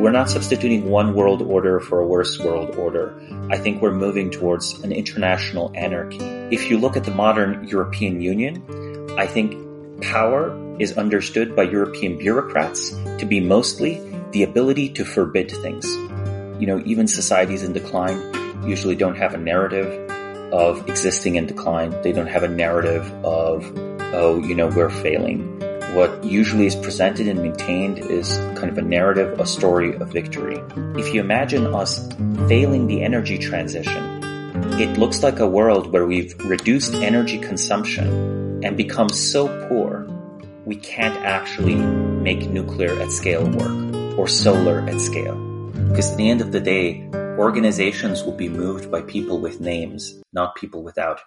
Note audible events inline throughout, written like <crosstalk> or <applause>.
we're not substituting one world order for a worse world order. I think we're moving towards an international anarchy. If you look at the modern European Union, I think power is understood by European bureaucrats to be mostly the ability to forbid things. You know, even societies in decline usually don't have a narrative of existing in decline. They don't have a narrative of, oh, you know, we're failing what usually is presented and maintained is kind of a narrative, a story of victory. If you imagine us failing the energy transition, it looks like a world where we've reduced energy consumption and become so poor we can't actually make nuclear at scale work or solar at scale. Because at the end of the day, organizations will be moved by people with names, not people without.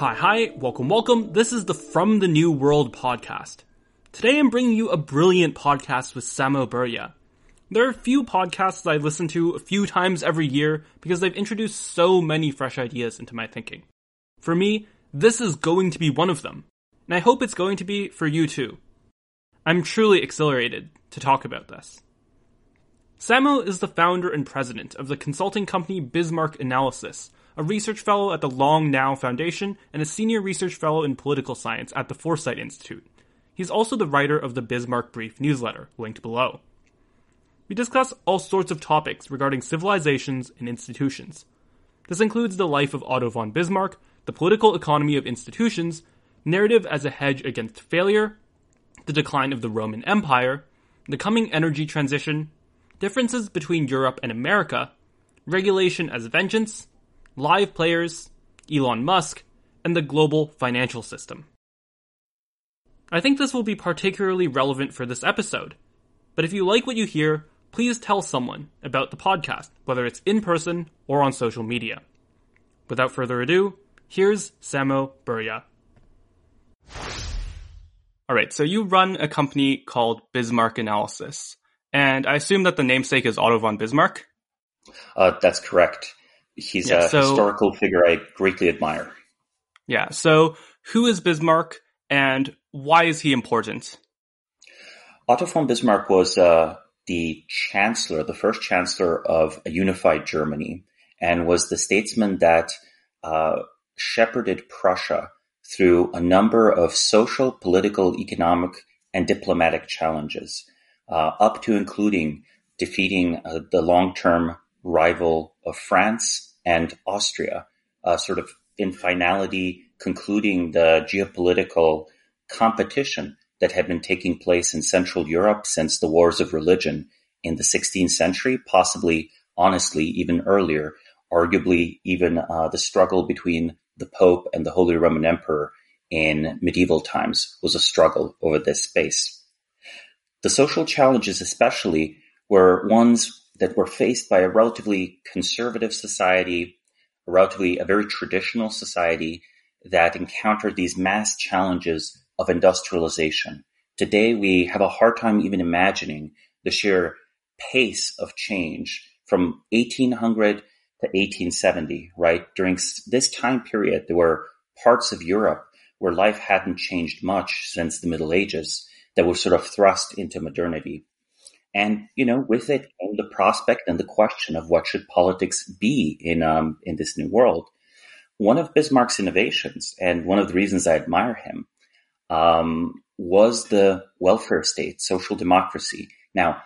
Hi, hi, welcome, welcome. This is the From the New World podcast. Today I'm bringing you a brilliant podcast with Samo Burja. There are a few podcasts I listen to a few times every year because they've introduced so many fresh ideas into my thinking. For me, this is going to be one of them, and I hope it's going to be for you too. I'm truly exhilarated to talk about this. Samo is the founder and president of the consulting company Bismarck Analysis, a research fellow at the Long Now Foundation, and a senior research fellow in political science at the Foresight Institute. He's also the writer of the Bismarck Brief newsletter, linked below. We discuss all sorts of topics regarding civilizations and institutions. This includes the life of Otto von Bismarck, the political economy of institutions, narrative as a hedge against failure, the decline of the Roman Empire, the coming energy transition, differences between Europe and America, regulation as vengeance, live players, Elon Musk, and the global financial system. I think this will be particularly relevant for this episode, but if you like what you hear, please tell someone about the podcast, whether it's in person or on social media. Without further ado, here's Samo Burja. All right, so you run a company called Bismarck Analysis, and I assume that the namesake is Otto von Bismarck? Uh, that's correct. He's yeah, a so, historical figure I greatly admire. Yeah. So, who is Bismarck, and why is he important? Otto von Bismarck was uh, the chancellor, the first chancellor of a unified Germany, and was the statesman that uh, shepherded Prussia through a number of social, political, economic, and diplomatic challenges, uh, up to including defeating uh, the long-term rival of France and Austria, uh, sort of in finality concluding the geopolitical competition that had been taking place in Central Europe since the wars of religion in the 16th century, possibly, honestly, even earlier, arguably even uh, the struggle between the Pope and the Holy Roman Emperor in medieval times was a struggle over this space. The social challenges, especially, were ones that were faced by a relatively conservative society, a relatively a very traditional society that encountered these mass challenges of industrialization. Today we have a hard time even imagining the sheer pace of change from 1800 to 1870, right? During this time period, there were parts of Europe where life hadn't changed much since the Middle Ages that were sort of thrust into modernity. And, you know, with it came the prospect and the question of what should politics be in, um, in this new world. One of Bismarck's innovations, and one of the reasons I admire him, um, was the welfare state, social democracy. Now,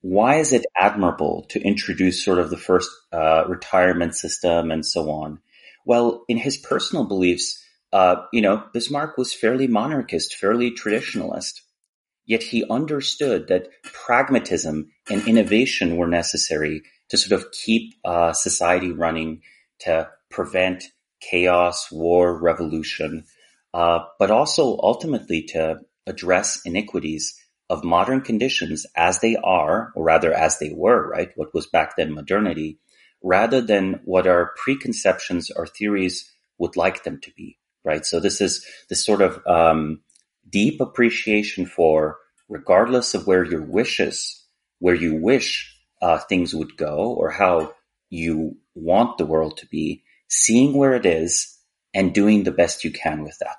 why is it admirable to introduce sort of the first uh, retirement system and so on? Well, in his personal beliefs, uh, you know, Bismarck was fairly monarchist, fairly traditionalist. Yet he understood that pragmatism and innovation were necessary to sort of keep uh, society running, to prevent chaos, war, revolution, uh, but also ultimately to address iniquities of modern conditions as they are, or rather as they were, right? What was back then modernity, rather than what our preconceptions or theories would like them to be, right? So this is this sort of um, deep appreciation for, regardless of where your wishes, where you wish uh, things would go or how you want the world to be, seeing where it is and doing the best you can with that.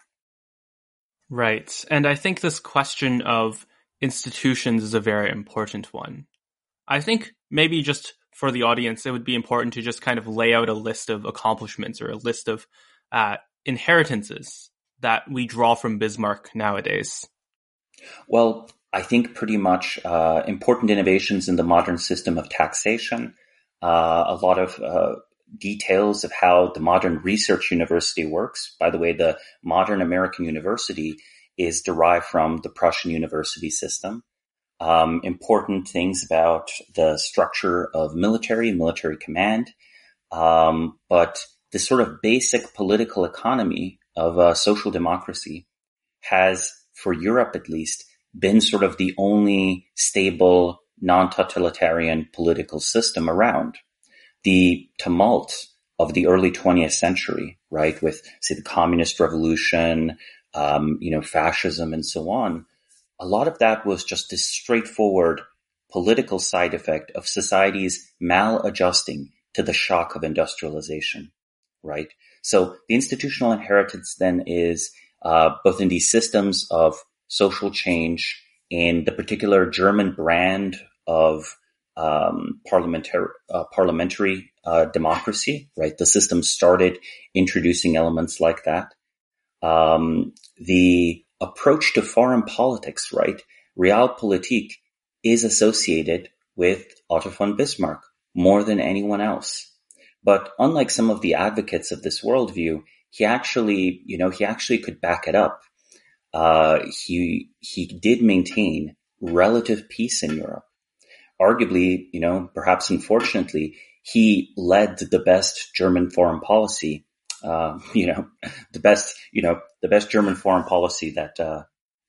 Right. And I think this question of institutions is a very important one. I think maybe just for the audience, it would be important to just kind of lay out a list of accomplishments or a list of uh, inheritances that we draw from Bismarck nowadays. Well, I think pretty much uh, important innovations in the modern system of taxation, uh, a lot of uh, details of how the modern research university works. By the way, the modern American university is derived from the Prussian university system. Um, important things about the structure of military, military command, um, but the sort of basic political economy of uh, social democracy has, for Europe at least, been sort of the only stable, non-totalitarian political system around the tumult of the early 20th century, right, with say the communist revolution, um, you know, fascism and so on, a lot of that was just this straightforward political side effect of societies maladjusting to the shock of industrialization, right? So the institutional inheritance then is uh, both in these systems of social change in the particular German brand of um, parliamentary uh, parliamentary uh, democracy, right? The system started introducing elements like that. Um, the approach to foreign politics, right? Realpolitik is associated with Otto von Bismarck more than anyone else. But unlike some of the advocates of this worldview, he actually, you know, he actually could back it up. Uh, he he did maintain relative peace in Europe arguably, you know, perhaps unfortunately, he led the best German foreign policy. Uh, <laughs> you know, the best, you know, the best German foreign policy that uh,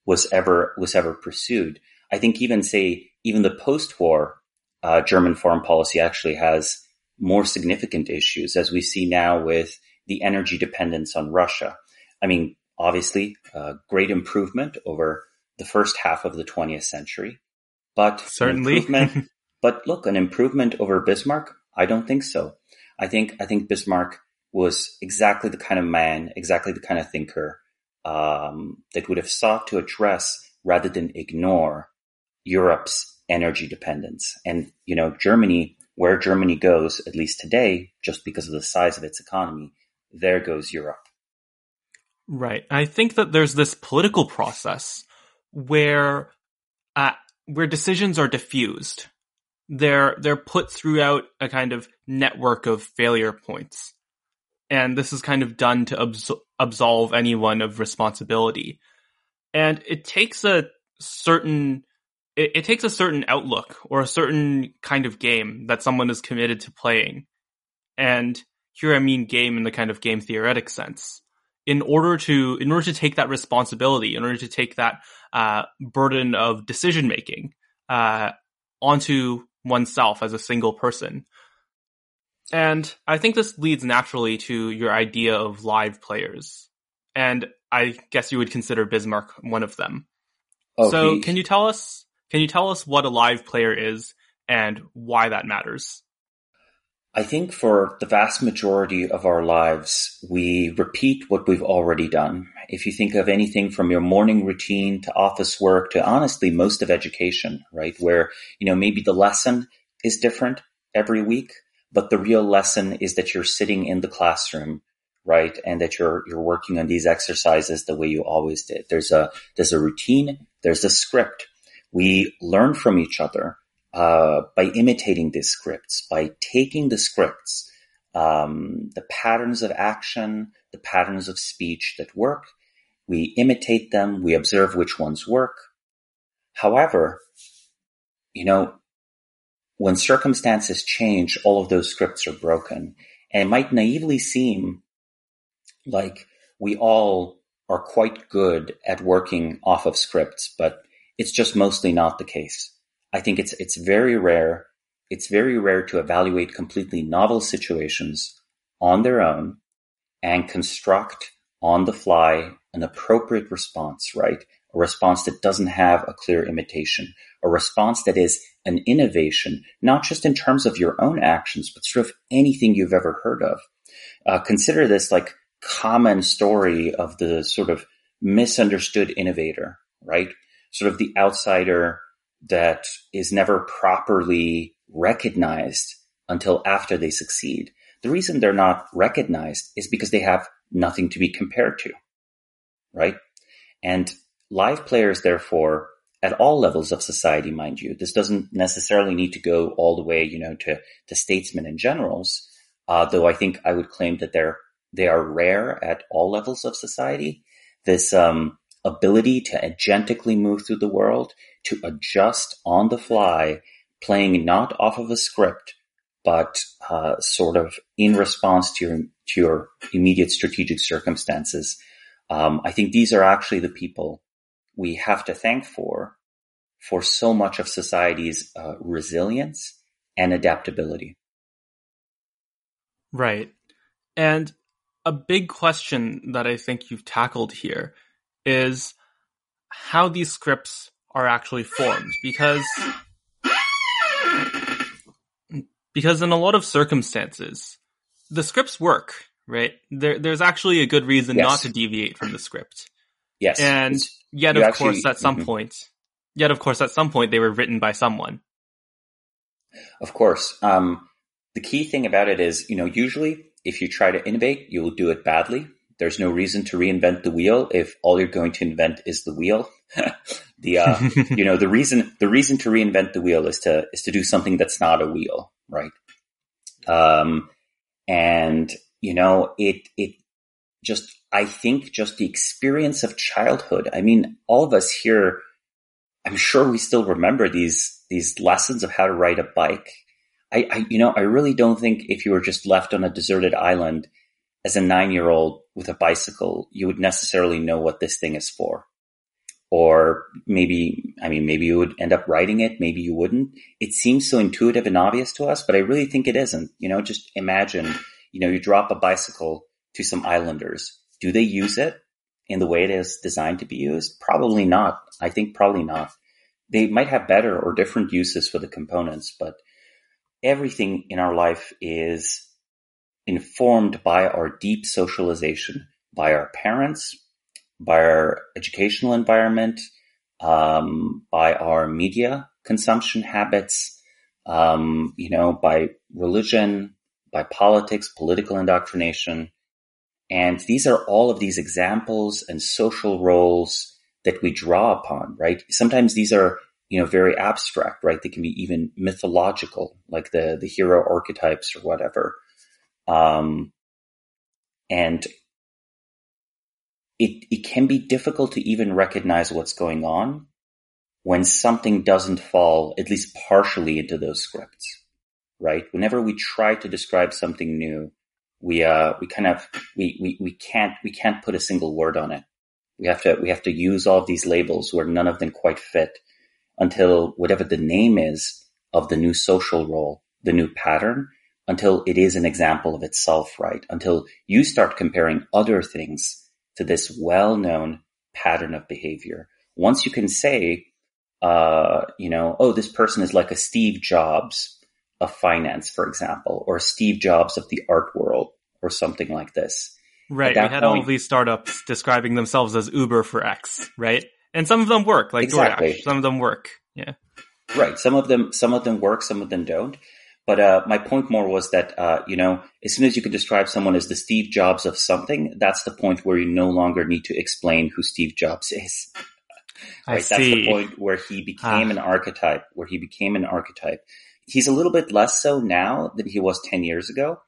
was ever was ever pursued. I think even say even the post-war uh, German foreign policy actually has more significant issues, as we see now with the energy dependence on Russia. I mean, obviously, uh, great improvement over the first half of the 20th century. But certainly, <laughs> but look, an improvement over Bismarck? I don't think so. I think I think Bismarck was exactly the kind of man, exactly the kind of thinker um, that would have sought to address rather than ignore Europe's energy dependence. And you know, Germany, where Germany goes, at least today, just because of the size of its economy, there goes Europe. Right. I think that there's this political process where uh, where decisions are diffused. They're, they're put throughout a kind of network of failure points. And this is kind of done to abs- absolve anyone of responsibility. And it takes a certain, it, it takes a certain outlook or a certain kind of game that someone is committed to playing. And here I mean game in the kind of game theoretic sense. In order to, in order to take that responsibility, in order to take that uh, burden of decision making uh, onto oneself as a single person. And I think this leads naturally to your idea of live players. And I guess you would consider Bismarck one of them. Oh, so he... can you tell us can you tell us what a live player is and why that matters? I think for the vast majority of our lives, we repeat what we've already done. If you think of anything from your morning routine to office work to honestly most of education, right? Where, you know, maybe the lesson is different every week, but the real lesson is that you're sitting in the classroom, right? And that you're, you're working on these exercises the way you always did. There's a, there's a routine. There's a script. We learn from each other uh, by imitating these scripts, by taking the scripts, um, the patterns of action, the patterns of speech that work, we imitate them, we observe which ones work. However, you know, when circumstances change, all of those scripts are broken. And it might naively seem like we all are quite good at working off of scripts, but it's just mostly not the case. I think it's it's very rare. It's very rare to evaluate completely novel situations on their own and construct on the fly an appropriate response, right? A response that doesn't have a clear imitation, a response that is an innovation, not just in terms of your own actions, but sort of anything you've ever heard of. Uh, consider this like common story of the sort of misunderstood innovator, right? Sort of the outsider that is never properly recognized until after they succeed. The reason they're not recognized is because they have nothing to be compared to, right? And live players, therefore, at all levels of society, mind you, this doesn't necessarily need to go all the way, you know, to, to statesmen and generals, uh, though I think I would claim that they're, they are rare at all levels of society. This, um, ability to agentically move through the world, to adjust on the fly, playing not off of a script, but uh, sort of in response to your to your immediate strategic circumstances. Um, I think these are actually the people we have to thank for for so much of society's uh, resilience and adaptability. Right, and a big question that I think you've tackled here is how these scripts are actually formed. Because because in a lot of circumstances the scripts work right? There there's actually a good reason yes. not to deviate from the script. Yes. And yet you of actually, course at some mm-hmm. point yet of course at some point they were written by someone. Of course. Um, the key thing about it is you know usually if you try to innovate you'll do it badly there's no reason to reinvent the wheel if all you're going to invent is the wheel. <laughs> the uh, <laughs> you know the reason the reason to reinvent the wheel is to is to do something that's not a wheel, right? Um, and you know it it just I think just the experience of childhood. I mean, all of us here, I'm sure we still remember these these lessons of how to ride a bike. I, I you know I really don't think if you were just left on a deserted island as a nine year old with a bicycle, you would necessarily know what this thing is for. Or maybe, I mean, maybe you would end up riding it, maybe you wouldn't. It seems so intuitive and obvious to us, but I really think it isn't. You know, just imagine, you know, you drop a bicycle to some islanders. Do they use it in the way it is designed to be used? Probably not. I think probably not. They might have better or different uses for the components, but everything in our life is informed by our deep socialization, by our parents, by our educational environment, um, by our media consumption habits, um, you know, by religion, by politics, political indoctrination. And these are all of these examples and social roles that we draw upon, right? Sometimes these are, you know, very abstract, right? They can be even mythological, like the, the hero archetypes or whatever. Um, and it, it can be difficult to even recognize what's going on when something doesn't fall at least partially into those scripts, right? Whenever we try to describe something new, we, uh, we kind of, we, we, we can't, we can't put a single word on it. We have to, we have to use all of these labels where none of them quite fit until whatever the name is of the new social role, the new pattern until it is an example of itself, right? Until you start comparing other things to this well-known pattern of behavior. Once you can say, uh, you know, oh, this person is like a Steve Jobs of finance, for example, or Steve Jobs of the art world, or something like this. Right. We had point, all these startups describing themselves as Uber for X, right? And some of them work, like exactly. DoorDash. Some of them work. Yeah. Right. Some of them, some of them work, some of them don't. But uh, my point more was that uh, you know, as soon as you can describe someone as the Steve Jobs of something, that's the point where you no longer need to explain who Steve Jobs is. <laughs> right? I see. That's the point where he became ah. an archetype. Where he became an archetype. He's a little bit less so now than he was ten years ago.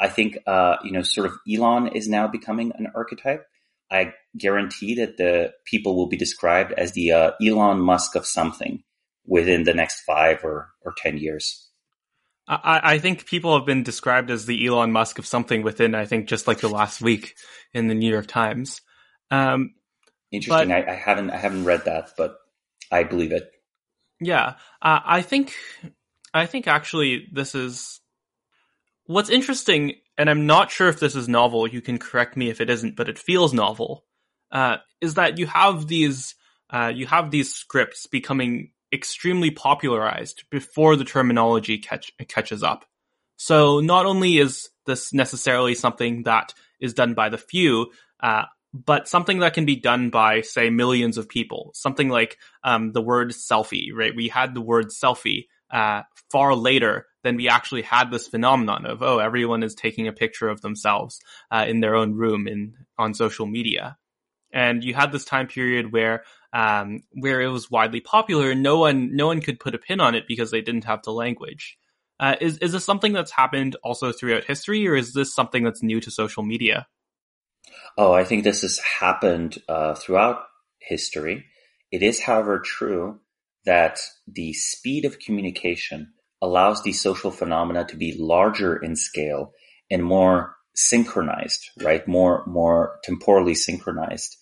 I think uh, you know, sort of Elon is now becoming an archetype. I guarantee that the people will be described as the uh, Elon Musk of something within the next five or, or ten years. I, I think people have been described as the Elon Musk of something within, I think, just like the last week in the New York Times. Um, Interesting. But, I, I, haven't I haven't read that, but I believe it. Yeah, uh, I think I think actually this is what's interesting, and I'm not sure if this is novel. You can correct me if it isn't, but it feels novel. Uh, is that you have these uh, you have these scripts becoming extremely popularized before the terminology catch, catches up. So not only is this necessarily something that is done by the few, uh, but something that can be done by, say, millions of people. Something like um, the word selfie, right? We had the word selfie uh, far later than we actually had this phenomenon of, oh, everyone is taking a picture of themselves uh, in their own room in on social media. And you had this time period where um, where it was widely popular, and no one no one could put a pin on it because they didn't have the language. Uh, is is this something that's happened also throughout history, or is this something that's new to social media? Oh, I think this has happened uh, throughout history. It is, however, true that the speed of communication allows these social phenomena to be larger in scale and more synchronized, right? More more temporally synchronized.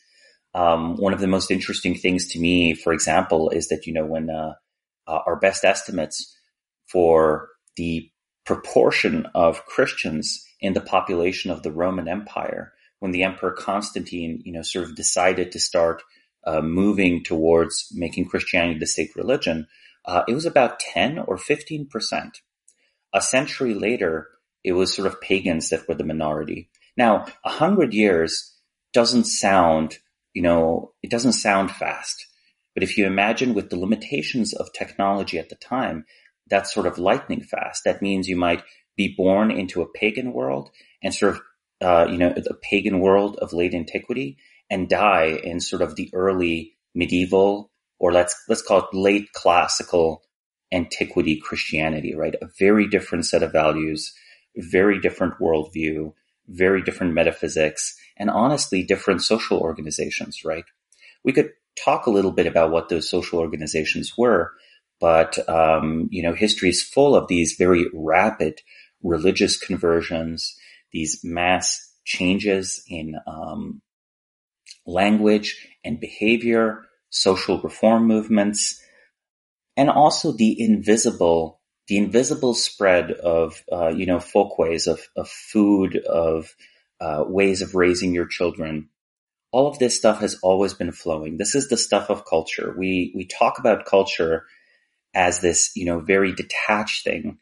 Um, one of the most interesting things to me, for example, is that you know when uh, uh, our best estimates for the proportion of Christians in the population of the Roman Empire when the Emperor Constantine, you know, sort of decided to start uh, moving towards making Christianity the state religion, uh, it was about 10 or 15 percent. A century later, it was sort of pagans that were the minority. Now, a hundred years doesn't sound, you know, it doesn't sound fast. But if you imagine with the limitations of technology at the time, that's sort of lightning fast. That means you might be born into a pagan world and sort of, uh, you know, the pagan world of late antiquity and die in sort of the early medieval or let's, let's call it late classical antiquity Christianity, right? A very different set of values, very different worldview, very different metaphysics, and honestly different social organizations, right? We could talk a little bit about what those social organizations were, but um, you know, history is full of these very rapid religious conversions, these mass changes in um, language and behavior, social reform movements, and also the invisible, the invisible spread of uh, you know folkways of, of food, of uh, ways of raising your children. All of this stuff has always been flowing. This is the stuff of culture. We we talk about culture as this, you know, very detached thing.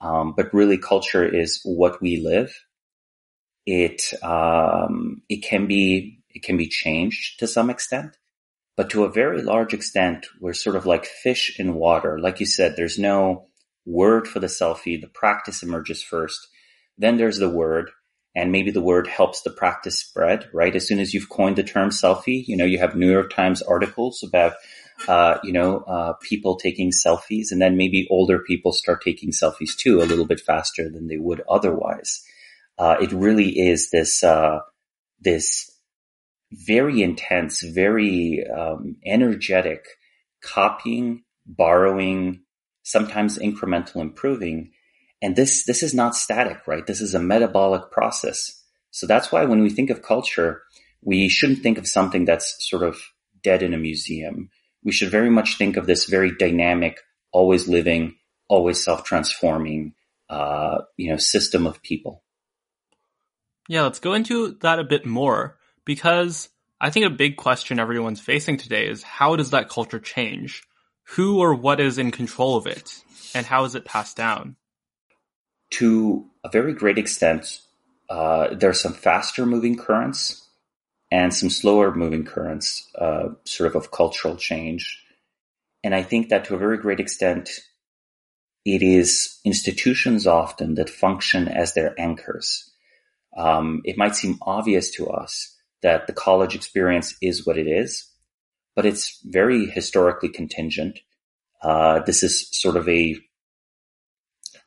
Um, but really culture is what we live. It, um, it can be, it can be changed to some extent, but to a very large extent, we're sort of like fish in water. Like you said, there's no word for the selfie. The practice emerges first. Then there's the word and maybe the word helps the practice spread, right? As soon as you've coined the term selfie, you know, you have New York Times articles about uh, you know, uh, people taking selfies, and then maybe older people start taking selfies too, a little bit faster than they would otherwise. Uh, it really is this uh, this very intense, very um, energetic copying, borrowing, sometimes incremental improving, and this this is not static, right? This is a metabolic process. So that's why when we think of culture, we shouldn't think of something that's sort of dead in a museum we should very much think of this very dynamic, always living, always self-transforming, uh, you know, system of people. Yeah, let's go into that a bit more because I think a big question everyone's facing today is how does that culture change? Who or what is in control of it? And how is it passed down? To a very great extent, uh, there are some faster moving currents and some slower moving currents, uh, sort of of cultural change. And I think that to a very great extent, it is institutions often that function as their anchors. Um, it might seem obvious to us that the college experience is what it is, but it's very historically contingent. Uh, this is sort of a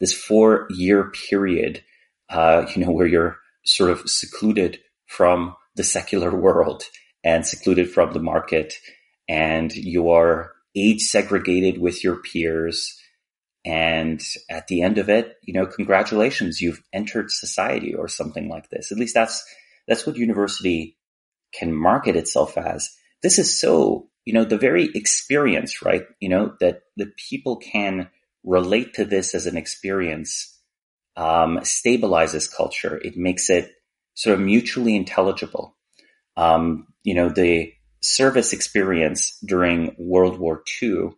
this four year period, uh, you know, where you're sort of secluded from the secular <laughs> world and secluded from the market and you are age segregated with your peers. And at the end of it, you know, congratulations, you've entered society or something like this. At least that's, that's what university can market itself as. This is so, you know, the very experience, right? You know, that the people can relate to this as an experience, um, stabilizes culture. It makes it sort of mutually intelligible. Um, you know, the service experience during World War II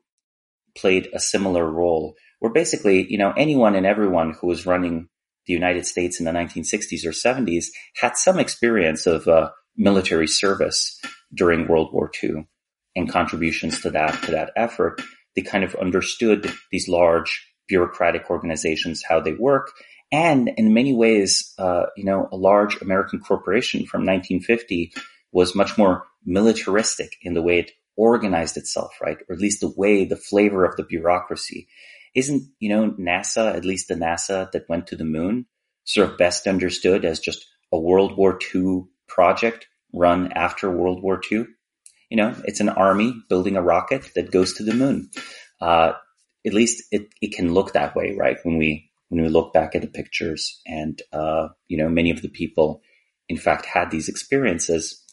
played a similar role where basically, you know, anyone and everyone who was running the United States in the 1960s or 70s had some experience of uh, military service during World War II and contributions to that to that effort, they kind of understood these large bureaucratic organizations how they work, and in many ways, uh, you know, a large American corporation from 1950 was much more militaristic in the way it organized itself, right? Or at least the way, the flavor of the bureaucracy. Isn't, you know, NASA, at least the NASA that went to the moon, sort of best understood as just a World War II project run after World War II? You know, it's an army building a rocket that goes to the moon. Uh, at least it, it can look that way, right? When we, when we look back at the pictures and, uh, you know, many of the people, in fact, had these experiences.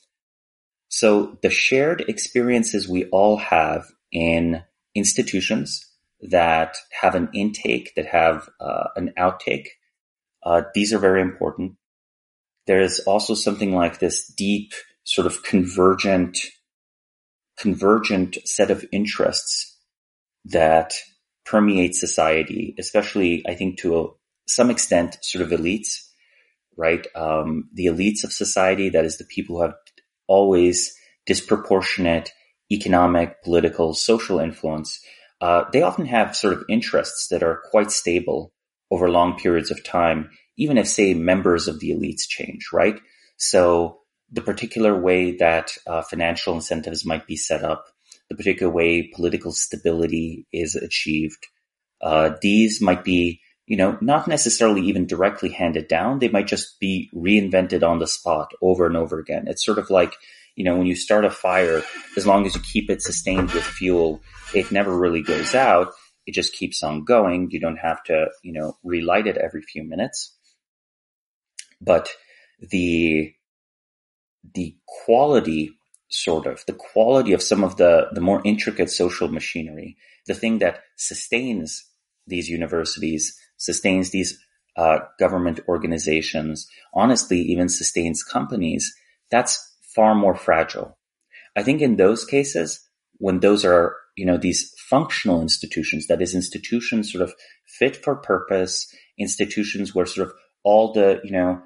So the shared experiences we all have in institutions that have an intake, that have uh, an outtake, uh, these are very important. There is also something like this deep, sort of convergent, convergent set of interests that permeate society, especially, I think, to a, some extent, sort of elites, right? Um, the elites of society, that is the people who have always disproportionate economic, political, social influence, uh, they often have sort of interests that are quite stable over long periods of time, even if, say, members of the elites change, right? So the particular way that uh, financial incentives might be set up, the particular way political stability is achieved, uh, these might be, you know, not necessarily even directly handed down. They might just be reinvented on the spot over and over again. It's sort of like, you know, when you start a fire, as long as you keep it sustained with fuel, it never really goes out. It just keeps on going. You don't have to, you know, relight it every few minutes. But the, the quality sort of the quality of some of the, the more intricate social machinery, the thing that sustains these universities, sustains these uh, government organizations, honestly, even sustains companies, that's far more fragile. I think in those cases, when those are you know, these functional institutions, that is institutions sort of fit for purpose, institutions where sort of all the, you know,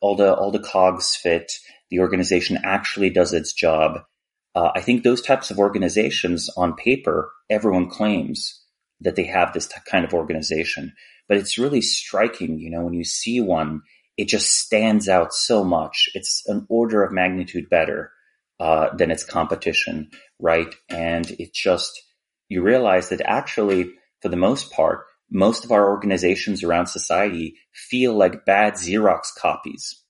all the, all the cogs fit, the organization actually does its job. Uh, I think those types of organizations on paper, everyone claims that they have this t- kind of organization, but it's really striking, you know, when you see one, it just stands out so much. It's an order of magnitude better uh, than its competition, right? And it just, you realize that actually, for the most part, most of our organizations around society feel like bad Xerox copies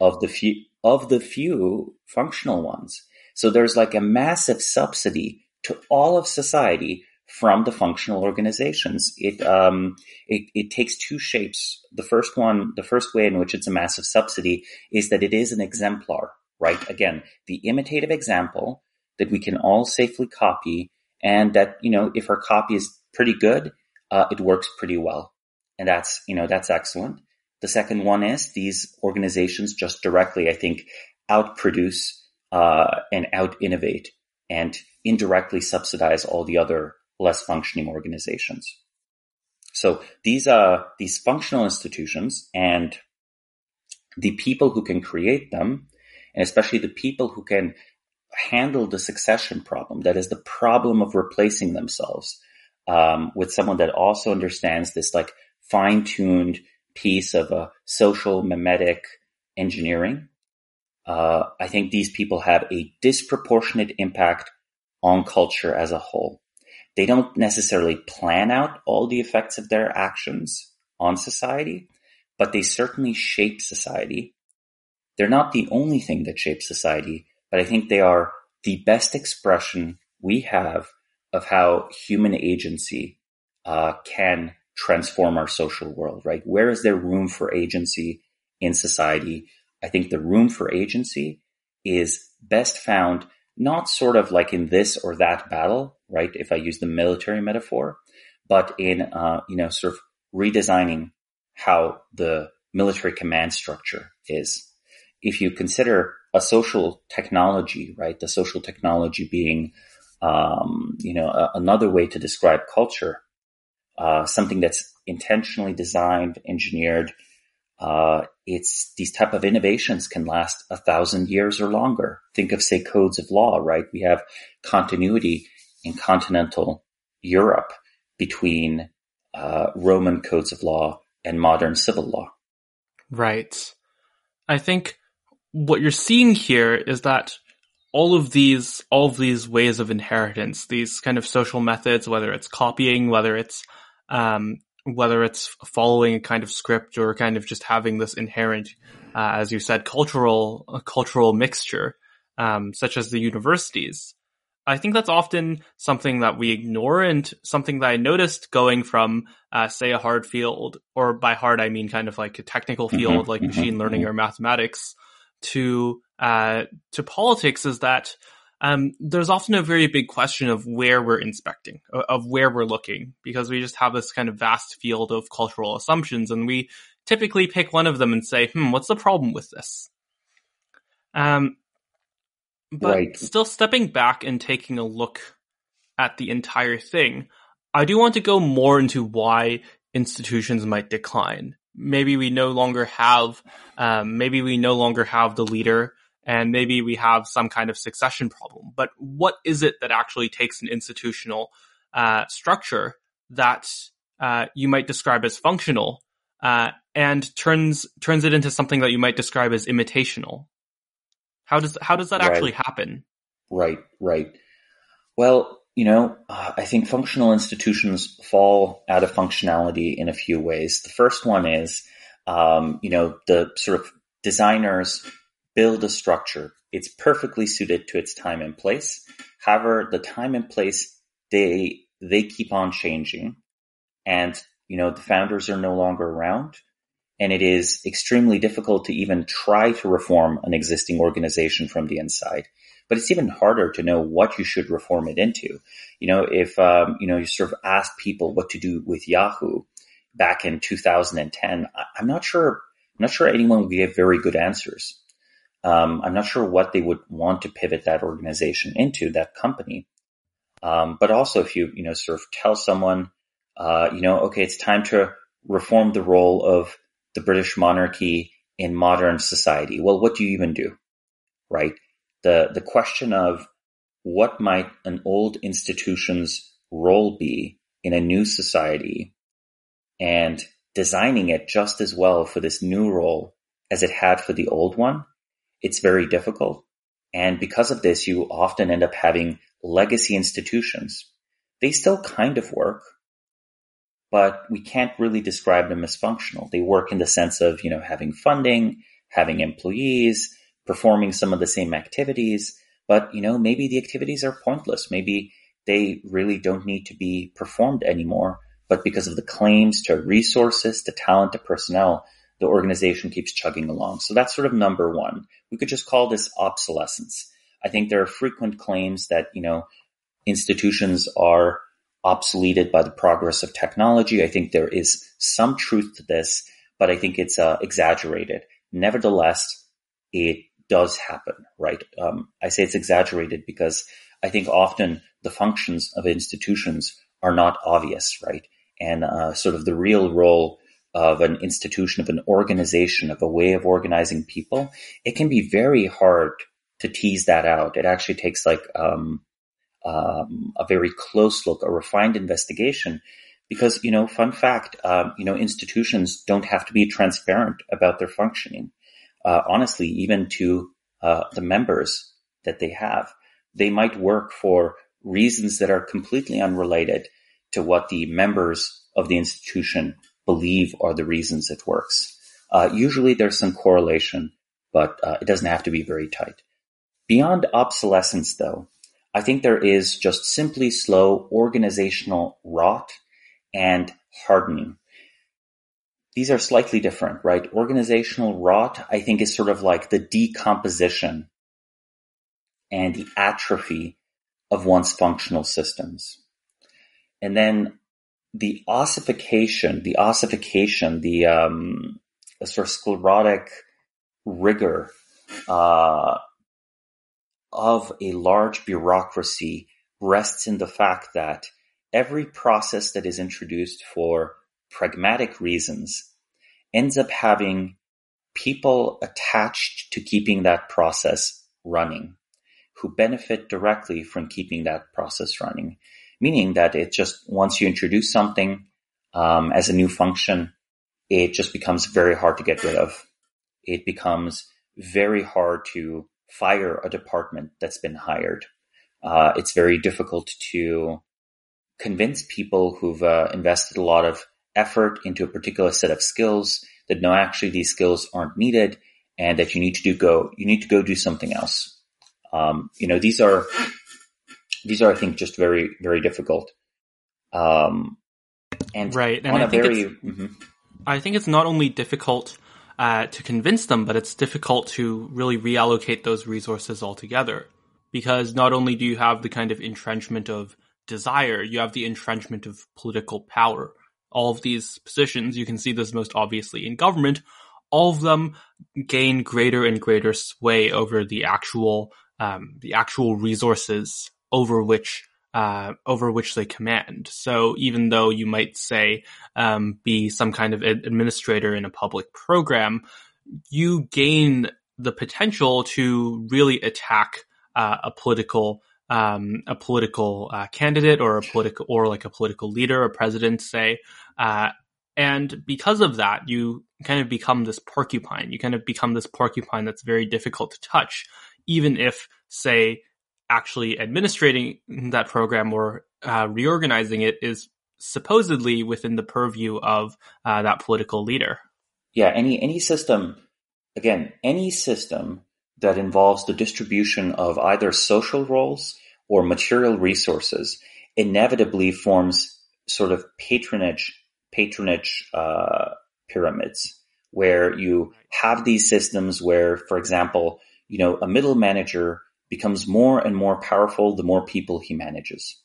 of the few, of the few functional ones. So there's like a massive subsidy to all of society from the functional organizations. It, um, it, it takes two shapes. The first one, the first way in which it's a massive subsidy is that it is an exemplar right? Again, the imitative example that we can all safely copy and that, you know, if our copy is pretty good, uh, it works pretty well. And that's, you know, that's excellent. The second one is these organizations just directly, I think, outproduce, uh, and out innovate and indirectly subsidize all the other less functioning organizations. So these, uh, these functional institutions and the people who can create them and especially the people who can handle the succession problem. That is the problem of replacing themselves um, with someone that also understands this like fine tuned piece of a social mimetic engineering. Uh, I think these people have a disproportionate impact on culture as a whole. They don't necessarily plan out all the effects of their actions on society, but they certainly shape society they're not the only thing that shapes society, but I think they are the best expression we have of how human agency uh, can transform our social world, right? Where is there room for agency in society? I think the room for agency is best found not sort of like in this or that battle, right? If I use the military metaphor, but in, uh, you know, sort of redesigning how the military command structure is if you consider a social technology, right, the social technology being, um, you know, a, another way to describe culture, uh, something that's intentionally designed, engineered, uh, it's these type of innovations can last a thousand years or longer. Think of say codes of law, right? We have continuity in continental Europe between uh, Roman codes of law and modern civil law. Right. I think what you're seeing here is that all of these all of these ways of inheritance, these kind of social methods, whether it's copying, whether it's um, whether it's following a kind of script or kind of just having this inherent, uh, as you said, cultural cultural mixture, um, such as the universities. I think that's often something that we ignore and something that I noticed going from, uh, say, a hard field, or by hard I mean kind of like a technical mm-hmm, field mm-hmm, like mm-hmm, machine learning mm-hmm. or mathematics, to uh, to politics is that um, there's often a very big question of where we're inspecting, of where we're looking, because we just have this kind of vast field of cultural assumptions, and we typically pick one of them and say, "Hmm, what's the problem with this?" Um, but right. still stepping back and taking a look at the entire thing, I do want to go more into why institutions might decline. Maybe we no longer have, um, maybe we no longer have the leader and maybe we have some kind of succession problem. But what is it that actually takes an institutional uh, structure that uh, you might describe as functional uh, and turns turns it into something that you might describe as imitational? How does how does that right. actually happen? Right, right. Well, you know, uh, I think functional institutions fall out of functionality in a few ways. The first one is, um, you know, the sort of designers build a structure. It's perfectly suited to its time and place. However, the time and place, they, they keep on changing and, you know, the founders are no longer around and it is extremely difficult to even try to reform an existing organization from the inside. But it's even harder to know what you should reform it into. You know, if, um, you know, you sort of ask people what to do with Yahoo back in 2010, I'm not sure, I'm not sure anyone would give very good answers. Um, I'm not sure what they would want to pivot that organization into, that company. Um, but also if you, you know, sort of tell someone, uh, you know, okay, it's time to reform the role of the British monarchy in modern society. Well, what do you even do? Right? The, the question of what might an old institution's role be in a new society and designing it just as well for this new role as it had for the old one it's very difficult. And because of this, you often end up having legacy institutions. They still kind of work, but we can't really describe them as functional. They work in the sense of, you know, having funding, having employees, performing some of the same activities, but, you know, maybe the activities are pointless. Maybe they really don't need to be performed anymore, but because of the claims to resources, to talent, to personnel, the organization keeps chugging along. So that's sort of number one. We could just call this obsolescence. I think there are frequent claims that, you know, institutions are obsoleted by the progress of technology. I think there is some truth to this, but I think it's uh, exaggerated. Nevertheless, it does happen, right? Um, I say it's exaggerated because I think often the functions of institutions are not obvious, right? And uh, sort of the real role of an institution, of an organization, of a way of organizing people, it can be very hard to tease that out. It actually takes like um, um, a very close look, a refined investigation, because you know, fun fact, um, you know, institutions don't have to be transparent about their functioning. Uh, honestly, even to uh, the members that they have, they might work for reasons that are completely unrelated to what the members of the institution believe are the reasons it works. Uh, usually there's some correlation, but uh, it doesn't have to be very tight. Beyond obsolescence, though, I think there is just simply slow organizational rot and hardening. These are slightly different, right? Organizational rot, I think, is sort of like the decomposition and the atrophy of one's functional systems. And then the ossification, the ossification, the um, sort of sclerotic rigor uh, of a large bureaucracy rests in the fact that every process that is introduced for pragmatic reasons ends up having people attached to keeping that process running who benefit directly from keeping that process running. Meaning that it just, once you introduce something um, as a new function, it just becomes very hard to get rid of. It becomes very hard to fire a department that's been hired. Uh, it's very difficult to convince people who've uh, invested a lot of effort into a particular set of skills that no, actually these skills aren't needed and that you need to do go, you need to go do something else. Um, you know, these are, these are, I think, just very, very difficult. Um, and right. And I think, very, mm-hmm. I think it's not only difficult uh, to convince them, but it's difficult to really reallocate those resources altogether. Because not only do you have the kind of entrenchment of desire, you have the entrenchment of political power all of these positions, you can see this most obviously in government, all of them gain greater and greater sway over the actual, um, the actual resources over which uh, over which they command. So even though you might say um, be some kind of administrator in a public program, you gain the potential to really attack uh, a political um, a political uh, candidate or a political or like a political leader, a president, say, uh, and because of that, you kind of become this porcupine. You kind of become this porcupine that's very difficult to touch, even if, say, actually administrating that program or uh, reorganizing it is supposedly within the purview of uh, that political leader. Yeah, any any system, again, any system that involves the distribution of either social roles or material resources inevitably forms sort of patronage patronage uh, pyramids where you have these systems where, for example, you know, a middle manager becomes more and more powerful the more people he manages.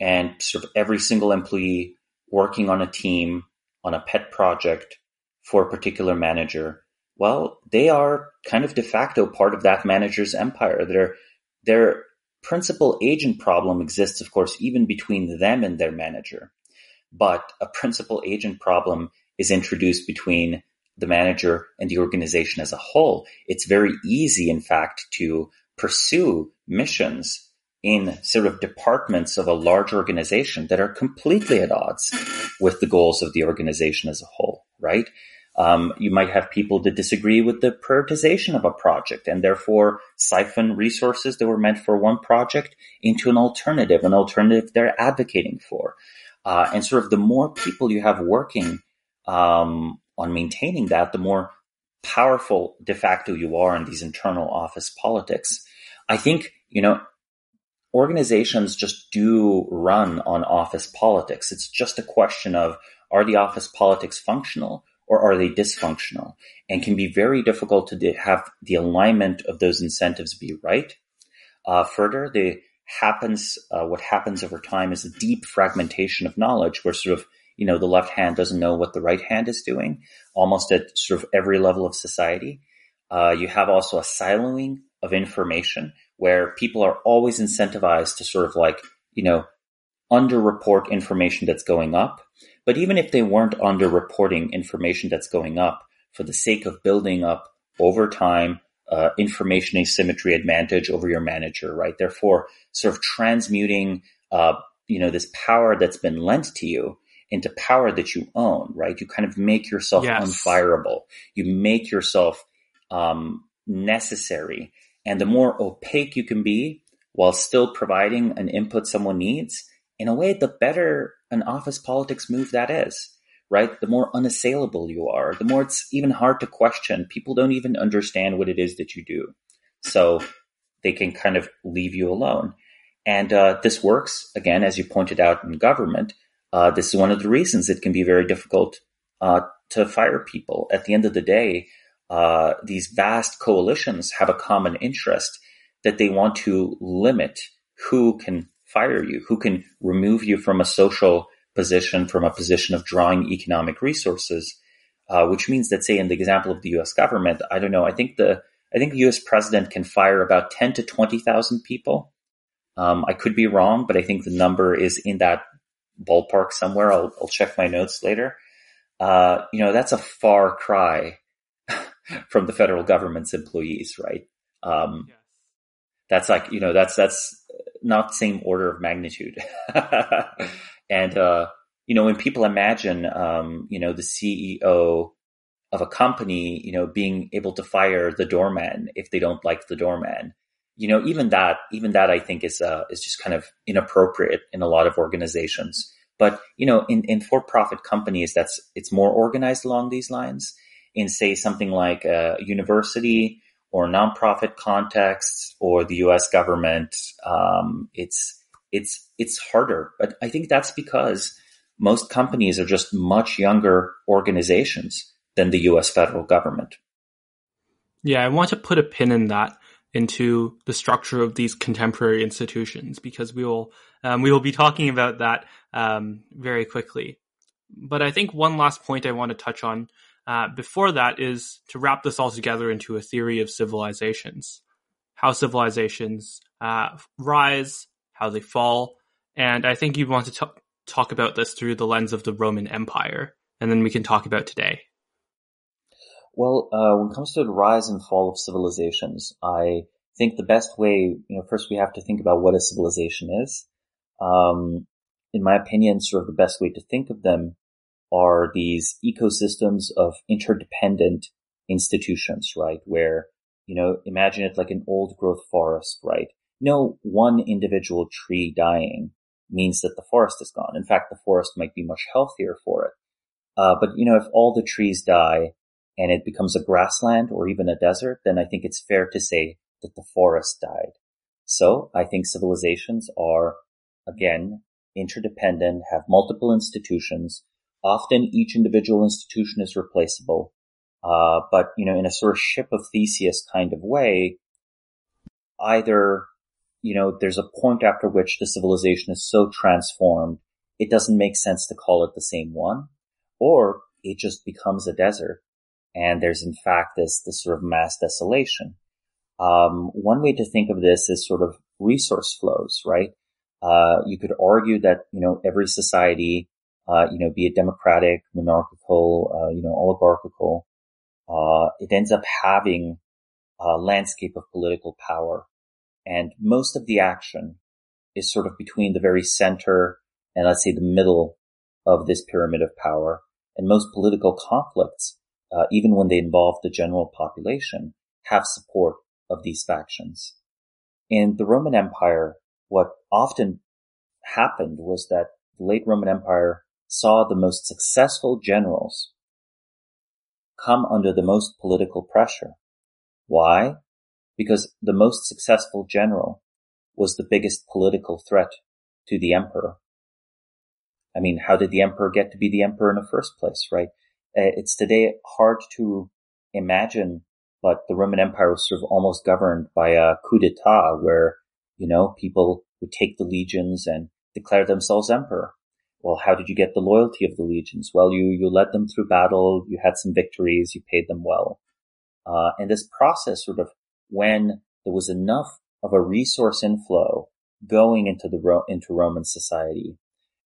And sort of every single employee working on a team, on a pet project for a particular manager, well, they are kind of de facto part of that manager's empire. Their, their principal agent problem exists, of course, even between them and their manager but a principal agent problem is introduced between the manager and the organization as a whole. It's very easy, in fact, to pursue missions in sort of departments of a large organization that are completely at odds with the goals of the organization as a whole, right? Um, you might have people that disagree with the prioritization of a project and therefore siphon resources that were meant for one project into an alternative, an alternative they're advocating for. Uh, and sort of the more people you have working um, on maintaining that, the more powerful de facto you are in these internal office politics. I think, you know, organizations just do run on office politics. It's just a question of are the office politics functional or are they dysfunctional? And can be very difficult to have the alignment of those incentives be right. Uh, further, the happens, uh, what happens over time is a deep fragmentation of knowledge where sort of, you know, the left hand doesn't know what the right hand is doing almost at sort of every level of society. Uh, you have also a siloing of information where people are always incentivized to sort of like, you know, underreport information that's going up. But even if they weren't underreporting information that's going up for the sake of building up over time uh, information asymmetry advantage over your manager, right? Therefore, sort of transmuting, uh, you know, this power that's been lent to you into power that you own, right? You kind of make yourself yes. unfireable. You make yourself um, necessary, and the more opaque you can be while still providing an input someone needs, in a way, the better an office politics move that is right? The more unassailable you are, the more it's even hard to question. People don't even understand what it is that you do. So they can kind of leave you alone. And uh, this works, again, as you pointed out in government. Uh, this is one of the reasons it can be very difficult uh, to fire people. At the end of the day, uh, these vast coalitions have a common interest that they want to limit who can fire you, who can remove you from a social position from a position of drawing economic resources, uh, which means that, say, in the example of the U.S. government, I don't know. I think the I think the U.S. president can fire about ten to twenty thousand people. Um, I could be wrong, but I think the number is in that ballpark somewhere. I'll, I'll check my notes later. uh, you know, that's a far cry from the federal government's employees, right? Um, yes. That's like, you know, that's, that's not same order of magnitude. <laughs> and, uh, you know, when people imagine, um, you know, the CEO of a company, you know, being able to fire the doorman if they don't like the doorman, you know, even that, even that I think is, uh, is just kind of inappropriate in a lot of organizations. But, you know, in, in for-profit companies, that's, it's more organized along these lines. In say something like a university or nonprofit context or the U.S. government, um, it's, it's, it's harder. But I think that's because most companies are just much younger organizations than the US federal government. Yeah, I want to put a pin in that into the structure of these contemporary institutions because we will um, we will be talking about that um, very quickly. But I think one last point I want to touch on uh, before that is to wrap this all together into a theory of civilizations, how civilizations uh, rise, how they fall, and I think you want to t- talk about this through the lens of the Roman Empire, and then we can talk about today. Well, uh, when it comes to the rise and fall of civilizations, I think the best way, you know, first we have to think about what a civilization is. Um, in my opinion, sort of the best way to think of them are these ecosystems of interdependent institutions, right? Where, you know, imagine it like an old growth forest, right? No one individual tree dying means that the forest is gone. In fact, the forest might be much healthier for it. Uh, but you know, if all the trees die, and it becomes a grassland or even a desert, then I think it's fair to say that the forest died. So I think civilizations are, again, interdependent, have multiple institutions. Often each individual institution is replaceable. Uh, but, you know, in a sort of ship of Theseus kind of way, either, you know, there's a point after which the civilization is so transformed, it doesn't make sense to call it the same one, or it just becomes a desert and there's in fact this this sort of mass desolation. Um, one way to think of this is sort of resource flows, right? Uh, you could argue that you know every society, uh, you know, be it democratic, monarchical, uh, you know, oligarchical, uh, it ends up having a landscape of political power, and most of the action is sort of between the very center and let's say the middle of this pyramid of power. And most political conflicts uh, even when they involve the general population, have support of these factions. In the Roman Empire, what often happened was that the late Roman Empire saw the most successful generals come under the most political pressure. Why? Because the most successful general was the biggest political threat to the emperor. I mean, how did the emperor get to be the emperor in the first place, right? Uh, it's today hard to imagine, but the Roman Empire was sort of almost governed by a coup d'etat where, you know, people would take the legions and declare themselves emperor. Well, how did you get the loyalty of the legions? Well, you, you led them through battle, you had some victories, you paid them well. Uh, and this process sort of when there was enough of a resource inflow going into the, into Roman society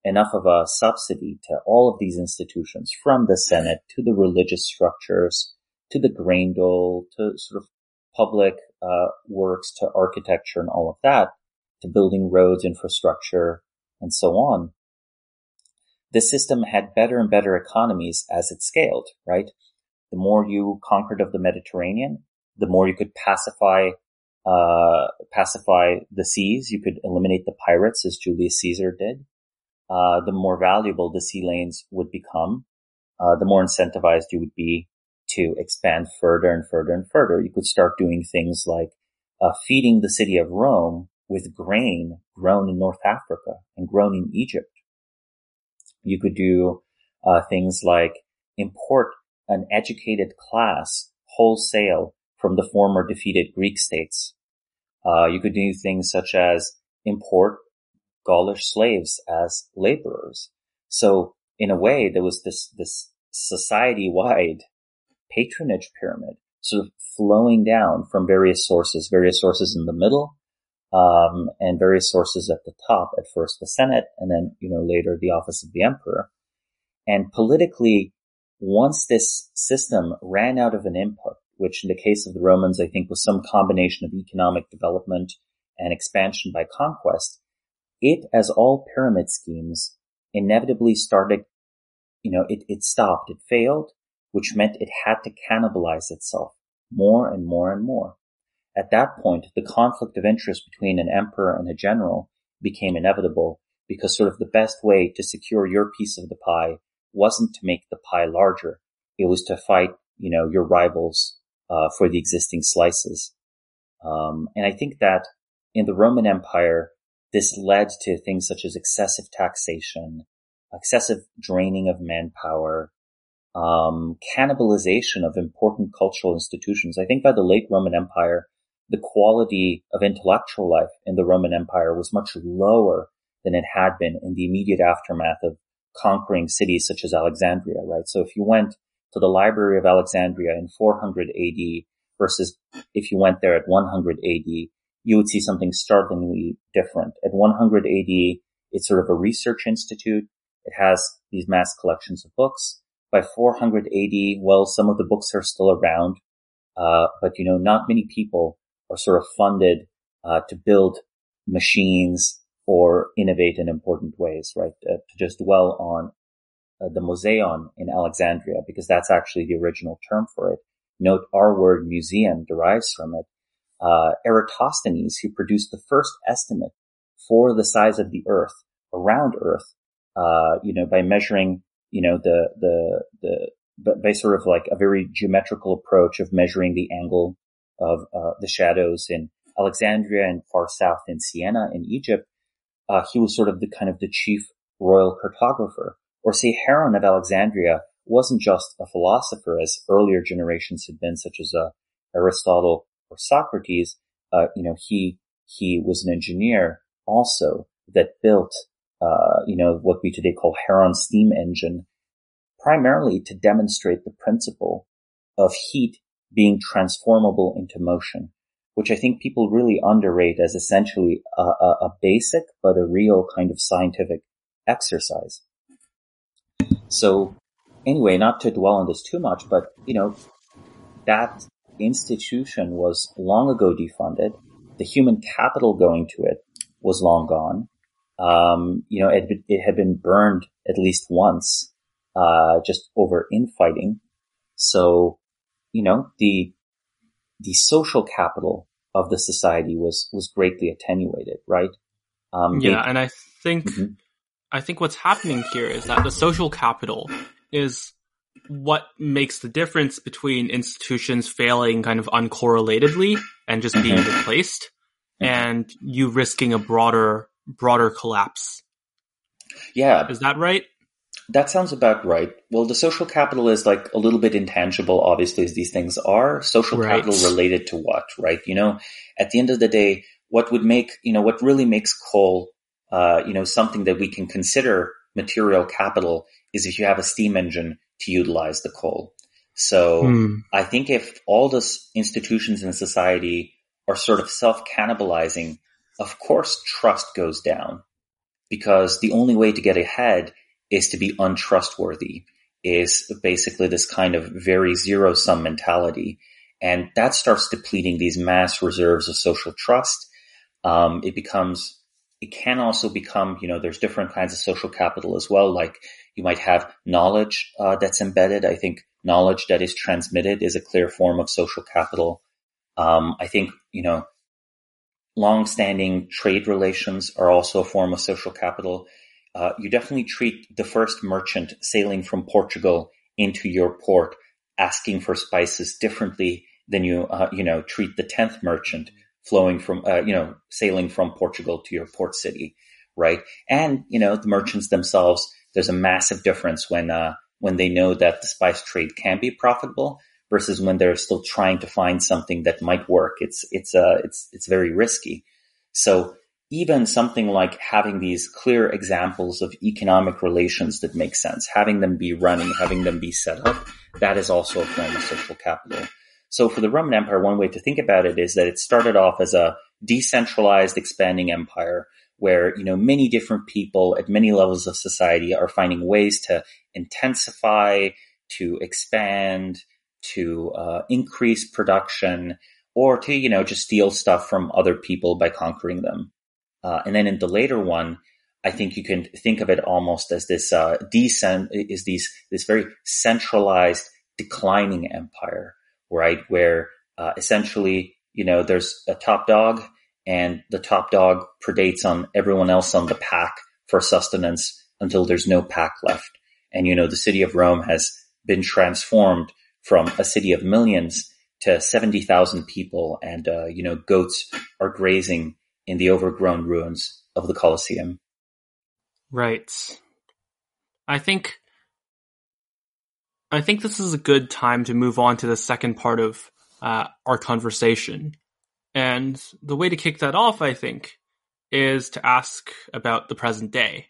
enough of a subsidy to all of these institutions, from the Senate to the religious structures to the grain dole to sort of public uh, works to architecture and all of that to building roads, infrastructure, and so on. The system had better and better economies as it scaled, right? The more you conquered of the Mediterranean, the more you could pacify uh, pacify the seas. You could eliminate the pirates as Julius Caesar did uh, the more valuable the sea lanes would become, uh, the more incentivized you would be to expand further and further and further. You could start doing things like uh, feeding the city of Rome with grain grown in North Africa and grown in Egypt. You could do uh, things like import an educated class wholesale from the former defeated Greek states. Uh, you could do things such as import Gaulish slaves as laborers. So in a way, there was this, this society-wide patronage pyramid sort of flowing down from various sources, various sources in the middle, um, and various sources at the top. At first the Senate, and then, you know, later the office of the emperor. And politically, once this system ran out of an input, which in the case of the Romans, I think was some combination of economic development and expansion by conquest, it, as all pyramid schemes, inevitably started, you know, it, it stopped, it failed, which meant it had to cannibalize itself more and more and more. At that point, the conflict of interest between an emperor and a general became inevitable because sort of the best way to secure your piece of the pie wasn't to make the pie larger. It was to fight, you know, your rivals, uh, for the existing slices. Um, and I think that in the Roman Empire, this led to things such as excessive taxation, excessive draining of manpower, um, cannibalization of important cultural institutions. I think by the late Roman Empire, the quality of intellectual life in the Roman Empire was much lower than it had been in the immediate aftermath of conquering cities such as Alexandria, right? So if you went to the Library of Alexandria in 400 AD versus if you went there at 100 AD, you would see something startlingly different. At 100 AD, it's sort of a research institute. It has these mass collections of books. By 400 AD, well, some of the books are still around, uh, but you know, not many people are sort of funded uh, to build machines or innovate in important ways, right? Uh, to just dwell on uh, the Museion in Alexandria, because that's actually the original term for it. Note our word museum derives from it. Uh, Eratosthenes, who produced the first estimate for the size of the Earth around Earth, uh, you know, by measuring, you know, the the the by sort of like a very geometrical approach of measuring the angle of uh, the shadows in Alexandria and far south in Syene in Egypt, uh, he was sort of the kind of the chief royal cartographer. Or say Heron of Alexandria wasn't just a philosopher as earlier generations had been, such as uh, Aristotle or Socrates. Uh, you know, he he was an engineer also that built, uh, you know, what we today call Heron steam engine, primarily to demonstrate the principle of heat being transformable into motion, which I think people really underrate as essentially a, a, a basic but a real kind of scientific exercise. So anyway, not to dwell on this too much, but you know, that institution was long ago defunded. The human capital going to it was long gone. Um, you know, it, it, had been burned at least once, uh, just over infighting. So you know, the, the social capital of the society was, was greatly attenuated, right? Um, yeah. They, and I think, mm-hmm. I think what's happening here is that the social capital is what makes the difference between institutions failing kind of uncorrelatedly and just being mm-hmm. replaced mm-hmm. and you risking a broader, broader collapse. Yeah. Is that right? That sounds about right. Well, the social capital is like a little bit intangible, obviously, as these things are. Social right. capital related to what, right? You know, at the end of the day, what would make, you know, what really makes coal, uh, you know, something that we can consider material capital is if you have a steam engine to utilize the coal. So hmm. I think if all the institutions in society are sort of self cannibalizing, of course trust goes down because the only way to get ahead is to be untrustworthy is basically this kind of very zero sum mentality. And that starts depleting these mass reserves of social trust. Um, it becomes, it can also become, you know, there's different kinds of social capital as well. Like you might have knowledge uh, that's embedded. I think knowledge that is transmitted is a clear form of social capital. Um, I think, you know, long-standing trade relations are also a form of social capital uh, you definitely treat the first merchant sailing from Portugal into your port asking for spices differently than you, uh, you know, treat the 10th merchant flowing from, uh, you know, sailing from Portugal to your port city, right? And, you know, the merchants themselves, there's a massive difference when, uh, when they know that the spice trade can be profitable versus when they're still trying to find something that might work. It's, it's, uh, it's, it's very risky. So even something like having these clear examples of economic relations that make sense, having them be running, having them be set up, that is also a form of social capital. So for the Roman Empire, one way to think about it is that it started off as a decentralized expanding empire where, you know, many different people at many levels of society are finding ways to intensify, to expand, to uh, increase production, or to you know just steal stuff from other people by conquering them. Uh, and then in the later one, I think you can think of it almost as this uh, is these this very centralized declining empire, right? Where uh, essentially you know there's a top dog, and the top dog predates on everyone else on the pack for sustenance until there's no pack left. And you know the city of Rome has been transformed from a city of millions to 70,000 people and, uh, you know, goats are grazing in the overgrown ruins of the Colosseum. Right. I think I think this is a good time to move on to the second part of uh, our conversation. And the way to kick that off, I think, is to ask about the present day.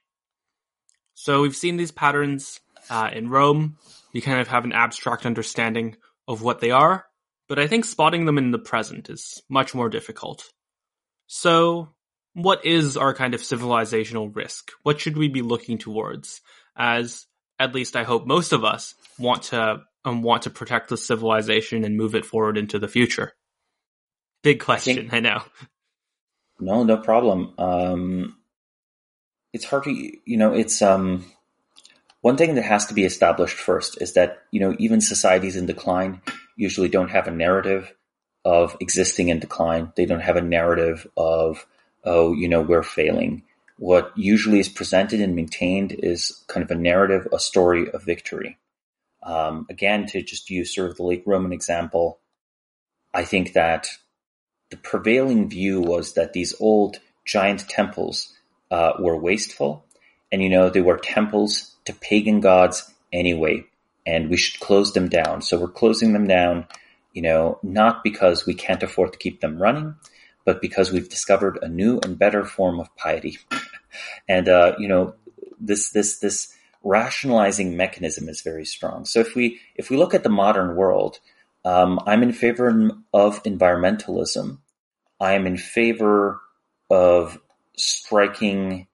So we've seen these patterns uh, in Rome. We kind of have an abstract understanding of what they are, but I think spotting them in the present is much more difficult. So, what is our kind of civilizational risk? What should we be looking towards? As at least I hope most of us want to um, want to protect the civilization and move it forward into the future. Big question, I, think, I know. No, no problem. Um, it's hard to, you know, it's um, one thing that has to be established first is that you know even societies in decline usually don't have a narrative of existing in decline. They don't have a narrative of oh, you know, we're failing. What usually is presented and maintained is kind of a narrative, a story of victory. Um, again, to just use sort of the late Roman example, I think that the prevailing view was that these old giant temples uh, were wasteful, and you know they were temples to pagan gods anyway, and we should close them down. So we're closing them down, you know, not because we can't afford to keep them running, but because we've discovered a new and better form of piety. <laughs> and uh, you know, this this this rationalizing mechanism is very strong. So if we if we look at the modern world, um, I'm in favor of environmentalism. I am in favor of striking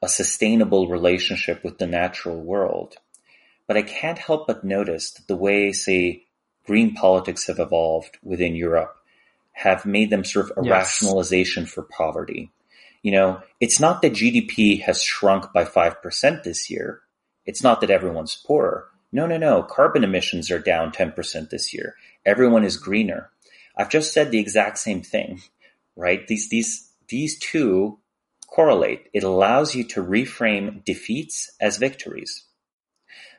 a sustainable relationship with the natural world. But I can't help but notice that the way, say, green politics have evolved within Europe have made them sort of a yes. rationalization for poverty. You know, it's not that GDP has shrunk by 5% this year. It's not that everyone's poorer. No, no, no. Carbon emissions are down 10% this year. Everyone is greener. I've just said the exact same thing, right? These, these, these two correlate. It allows you to reframe defeats as victories.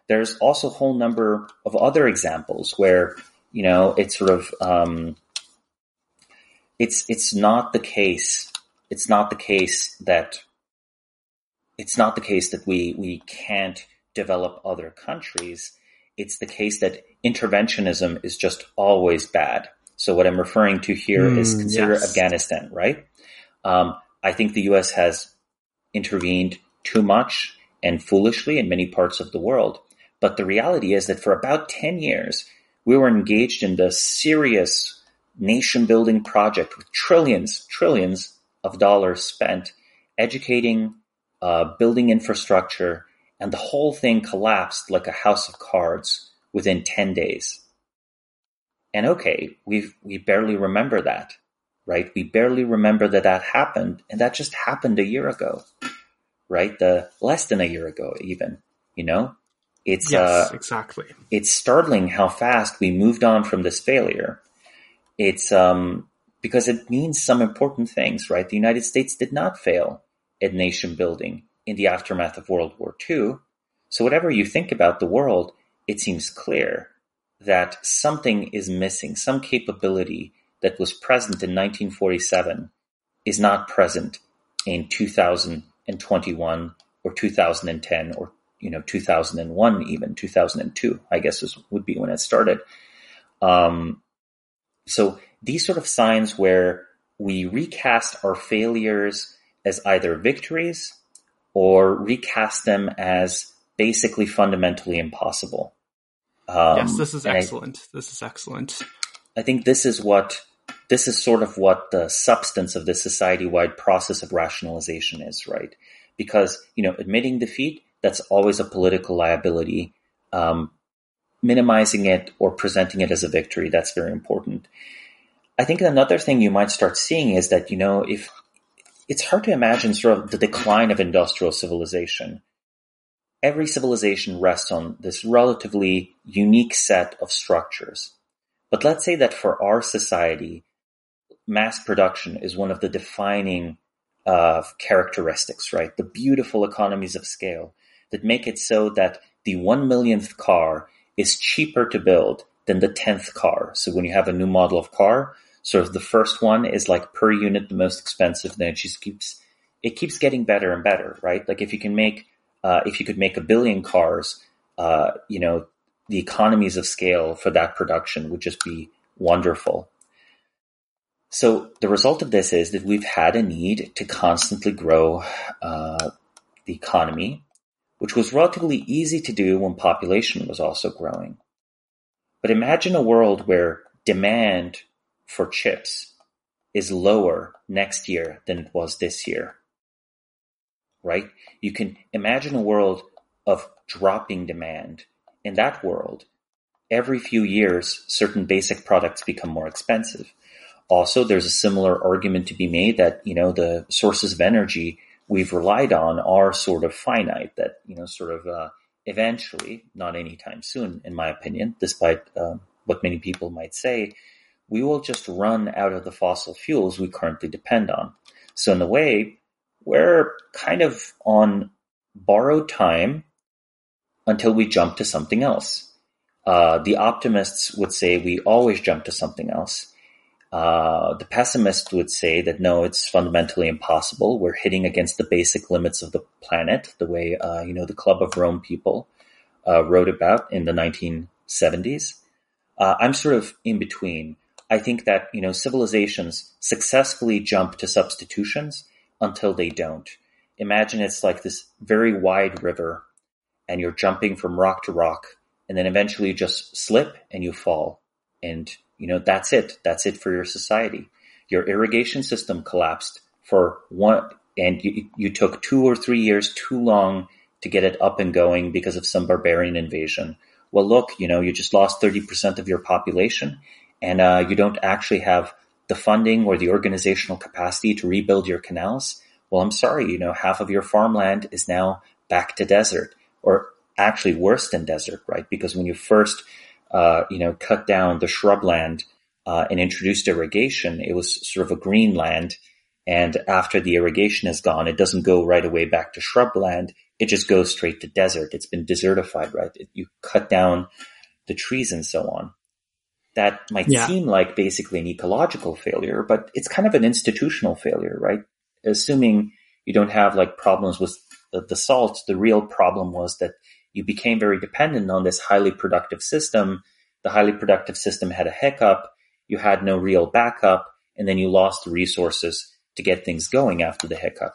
There's also a whole number of other examples where, you know, it's sort of, um, it's it's not the case. It's not the case that it's not the case that we we can't develop other countries. It's the case that interventionism is just always bad. So what I'm referring to here mm, is consider yes. Afghanistan, right? Um, I think the U.S. has intervened too much and foolishly in many parts of the world. But the reality is that for about 10 years, we were engaged in the serious nation building project with trillions, trillions of dollars spent educating, uh, building infrastructure, and the whole thing collapsed like a house of cards within 10 days. And okay, we we barely remember that, right? We barely remember that that happened, and that just happened a year ago, right? The less than a year ago, even. You know, it's yes, uh, exactly. It's startling how fast we moved on from this failure, it's um, because it means some important things, right? The United States did not fail at nation building in the aftermath of World War II. So whatever you think about the world, it seems clear that something is missing. Some capability that was present in 1947 is not present in 2021 or 2010 or you know 2001 even 2002 I guess was, would be when it started. Um, so these sort of signs where we recast our failures as either victories or recast them as basically fundamentally impossible. Um, yes, this is excellent. I, this is excellent. I think this is what this is sort of what the substance of this society-wide process of rationalization is, right? Because you know, admitting defeat that's always a political liability. Um, minimizing it or presenting it as a victory. That's very important. I think another thing you might start seeing is that, you know, if it's hard to imagine sort of the decline of industrial civilization. Every civilization rests on this relatively unique set of structures. But let's say that for our society, mass production is one of the defining uh, characteristics, right? The beautiful economies of scale that make it so that the one millionth car is cheaper to build than the tenth car. So when you have a new model of car, sort of the first one is like per unit the most expensive, then it just keeps it keeps getting better and better, right? Like if you can make uh, if you could make a billion cars, uh, you know, the economies of scale for that production would just be wonderful. So the result of this is that we've had a need to constantly grow uh, the economy, which was relatively easy to do when population was also growing. But imagine a world where demand for chips is lower next year than it was this year. Right? You can imagine a world of dropping demand. In that world, every few years, certain basic products become more expensive. Also, there's a similar argument to be made that, you know, the sources of energy we've relied on are sort of finite, that, you know, sort of, uh, eventually, not anytime soon, in my opinion, despite uh, what many people might say, we will just run out of the fossil fuels we currently depend on. So in a way, we're kind of on borrowed time until we jump to something else. Uh, the optimists would say we always jump to something else. Uh, the pessimist would say that no, it's fundamentally impossible. We're hitting against the basic limits of the planet, the way uh, you know the Club of Rome people uh, wrote about in the 1970s. Uh, I'm sort of in between. I think that, you know, civilizations successfully jump to substitutions until they don't. Imagine it's like this very wide river and you're jumping from rock to rock and then eventually you just slip and you fall. And, you know, that's it. That's it for your society. Your irrigation system collapsed for one, and you, you took two or three years too long to get it up and going because of some barbarian invasion. Well, look, you know, you just lost 30% of your population and uh, you don't actually have the funding or the organizational capacity to rebuild your canals, well, I'm sorry, you know, half of your farmland is now back to desert or actually worse than desert, right? Because when you first, uh, you know, cut down the shrubland uh, and introduced irrigation, it was sort of a green land. And after the irrigation is gone, it doesn't go right away back to shrubland. It just goes straight to desert. It's been desertified, right? It, you cut down the trees and so on that might yeah. seem like basically an ecological failure, but it's kind of an institutional failure, right? Assuming you don't have like problems with the, the salt, the real problem was that you became very dependent on this highly productive system. The highly productive system had a hiccup. You had no real backup and then you lost the resources to get things going after the hiccup.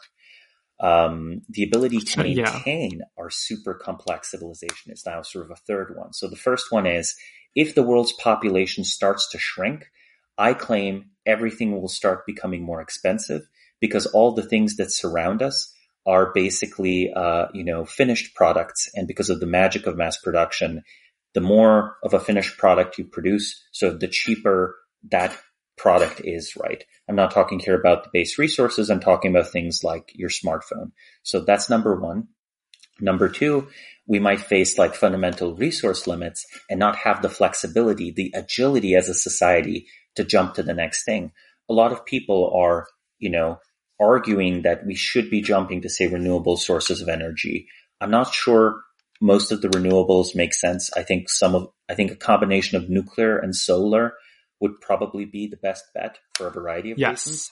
Um, the ability to <laughs> maintain yeah. our super complex civilization is now sort of a third one. So the first one is if the world's population starts to shrink, I claim everything will start becoming more expensive because all the things that surround us are basically, uh, you know, finished products. And because of the magic of mass production, the more of a finished product you produce, so the cheaper that product is, right? I'm not talking here about the base resources. I'm talking about things like your smartphone. So that's number one. Number two, we might face like fundamental resource limits and not have the flexibility, the agility as a society to jump to the next thing. A lot of people are, you know, arguing that we should be jumping to say renewable sources of energy. I'm not sure most of the renewables make sense. I think some of, I think a combination of nuclear and solar would probably be the best bet for a variety of yes. reasons.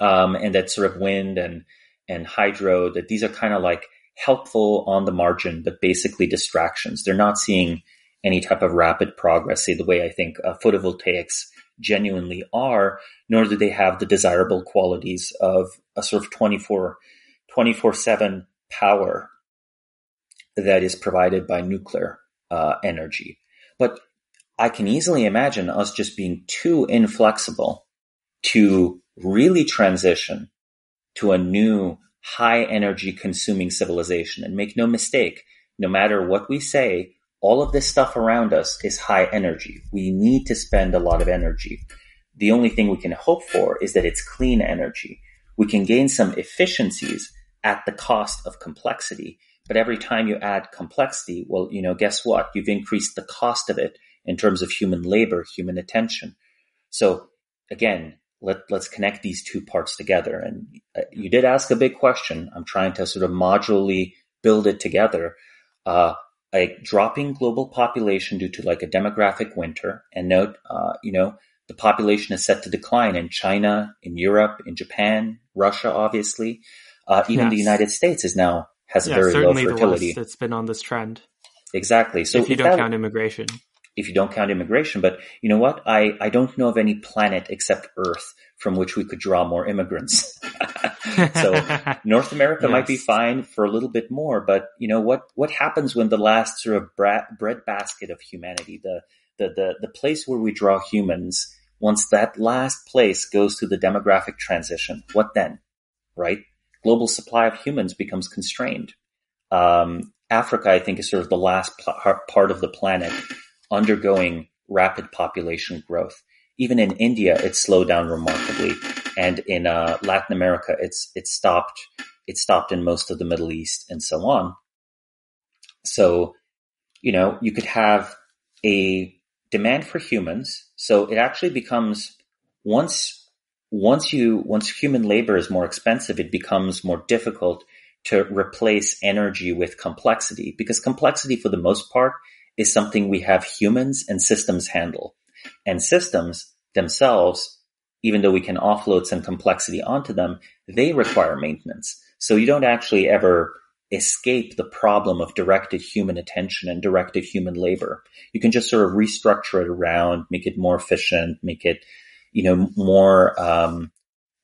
Um, and that sort of wind and, and hydro, that these are kind of like helpful on the margin, but basically distractions. They're not seeing any type of rapid progress, say the way I think uh, photovoltaics genuinely are, nor do they have the desirable qualities of a sort of 24, 24 7 power that is provided by nuclear uh, energy. But I can easily imagine us just being too inflexible to really transition to a new high energy consuming civilization. And make no mistake, no matter what we say, all of this stuff around us is high energy. We need to spend a lot of energy. The only thing we can hope for is that it's clean energy. We can gain some efficiencies at the cost of complexity. But every time you add complexity, well, you know, guess what? You've increased the cost of it in terms of human labor, human attention. So again, let, let's connect these two parts together. And uh, you did ask a big question. I'm trying to sort of modularly build it together. Uh, a dropping global population due to like a demographic winter and note, uh, you know, the population is set to decline in China, in Europe, in Japan, Russia, obviously. Uh, even yes. the United States is now has yeah, a very low fertility. The it's been on this trend. Exactly. So if you if don't that, count immigration, if you don't count immigration, but you know what? I, I don't know of any planet except Earth from which we could draw more immigrants. <laughs> <laughs> so <laughs> North America yes. might be fine for a little bit more, but you know what? What happens when the last sort of bread basket of humanity, the the the the place where we draw humans, once that last place goes through the demographic transition, what then? Right? Global supply of humans becomes constrained. Um, Africa, I think, is sort of the last pl- part of the planet undergoing rapid population growth. Even in India, it slowed down remarkably, and in uh, Latin America, it's it stopped. It stopped in most of the Middle East and so on. So, you know, you could have a demand for humans. So it actually becomes once once you once human labor is more expensive, it becomes more difficult to replace energy with complexity because complexity for the most part is something we have humans and systems handle. And systems themselves, even though we can offload some complexity onto them, they require maintenance. So you don't actually ever escape the problem of directed human attention and directed human labor. You can just sort of restructure it around, make it more efficient, make it, you know, more, um,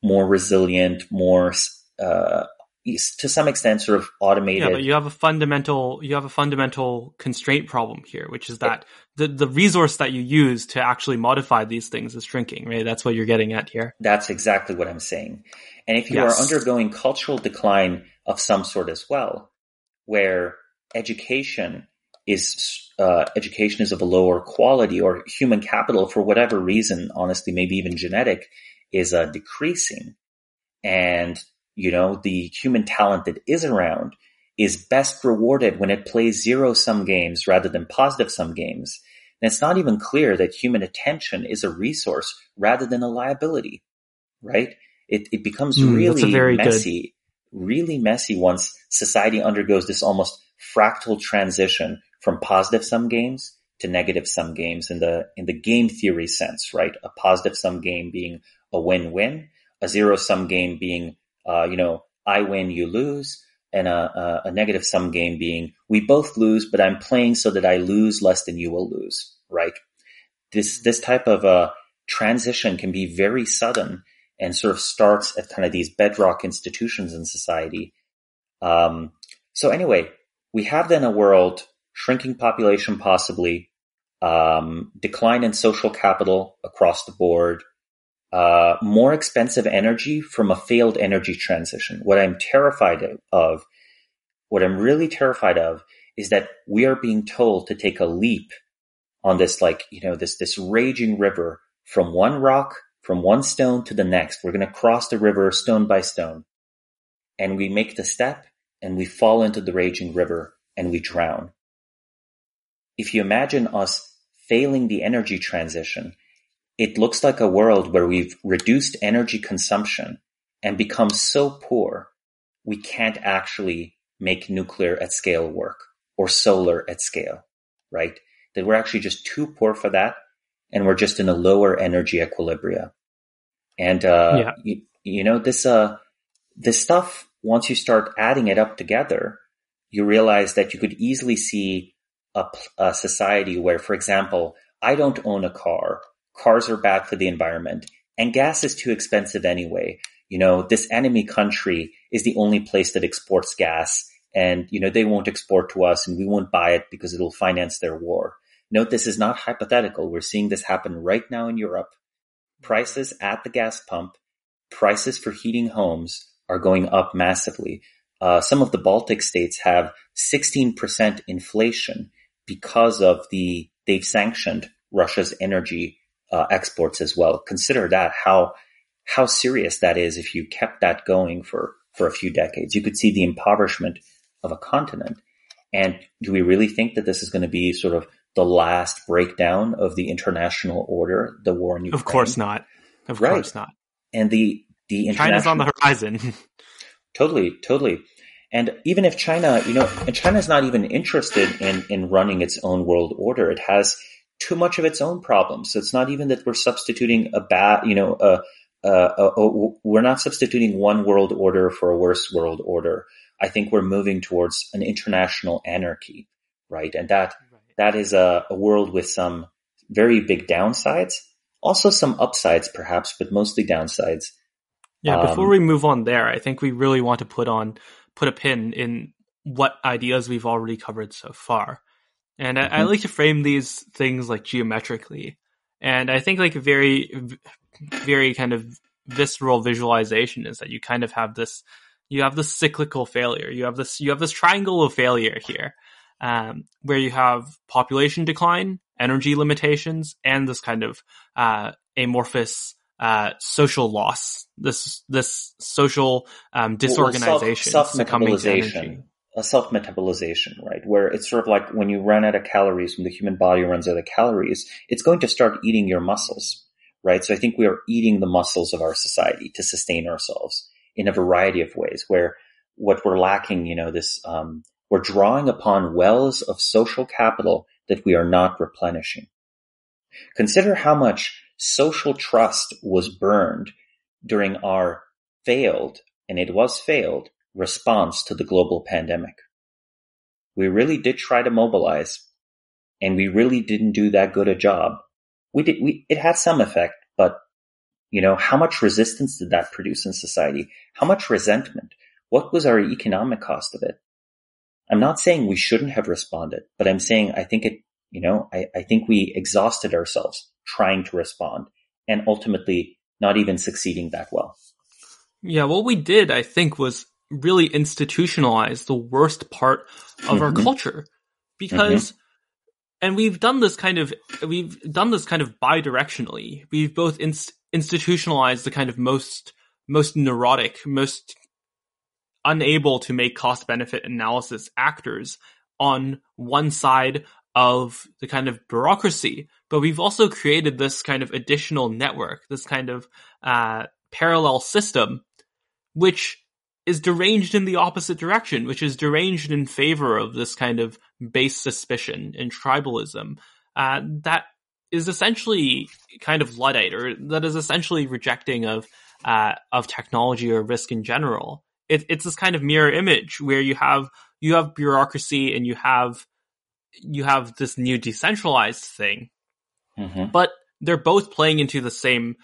more resilient, more, uh, to some extent sort of automated. Yeah, but you have a fundamental you have a fundamental constraint problem here, which is that the the resource that you use to actually modify these things is shrinking, right? That's what you're getting at here. That's exactly what I'm saying. And if you yes. are undergoing cultural decline of some sort as well, where education is uh, education is of a lower quality or human capital for whatever reason, honestly, maybe even genetic, is uh, decreasing, and you know, the human talent that is around is best rewarded when it plays zero sum games rather than positive sum games. And it's not even clear that human attention is a resource rather than a liability, right? It, it becomes mm, really messy, good. really messy once society undergoes this almost fractal transition from positive sum games to negative sum games in the, in the game theory sense, right? A positive sum game being a win-win, a zero sum game being uh, you know, I win, you lose, and a, a, a, negative sum game being we both lose, but I'm playing so that I lose less than you will lose, right? This this type of a uh, transition can be very sudden and sort of starts at kind of these bedrock institutions in society. Um, so anyway, we have then a world shrinking population, possibly um, decline in social capital across the board, uh, more expensive energy from a failed energy transition. What I'm terrified of, what I'm really terrified of, is that we are being told to take a leap on this, like you know, this this raging river from one rock, from one stone to the next. We're going to cross the river stone by stone, and we make the step, and we fall into the raging river, and we drown. If you imagine us failing the energy transition, it looks like a world where we've reduced energy consumption and become so poor we can't actually make nuclear at scale work or solar at scale, right? That we're actually just too poor for that and we're just in a lower energy equilibria. And, uh, yeah. you, you know, this, uh, this stuff, once you start adding it up together, you realize that you could easily see a, a society where, for example, I don't own a car cars are bad for the environment, and gas is too expensive anyway. You know, this enemy country is the only place that exports gas, and you know they won't export to us, and we won't buy it because it'll finance their war. Note this is not hypothetical. We're seeing this happen right now in Europe. Prices at the gas pump, prices for heating homes are going up massively. Uh, some of the Baltic states have 16% inflation because of the they've sanctioned Russia's energy uh, exports as well. Consider that how how serious that is if you kept that going for for a few decades. You could see the impoverishment of a continent. And do we really think that this is going to be sort of the last breakdown of the international order, the war in Ukraine? Of course not. Of right. course not. And the the China's on the horizon. <laughs> totally, totally. And even if China, you know, and China's not even interested in in running its own world order. It has too much of its own problems. So it's not even that we're substituting a bad, you know, a, a, a, we're not substituting one world order for a worse world order. I think we're moving towards an international anarchy, right? And that right. that is a, a world with some very big downsides, also some upsides, perhaps, but mostly downsides. Yeah. Um, before we move on there, I think we really want to put on put a pin in what ideas we've already covered so far. And I, mm-hmm. I, like to frame these things like geometrically. And I think like a very, very kind of visceral visualization is that you kind of have this, you have this cyclical failure. You have this, you have this triangle of failure here, um, where you have population decline, energy limitations, and this kind of, uh, amorphous, uh, social loss, this, this social, um, disorganization, well, self, self a self-metabolization, right? Where it's sort of like when you run out of calories, when the human body runs out of calories, it's going to start eating your muscles, right? So I think we are eating the muscles of our society to sustain ourselves in a variety of ways where what we're lacking, you know, this, um, we're drawing upon wells of social capital that we are not replenishing. Consider how much social trust was burned during our failed, and it was failed, response to the global pandemic. We really did try to mobilize and we really didn't do that good a job. We did, we, it had some effect, but you know, how much resistance did that produce in society? How much resentment? What was our economic cost of it? I'm not saying we shouldn't have responded, but I'm saying I think it, you know, I, I think we exhausted ourselves trying to respond and ultimately not even succeeding that well. Yeah, what we did, I think, was really institutionalize the worst part of mm-hmm. our culture because mm-hmm. and we've done this kind of we've done this kind of bi-directionally we've both inst- institutionalized the kind of most most neurotic most unable to make cost benefit analysis actors on one side of the kind of bureaucracy but we've also created this kind of additional network this kind of uh, parallel system which is deranged in the opposite direction, which is deranged in favor of this kind of base suspicion and tribalism uh, that is essentially kind of luddite, or that is essentially rejecting of uh, of technology or risk in general. It, it's this kind of mirror image where you have you have bureaucracy and you have you have this new decentralized thing, mm-hmm. but they're both playing into the same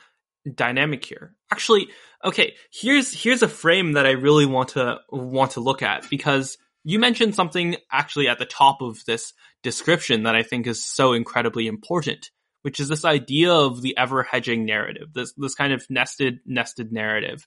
dynamic here. Actually, okay, here's here's a frame that I really want to want to look at because you mentioned something actually at the top of this description that I think is so incredibly important, which is this idea of the ever hedging narrative, this this kind of nested nested narrative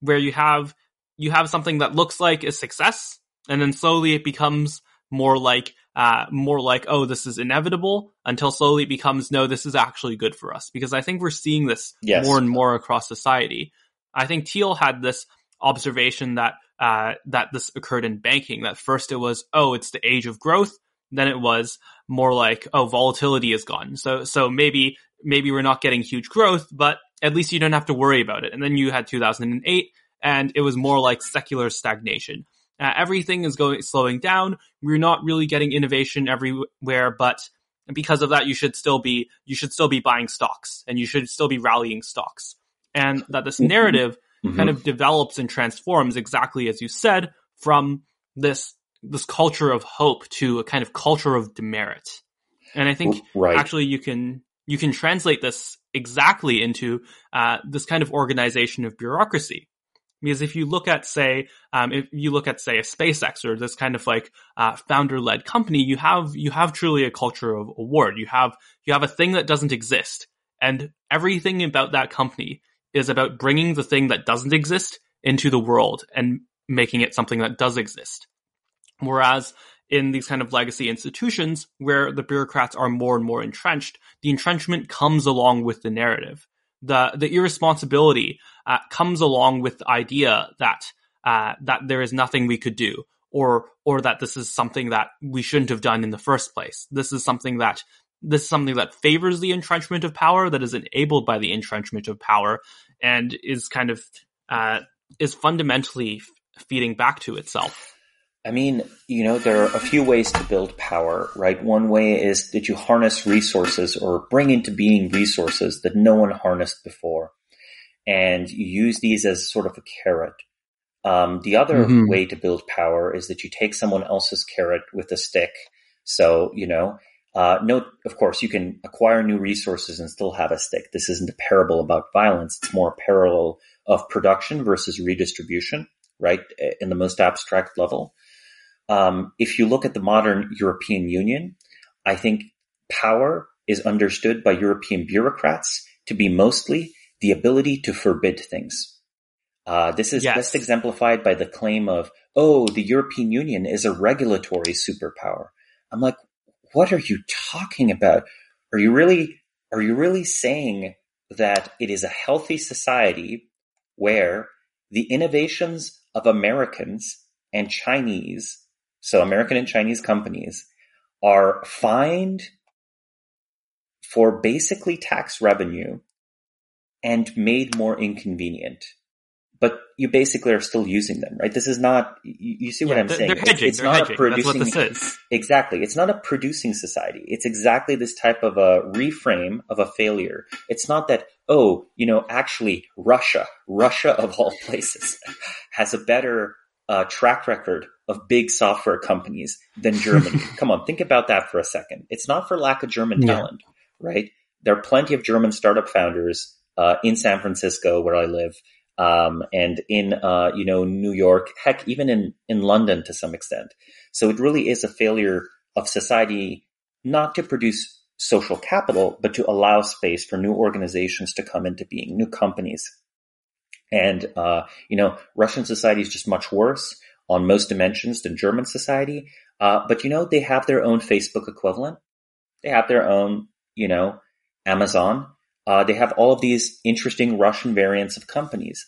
where you have you have something that looks like a success and then slowly it becomes more like uh, more like, oh, this is inevitable until slowly it becomes, no, this is actually good for us. Because I think we're seeing this yes. more and more across society. I think Thiel had this observation that, uh, that this occurred in banking, that first it was, oh, it's the age of growth. Then it was more like, oh, volatility is gone. So, so maybe, maybe we're not getting huge growth, but at least you don't have to worry about it. And then you had 2008 and it was more like secular stagnation. Uh, everything is going slowing down. We're not really getting innovation everywhere, but because of that, you should still be you should still be buying stocks and you should still be rallying stocks. And that this mm-hmm. narrative mm-hmm. kind of develops and transforms exactly as you said from this this culture of hope to a kind of culture of demerit. And I think right. actually you can you can translate this exactly into uh, this kind of organization of bureaucracy. Because if you look at, say, um, if you look at, say, a SpaceX or this kind of like uh, founder-led company, you have you have truly a culture of award. You have you have a thing that doesn't exist, and everything about that company is about bringing the thing that doesn't exist into the world and making it something that does exist. Whereas in these kind of legacy institutions where the bureaucrats are more and more entrenched, the entrenchment comes along with the narrative. The the irresponsibility uh, comes along with the idea that uh, that there is nothing we could do, or or that this is something that we shouldn't have done in the first place. This is something that this is something that favors the entrenchment of power, that is enabled by the entrenchment of power, and is kind of uh, is fundamentally feeding back to itself. I mean, you know, there are a few ways to build power, right? One way is that you harness resources or bring into being resources that no one harnessed before. And you use these as sort of a carrot. Um, the other mm-hmm. way to build power is that you take someone else's carrot with a stick. So, you know, uh, note, of course, you can acquire new resources and still have a stick. This isn't a parable about violence. It's more a parallel of production versus redistribution, right? In the most abstract level. Um, if you look at the modern European Union, I think power is understood by European bureaucrats to be mostly the ability to forbid things. Uh, this is yes. best exemplified by the claim of, oh, the European Union is a regulatory superpower. I'm like, what are you talking about? Are you really, are you really saying that it is a healthy society where the innovations of Americans and Chinese so American and Chinese companies are fined for basically tax revenue and made more inconvenient. But you basically are still using them, right? This is not, you, you see what I'm saying? They're hedging, it's, it's not hedging. a producing, That's what this is. exactly. It's not a producing society. It's exactly this type of a reframe of a failure. It's not that, oh, you know, actually Russia, Russia of all places has a better uh, track record of big software companies than <laughs> Germany. Come on, think about that for a second. It's not for lack of German yeah. talent, right? There are plenty of German startup founders uh, in San Francisco, where I live, um, and in uh, you know New York, heck, even in in London to some extent. So it really is a failure of society not to produce social capital, but to allow space for new organizations to come into being, new companies. And, uh, you know, Russian society is just much worse on most dimensions than German society. Uh, but you know, they have their own Facebook equivalent. They have their own, you know, Amazon. Uh, they have all of these interesting Russian variants of companies,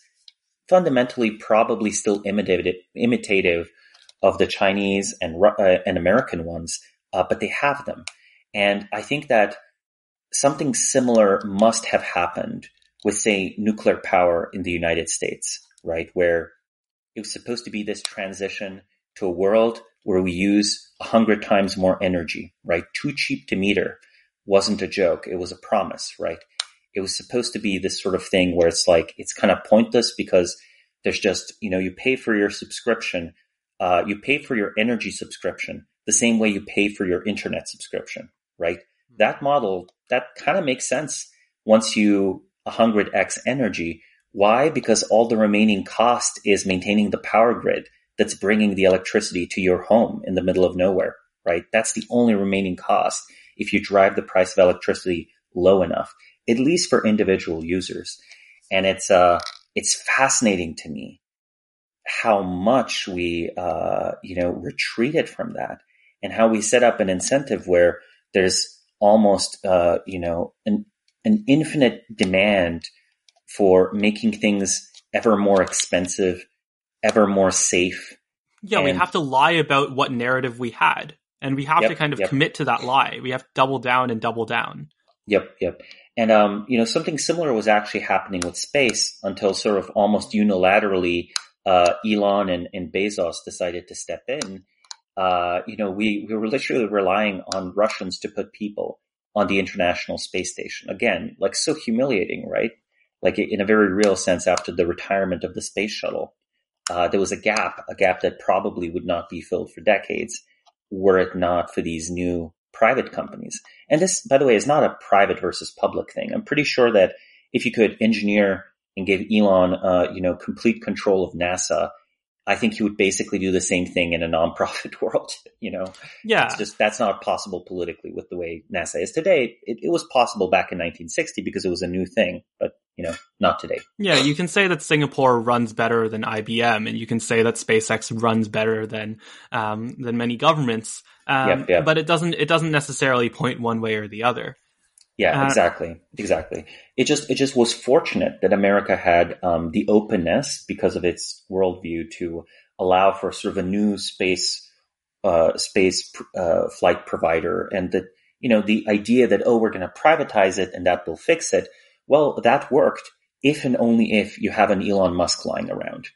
fundamentally probably still imitative, imitative of the Chinese and uh, and American ones, uh, but they have them. And I think that something similar must have happened with, say, nuclear power in the United States, right? Where it was supposed to be this transition to a world where we use a hundred times more energy, right? Too cheap to meter wasn't a joke. It was a promise, right? It was supposed to be this sort of thing where it's like, it's kind of pointless because there's just, you know, you pay for your subscription, uh, you pay for your energy subscription the same way you pay for your internet subscription, right? That model, that kind of makes sense once you 100x energy. Why? Because all the remaining cost is maintaining the power grid that's bringing the electricity to your home in the middle of nowhere, right? That's the only remaining cost if you drive the price of electricity low enough, at least for individual users. And it's, uh, it's fascinating to me how much we, uh, you know, retreated from that and how we set up an incentive where there's almost, uh, you know, an an infinite demand for making things ever more expensive, ever more safe. Yeah, and we have to lie about what narrative we had. And we have yep, to kind of yep. commit to that lie. We have to double down and double down. Yep, yep. And um, you know, something similar was actually happening with space until sort of almost unilaterally uh, Elon and, and Bezos decided to step in. Uh, you know, we, we were literally relying on Russians to put people on the International Space Station. Again, like so humiliating, right? Like in a very real sense, after the retirement of the space shuttle, uh, there was a gap, a gap that probably would not be filled for decades were it not for these new private companies. And this, by the way, is not a private versus public thing. I'm pretty sure that if you could engineer and give Elon, uh, you know, complete control of NASA, I think he would basically do the same thing in a nonprofit <laughs> world. You know, yeah, it's just that's not possible politically with the way NASA is today. It, it was possible back in 1960 because it was a new thing, but You know, not today. Yeah, you can say that Singapore runs better than IBM, and you can say that SpaceX runs better than um, than many governments. Um, Yep, yep. But it doesn't it doesn't necessarily point one way or the other. Yeah, Uh, exactly, exactly. It just it just was fortunate that America had um, the openness because of its worldview to allow for sort of a new space uh, space uh, flight provider, and that you know the idea that oh we're going to privatize it and that will fix it. Well, that worked if and only if you have an Elon Musk lying around,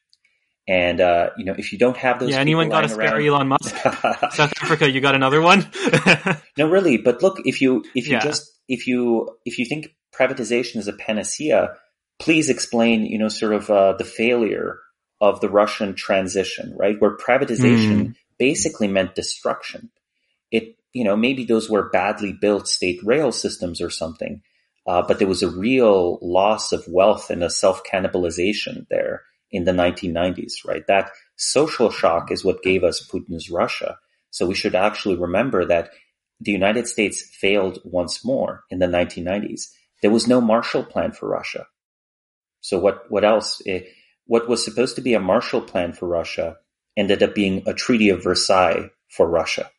and uh, you know if you don't have those, yeah, anyone got a spare around- Elon Musk? <laughs> South Africa, you got another one? <laughs> No, really. But look, if you if you Yeah. just if you if you think privatization is a panacea, please explain. You know, sort of uh, the failure of the Russian transition, right? Where privatization basically meant destruction. It you know maybe those were badly built state rail systems or something, uh, but there was a real loss of wealth and a self cannibalization there in the 1990s, right? That social shock is what gave us Putin's Russia. So we should actually remember that the United States failed once more in the 1990s. There was no Marshall Plan for Russia. So what, what else? Eh, What was supposed to be a Marshall Plan for Russia ended up being a Treaty of Versailles for Russia.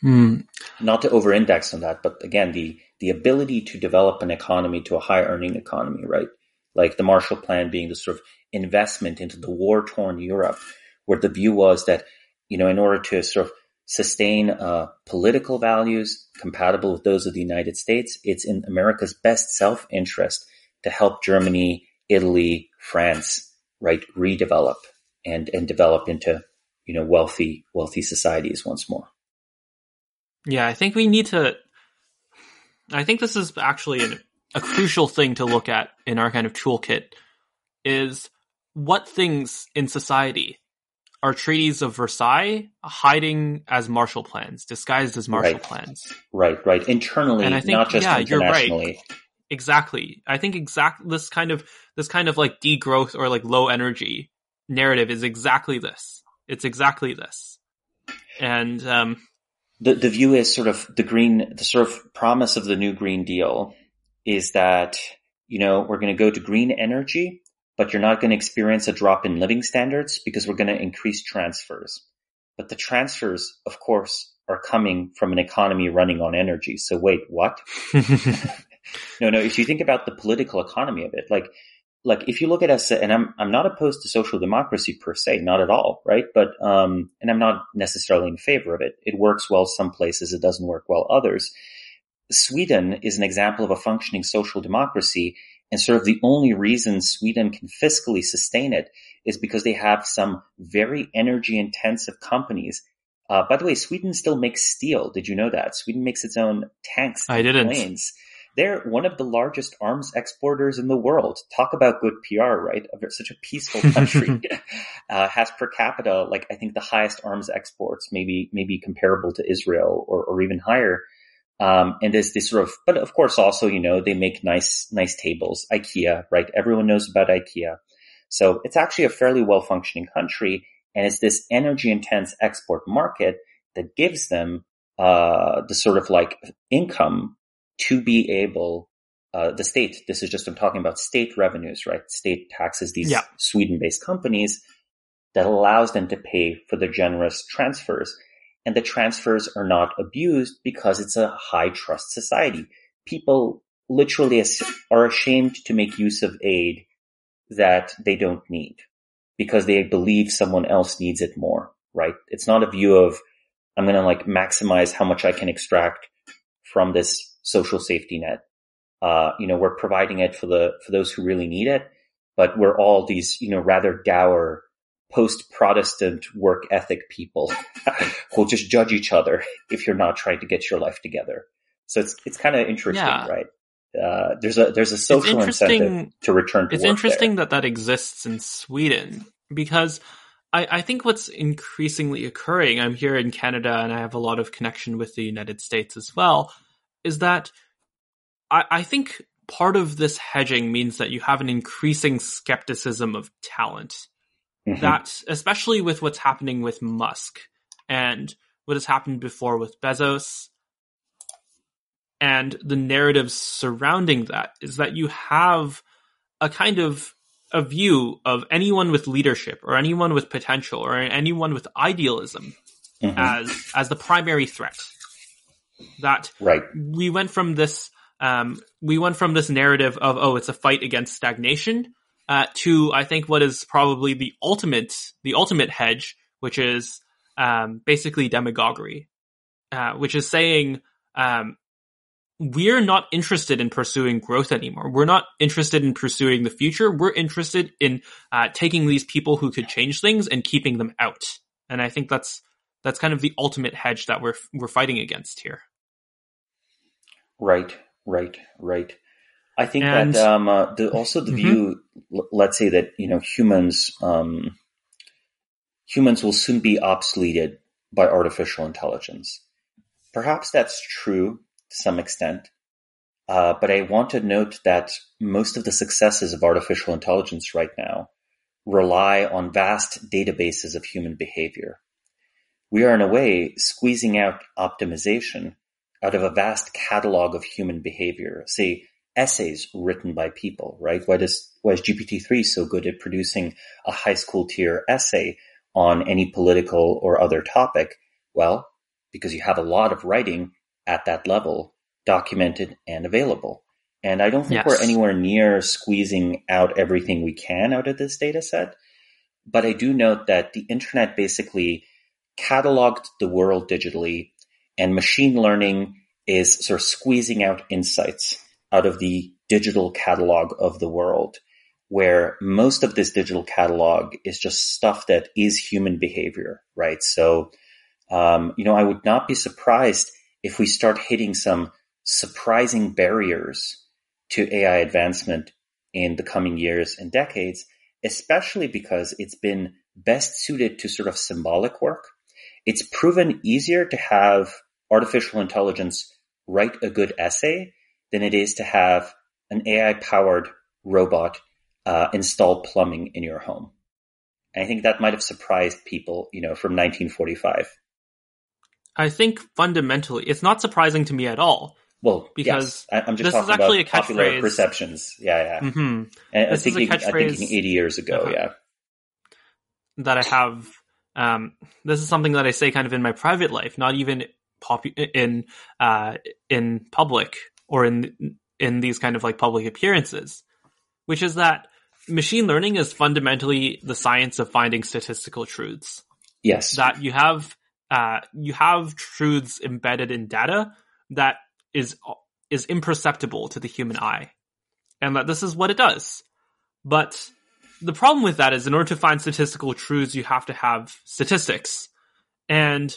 Hmm. Not to over-index on that, but again, the, the ability to develop an economy to a high earning economy, right? Like the Marshall Plan being the sort of investment into the war-torn Europe, where the view was that, you know, in order to sort of sustain uh, political values compatible with those of the United States, it's in America's best self-interest to help Germany, Italy, France, right, redevelop and and develop into you know wealthy wealthy societies once more. Yeah, I think we need to. I think this is actually an, a crucial thing to look at in our kind of toolkit is what things in society are treaties of Versailles hiding as Marshall plans, disguised as Marshall Right. plans. Right, right. Internally, And I think- not just yeah, you're right. internationally. Exactly. I think exact this kind of this kind of like degrowth or like low energy narrative is exactly this. It's exactly this. And um the the view is sort of the green the sort of promise of the new green deal is that you know we're going to go to green energy but you're not going to experience a drop in living standards because we're going to increase transfers. But the transfers of course are coming from an economy running on energy. So wait what? <laughs> No no if you think about the political economy of it like like if you look at us and i'm i'm not opposed to social democracy per se not at all right? But um and i'm not necessarily in favor of it. It works well some places it doesn't work well others. Sweden is an example of a functioning social democracy and sort of the only reason sweden can fiscally sustain it is because they have some very energy intensive companies uh, by the way sweden still makes steel did you know that sweden makes its own tanks I didn't. planes they're one of the largest arms exporters in the world. Talk about good PR, right? Such a peaceful country <laughs> <laughs> uh, has per capita, like I think the highest arms exports, maybe maybe comparable to Israel or, or even higher. Um, and there's this sort of, but of course also, you know, they make nice nice tables. IKEA, right? Everyone knows about IKEA. So it's actually a fairly well functioning country, and it's this energy intense export market that gives them uh, the sort of like income to be able, uh, the state, this is just, I'm talking about state revenues, right? State taxes these Yeah. Sweden based companies that allows them to pay for the generous transfers. And the transfers are not abused because it's a high trust society. People literally are ashamed to make use of aid that they don't need because they believe someone else needs it more, right? It's not a view of, I'm going to like maximize how much I can extract from this social safety net. Uh, you know, we're providing it for the, for those who really need it, but we're all these, you know, rather dour post-Protestant work ethic people <laughs> who'll just judge each other if you're not trying to get your life together. So it's, it's kind of interesting, Yeah. right? Uh, there's a, there's a social incentive to return to it's interesting that that exists in Sweden because I, I think what's increasingly occurring, I'm here in Canada and I have a lot of connection with the United States as well, is that I, I think part of this hedging means that you have an increasing skepticism of talent. Mhm. That, especially with what's happening with Musk and what has happened before with Bezos. and the narratives surrounding that is that you have a kind of a view of anyone with leadership or anyone with potential or anyone with idealism mm-hmm. as as the primary threat. That right. we went from this um, we went from this narrative of oh it's a fight against stagnation uh, to I think what is probably the ultimate the ultimate hedge, which is um, basically demagoguery, uh, which is saying um, we're not interested in pursuing growth anymore. We're not interested in pursuing the future. We're interested in uh, taking these people who could change things and keeping them out. And I think that's that's kind of the ultimate hedge that we're we're fighting against here. Right, right, right. I think and, that um, uh, the, also the mm-hmm. view, l- let's say that you know humans um, humans will soon be obsoleted by artificial intelligence. Perhaps that's true to some extent. Uh, but I want to note that most of the successes of artificial intelligence right now rely on vast databases of human behavior. We are in a way squeezing out optimization out of a vast catalog of human behavior, say essays written by people, right? Why does, why is GPT-3 so good at producing a high school tier essay on any political or other topic? Well, because you have a lot of writing at that level documented and available. And I don't think yes. we're anywhere near squeezing out everything we can out of this data set. But I do note that the internet basically cataloged the world digitally and machine learning is sort of squeezing out insights out of the digital catalog of the world where most of this digital catalog is just stuff that is human behavior, right? So, um, you know, I would not be surprised if we start hitting some surprising barriers to AI advancement in the coming years and decades, especially because it's been best suited to sort of symbolic work. It's proven easier to have artificial intelligence write a good essay than it is to have an AI powered robot uh, install plumbing in your home. And I think that might have surprised people, you know, from 1945. I think fundamentally, it's not surprising to me at all. Well, because yes. I'm just this talking is actually about a popular perceptions. Yeah, yeah. Mm-hmm. And this thinking, is a catchphrase. I think 80 years ago, uh-huh. yeah. That I have. Um, this is something that I say kind of in my private life, not even pop in uh, in public or in in these kind of like public appearances, which is that machine learning is fundamentally the science of finding statistical truths. Yes, that you have uh, you have truths embedded in data that is is imperceptible to the human eye, and that this is what it does. But the problem with that is, in order to find statistical truths, you have to have statistics, and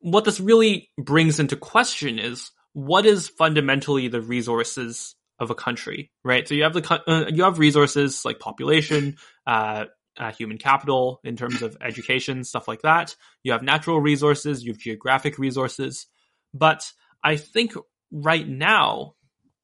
what this really brings into question is what is fundamentally the resources of a country, right? So you have the uh, you have resources like population, uh, uh, human capital in terms of education, stuff like that. You have natural resources, you have geographic resources, but I think right now,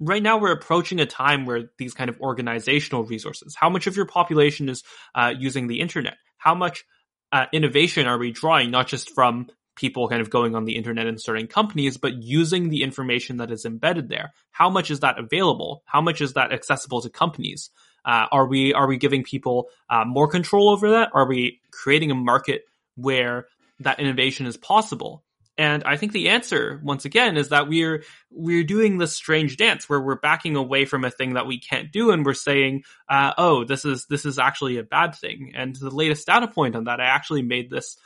right now we're approaching a time where these kind of organizational resources, how much of your population is uh, using the internet, how much uh, innovation are we drawing, not just from people kind of going on the internet and starting companies, but using the information that is embedded there. How much is that available? How much is that accessible to companies? Uh, are we are we giving people uh, more control over that? Are we creating a market where that innovation is possible? And I think the answer, once again, is that we're we're doing this strange dance where we're backing away from a thing that we can't do, and we're saying, uh, "Oh, this is this is actually a bad thing." And the latest data point on that, I actually made this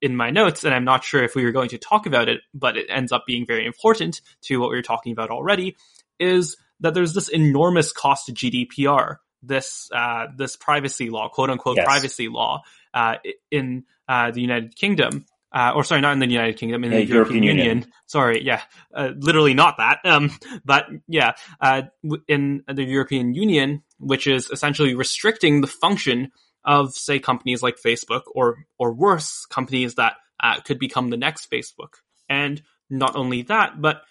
in, my notes, and I'm not sure if we were going to talk about it, but it ends up being very important to what we were talking about already. Is that there's this enormous cost to GDPR, this uh, this privacy law, quote unquote yes. privacy law, uh, in uh, the United Kingdom. Uh, or sorry, not in the United Kingdom, in the European, European Union. Union. Sorry, yeah, uh, literally not that. Um, but yeah, uh, in the European Union, which is essentially restricting the function of, say, companies like Facebook, or or worse, companies that uh, could become the next Facebook. And not only that, but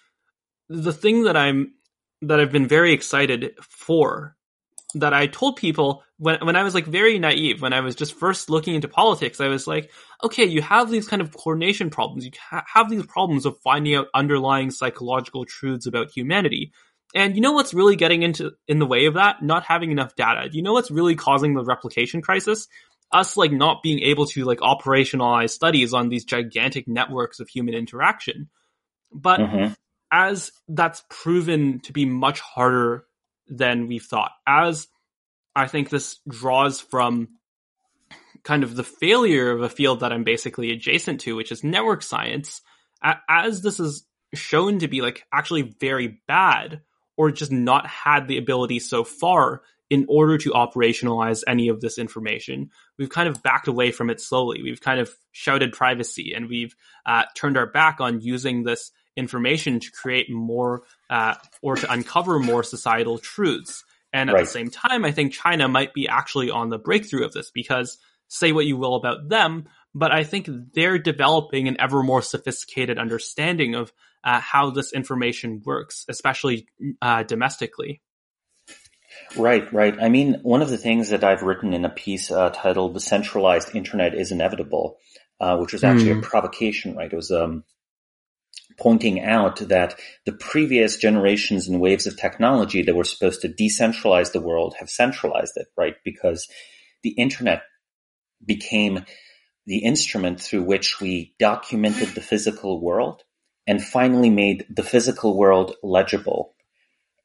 the thing that I'm that I've been very excited for that I told people when when I was like very naive, when I was just first looking into politics, I was like, okay, you have these kind of coordination problems. You ha- have these problems of finding out underlying psychological truths about humanity. And you know what's really getting into in the way of that? Not having enough data. You know what's really causing the replication crisis? Us like not being able to like operationalize studies on these gigantic networks of human interaction. But mm-hmm. as that's proven to be much harder than we've thought, as I think this draws from kind of the failure of a field that I'm basically adjacent to, which is network science, as this is shown to be like actually very bad or just not had the ability so far in order to operationalize any of this information. We've kind of backed away from it slowly. We've kind of shouted privacy and we've uh, turned our back on using this information to create more uh, or to uncover more societal truths. And at right. the same time, I think China might be actually on the breakthrough of this because say what you will about them, but I think they're developing an ever more sophisticated understanding of uh, how this information works, especially uh, domestically. Right, right. I mean, one of the things that I've written in a piece uh, titled "The Centralized Internet is Inevitable," uh, which was actually mm. a hmm. provocation. Right, it was um, pointing out that the previous generations and waves of technology that were supposed to decentralize the world have centralized it. Right, because the internet became the instrument through which we documented the physical world and finally made the physical world legible,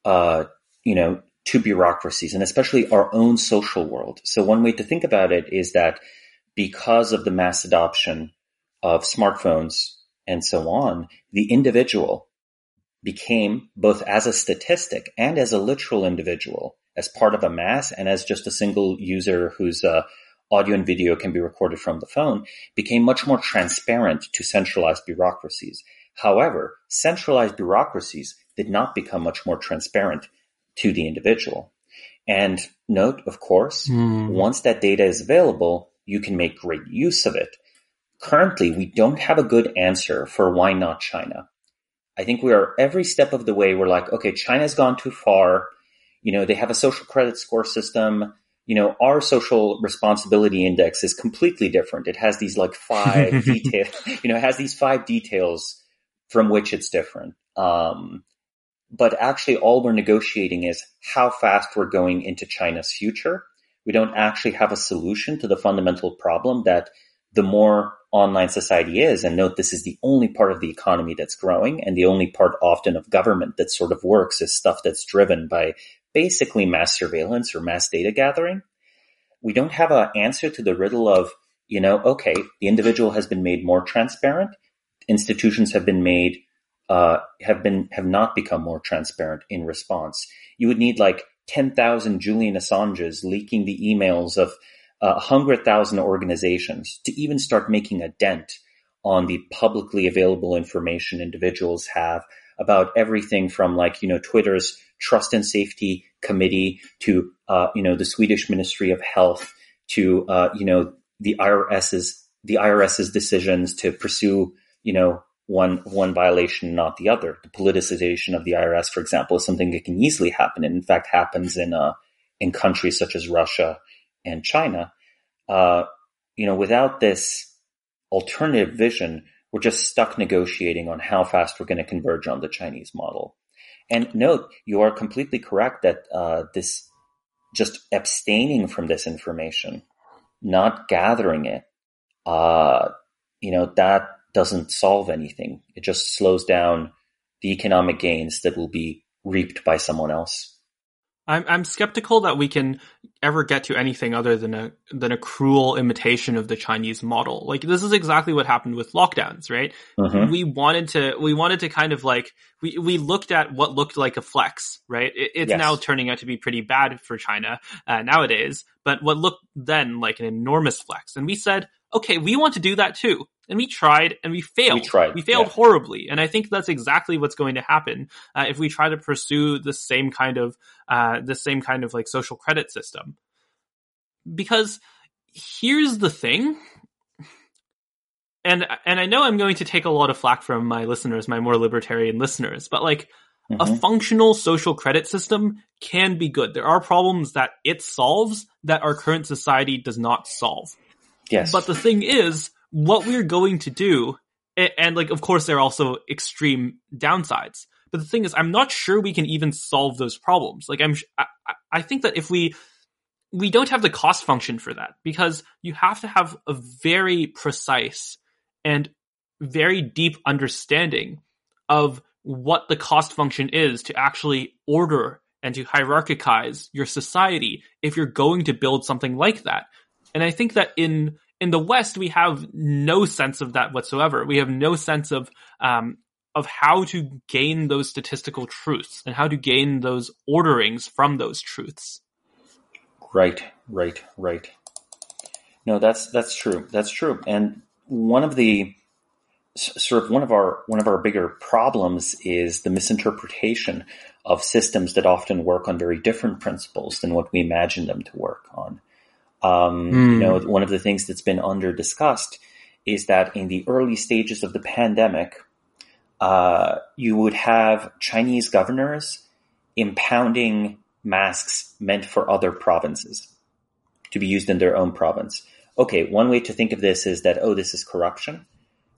uh, you know, to bureaucracies and especially our own social world. So one way to think about it is that because of the mass adoption of smartphones and so on, the individual became both as a statistic and as a literal individual, as part of a mass and as just a single user whose uh, audio and video can be recorded from the phone, became much more transparent to centralized bureaucracies. However, centralized bureaucracies did not become much more transparent to the individual. And note, of course, mm. once that data is available, you can make great use of it. Currently, we don't have a good answer for why not China. I think we are every step of the way. We're like, okay, China's gone too far. You know, they have a social credit score system. You know, our social responsibility index is completely different. It has these like five <laughs> detail, you know, it has these five details from which it's different. Um, but actually all we're negotiating is how fast we're going into China's future. We don't actually have a solution to the fundamental problem that the more online society is, and note this is the only part of the economy that's growing and the only part often of government that sort of works is stuff that's driven by basically mass surveillance or mass data gathering. We don't have an answer to the riddle of, you know, okay, the individual has been made more transparent institutions have been made uh, have been have not become more transparent in response. You would need like ten thousand Julian Assanges leaking the emails of a uh, hundred thousand organizations to even start making a dent on the publicly available information individuals have about everything from like you know Twitter's trust and safety committee to uh, you know the Swedish Ministry of Health to uh, you know the IRS's the IRS's decisions to pursue you know, one one violation, not the other. The politicization of the IRS, for example, is something that can easily happen, and in fact happens in uh, in countries such as Russia and China. Uh, you know, without this alternative vision, we're just stuck negotiating on how fast we're going to converge on the Chinese model. And note, you are completely correct that uh, this just abstaining from this information, not gathering it, uh, you know, that doesn't solve anything. It just slows down the economic gains that will be reaped by someone else. I'm I'm skeptical that we can ever get to anything other than a than a cruel imitation of the Chinese model. Like this is exactly what happened with lockdowns, right? Mm-hmm. We wanted to we wanted to kind of like we we looked at what looked like a flex, right? It, it's yes. now turning out to be pretty bad for China uh, nowadays, but what looked then like an enormous flex, and we said, okay, we want to do that too. And we tried and we failed. We tried. We failed yeah. horribly. And I think that's exactly what's going to happen uh, if we try to pursue the same kind of, uh, the same kind of like social credit system. Because here's the thing. And, and I know I'm going to take a lot of flack from my listeners, my more libertarian listeners, but like, mm-hmm. a functional social credit system can be good. There are problems that it solves that our current society does not solve. Yes. But the thing is, what we're going to do, and, and like, of course, there are also extreme downsides. But the thing is, I'm not sure we can even solve those problems. Like, I'm, I, I think that if we, we don't have the cost function for that because you have to have a very precise and very deep understanding of what the cost function is to actually order and to hierarchize your society if you're going to build something like that. And I think that in in the West we have no sense of that whatsoever. We have no sense of um, of how to gain those statistical truths and how to gain those orderings from those truths. Right, right, right. No, that's that's true. That's true. And one of the sort of one of our one of our bigger problems is the misinterpretation of systems that often work on very different principles than what we imagine them to work on. Um, mm. You know, one of the things that's been under discussed is that in the early stages of the pandemic, uh, you would have Chinese governors impounding masks meant for other provinces to be used in their own province. Okay, one way to think of this is that, oh, this is corruption.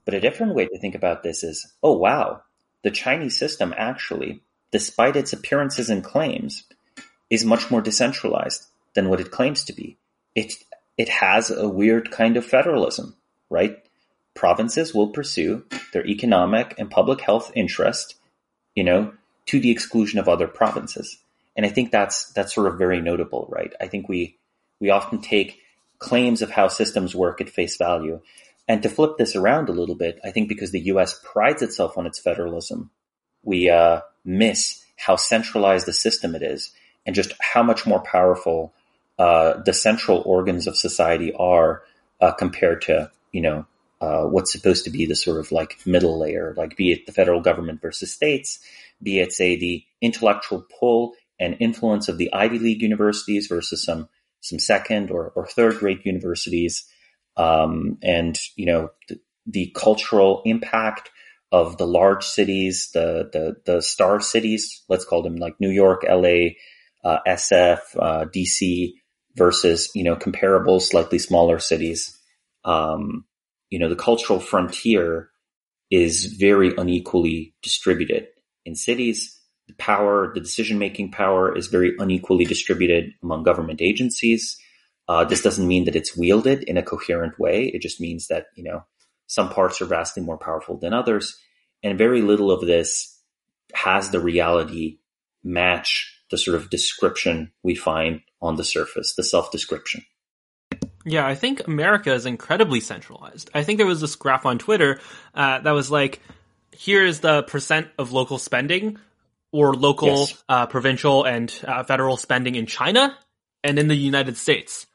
But a different way to think about this is, oh wow, the Chinese system actually, despite its appearances and claims, is much more decentralized than what it claims to be. It it has a weird kind of federalism, right? Provinces will pursue their economic and public health interest, you know, to the exclusion of other provinces. And I think that's that's sort of very notable, right? I think we we often take claims of how systems work at face value and to flip this around a little bit, I think because the U.S. prides itself on its federalism, we uh, miss how centralized the system it is, and just how much more powerful the central organs of society are uh, compared to you know uh, what's supposed to be the sort of like middle layer, like be it the federal government versus states, be it say the intellectual pull and influence of the Ivy League universities versus some some second or, or third rate universities um, and you know the, the, cultural impact of the large cities, the the the star cities, let's call them like New York, L.A., uh, SF, uh, DC, versus you know comparable, slightly smaller cities. Um, you know the cultural frontier is very unequally distributed in cities. The power, the decision making power, is very unequally distributed among government agencies. Uh, this doesn't mean that it's wielded in a coherent way. It just means that, you know, some parts are vastly more powerful than others. And very little of this has the reality match the sort of description we find on the surface, the self description. Yeah, I think America is incredibly centralized. I think there was this graph on Twitter uh, that was like, here is the percent of local spending or local, yes. uh, provincial, and uh, federal spending in China and in the United States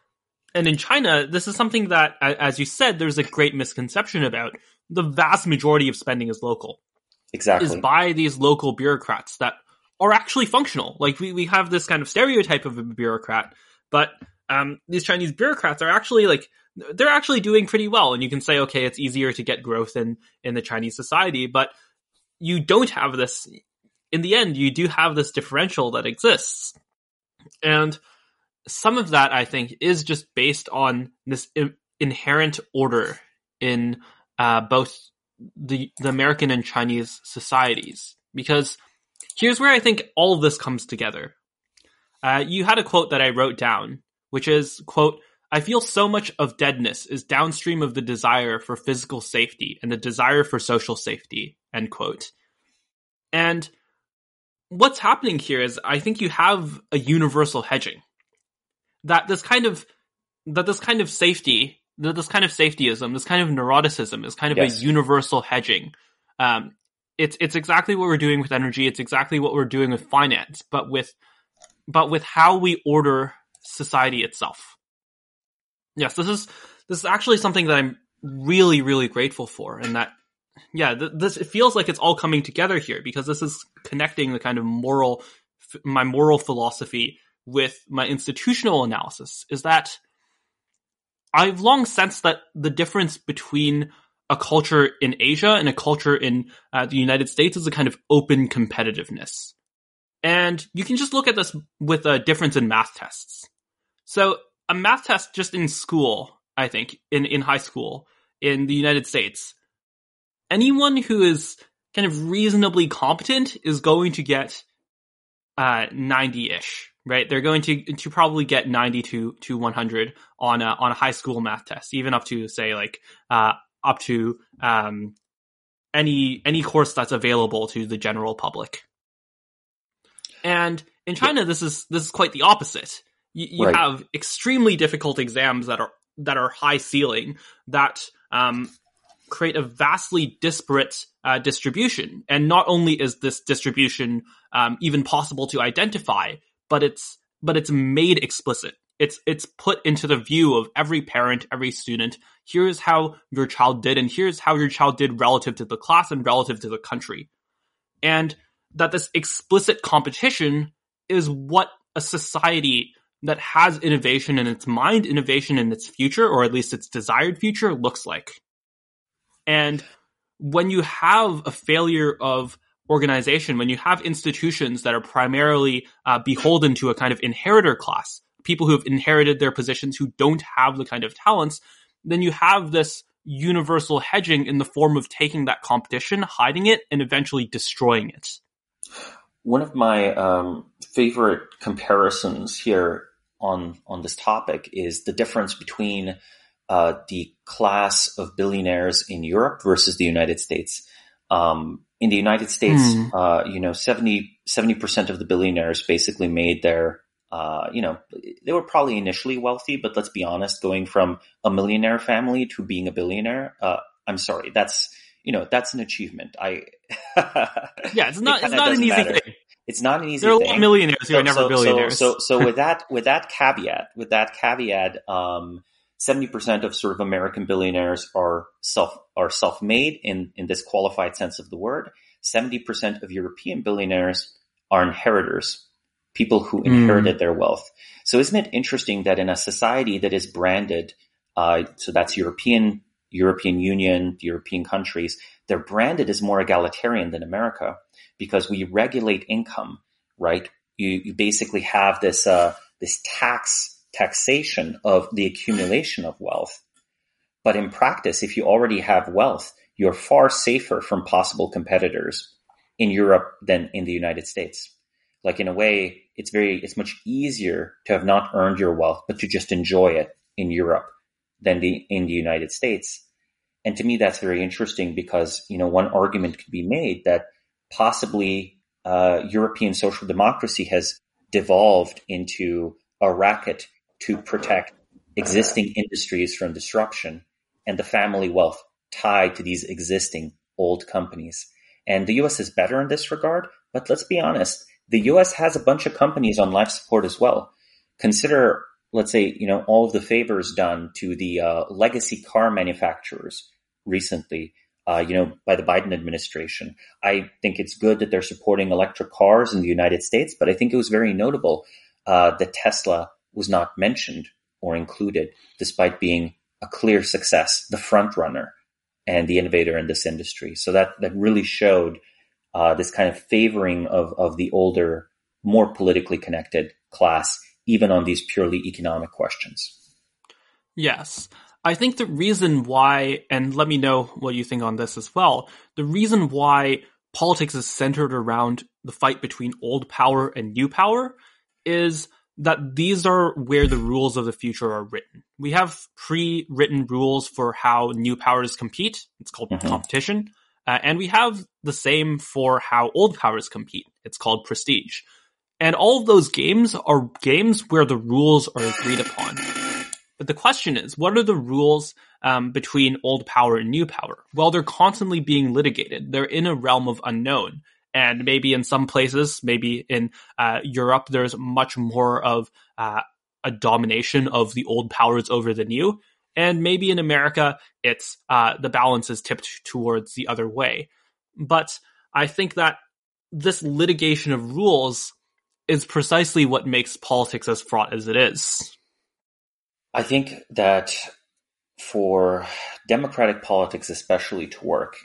and in China, this is something that, as you said, there's a great misconception about. The vast majority of spending is local. Exactly. Is by these local bureaucrats that are actually functional. Like we, we have this kind of stereotype of a bureaucrat, but um, these Chinese bureaucrats are actually like they're actually doing pretty well. And you can say, okay, it's easier to get growth in in the Chinese society, but you don't have this. In the end, you do have this differential that exists, and some of that I think is just based on this inherent order in uh, both the the American and Chinese societies. Because here's where I think all of this comes together. Uh, you had a quote that I wrote down, which is quote. I feel so much of deadness is downstream of the desire for physical safety and the desire for social safety. End quote. And what's happening here is I think you have a universal hedging that this kind of that this kind of safety, that this kind of safetyism, this kind of neuroticism is kind of yes. a universal hedging. Um, it's it's exactly what we're doing with energy. It's exactly what we're doing with finance, but with but with how we order society itself. Yes, this is this is actually something that I'm really really grateful for, and that yeah, th- this it feels like it's all coming together here because this is connecting the kind of moral my moral philosophy with my institutional analysis is that I've long sensed that the difference between a culture in Asia and a culture in uh, the United States is a kind of open competitiveness. And you can just look at this with a difference in math tests. So a math test just in school, I think, in, in high school in the United States, anyone who is kind of reasonably competent is going to get uh, 90-ish, right? They're going to to probably get 90 to to 100 on a on a high school math test, even up to say like uh, up to um, any any course that's available to the general public. And in China, yeah. this is this is quite the opposite. You, you right. have extremely difficult exams that are that are high ceiling that um, create a vastly disparate uh, distribution. And not only is this distribution um, even possible to identify, but it's but it's made explicit. It's it's put into the view of every parent, every student. Here's how your child did, and here's how your child did relative to the class and relative to the country. And that this explicit competition is what a society that has innovation in its mind, innovation in its future, or at least its desired future, looks like. And when you have a failure of organization, when you have institutions that are primarily uh, beholden to a kind of inheritor class, people who have inherited their positions who don't have the kind of talents, then you have this universal hedging in the form of taking that competition, hiding it, and eventually destroying it. One of my um, favorite comparisons here on on this topic is the difference between uh, the class of billionaires in Europe versus the United States. Um, in the United States, mm. uh, you know, 70, percent of the billionaires basically made their, uh, you know, they were probably initially wealthy, but let's be honest, going from a millionaire family to being a billionaire, uh, I'm sorry, that's, you know, that's an achievement. I, <laughs> yeah, it's not, it it's not an easy matter. thing. It's not an easy there are thing. a lot of millionaires who so, are never so, billionaires. So, so, so with that, with that caveat, with that caveat, um, 70% of sort of American billionaires are self, are self-made in, in this qualified sense of the word. 70% of European billionaires are inheritors, people who hmm. inherited mm. their wealth. So isn't it interesting that in a society that is branded, uh, so that's European, European Union, European countries, they're branded as more egalitarian than America because we regulate income, right? You, you basically have this, uh, this tax taxation of the accumulation of wealth. But in practice, if you already have wealth, you're far safer from possible competitors in Europe than in the United States. Like in a way, it's very, it's much easier to have not earned your wealth, but to just enjoy it in Europe than the, in the United States. And to me, that's very interesting because, you know, one argument could be made that possibly, uh, European social democracy has devolved into a racket to protect existing industries from disruption and the family wealth tied to these existing old companies. And the US is better in this regard, but let's be honest, the US has a bunch of companies on life support as well. Consider, let's say, you know, all of the favors done to the uh, legacy car manufacturers recently, uh, you know, by the Biden administration. I think it's good that they're supporting electric cars in the United States, but I think it was very notable uh, that Tesla was not mentioned or included, despite being a clear success, the front runner and the innovator in this industry. So that that really showed uh, this kind of favoring of of the older, more politically connected class, even on these purely economic questions. Yes. I think the reason why, and let me know what you think on this as well, the reason why politics is centered around the fight between old power and new power is that these are where the rules of the future are written. We have pre-written rules for how new powers compete. It's called mm-hmm. competition. Uh, and we have the same for how old powers compete. It's called prestige. And all of those games are games where the rules are agreed upon. But the question is, what are the rules um, between old power and new power? Well, they're constantly being litigated. They're in a realm of unknown. And maybe in some places, maybe in uh, Europe, there's much more of uh, a domination of the old powers over the new. And maybe in America, it's uh, the balance is tipped towards the other way. But I think that this litigation of rules is precisely what makes politics as fraught as it is. I think that for democratic politics, especially to work,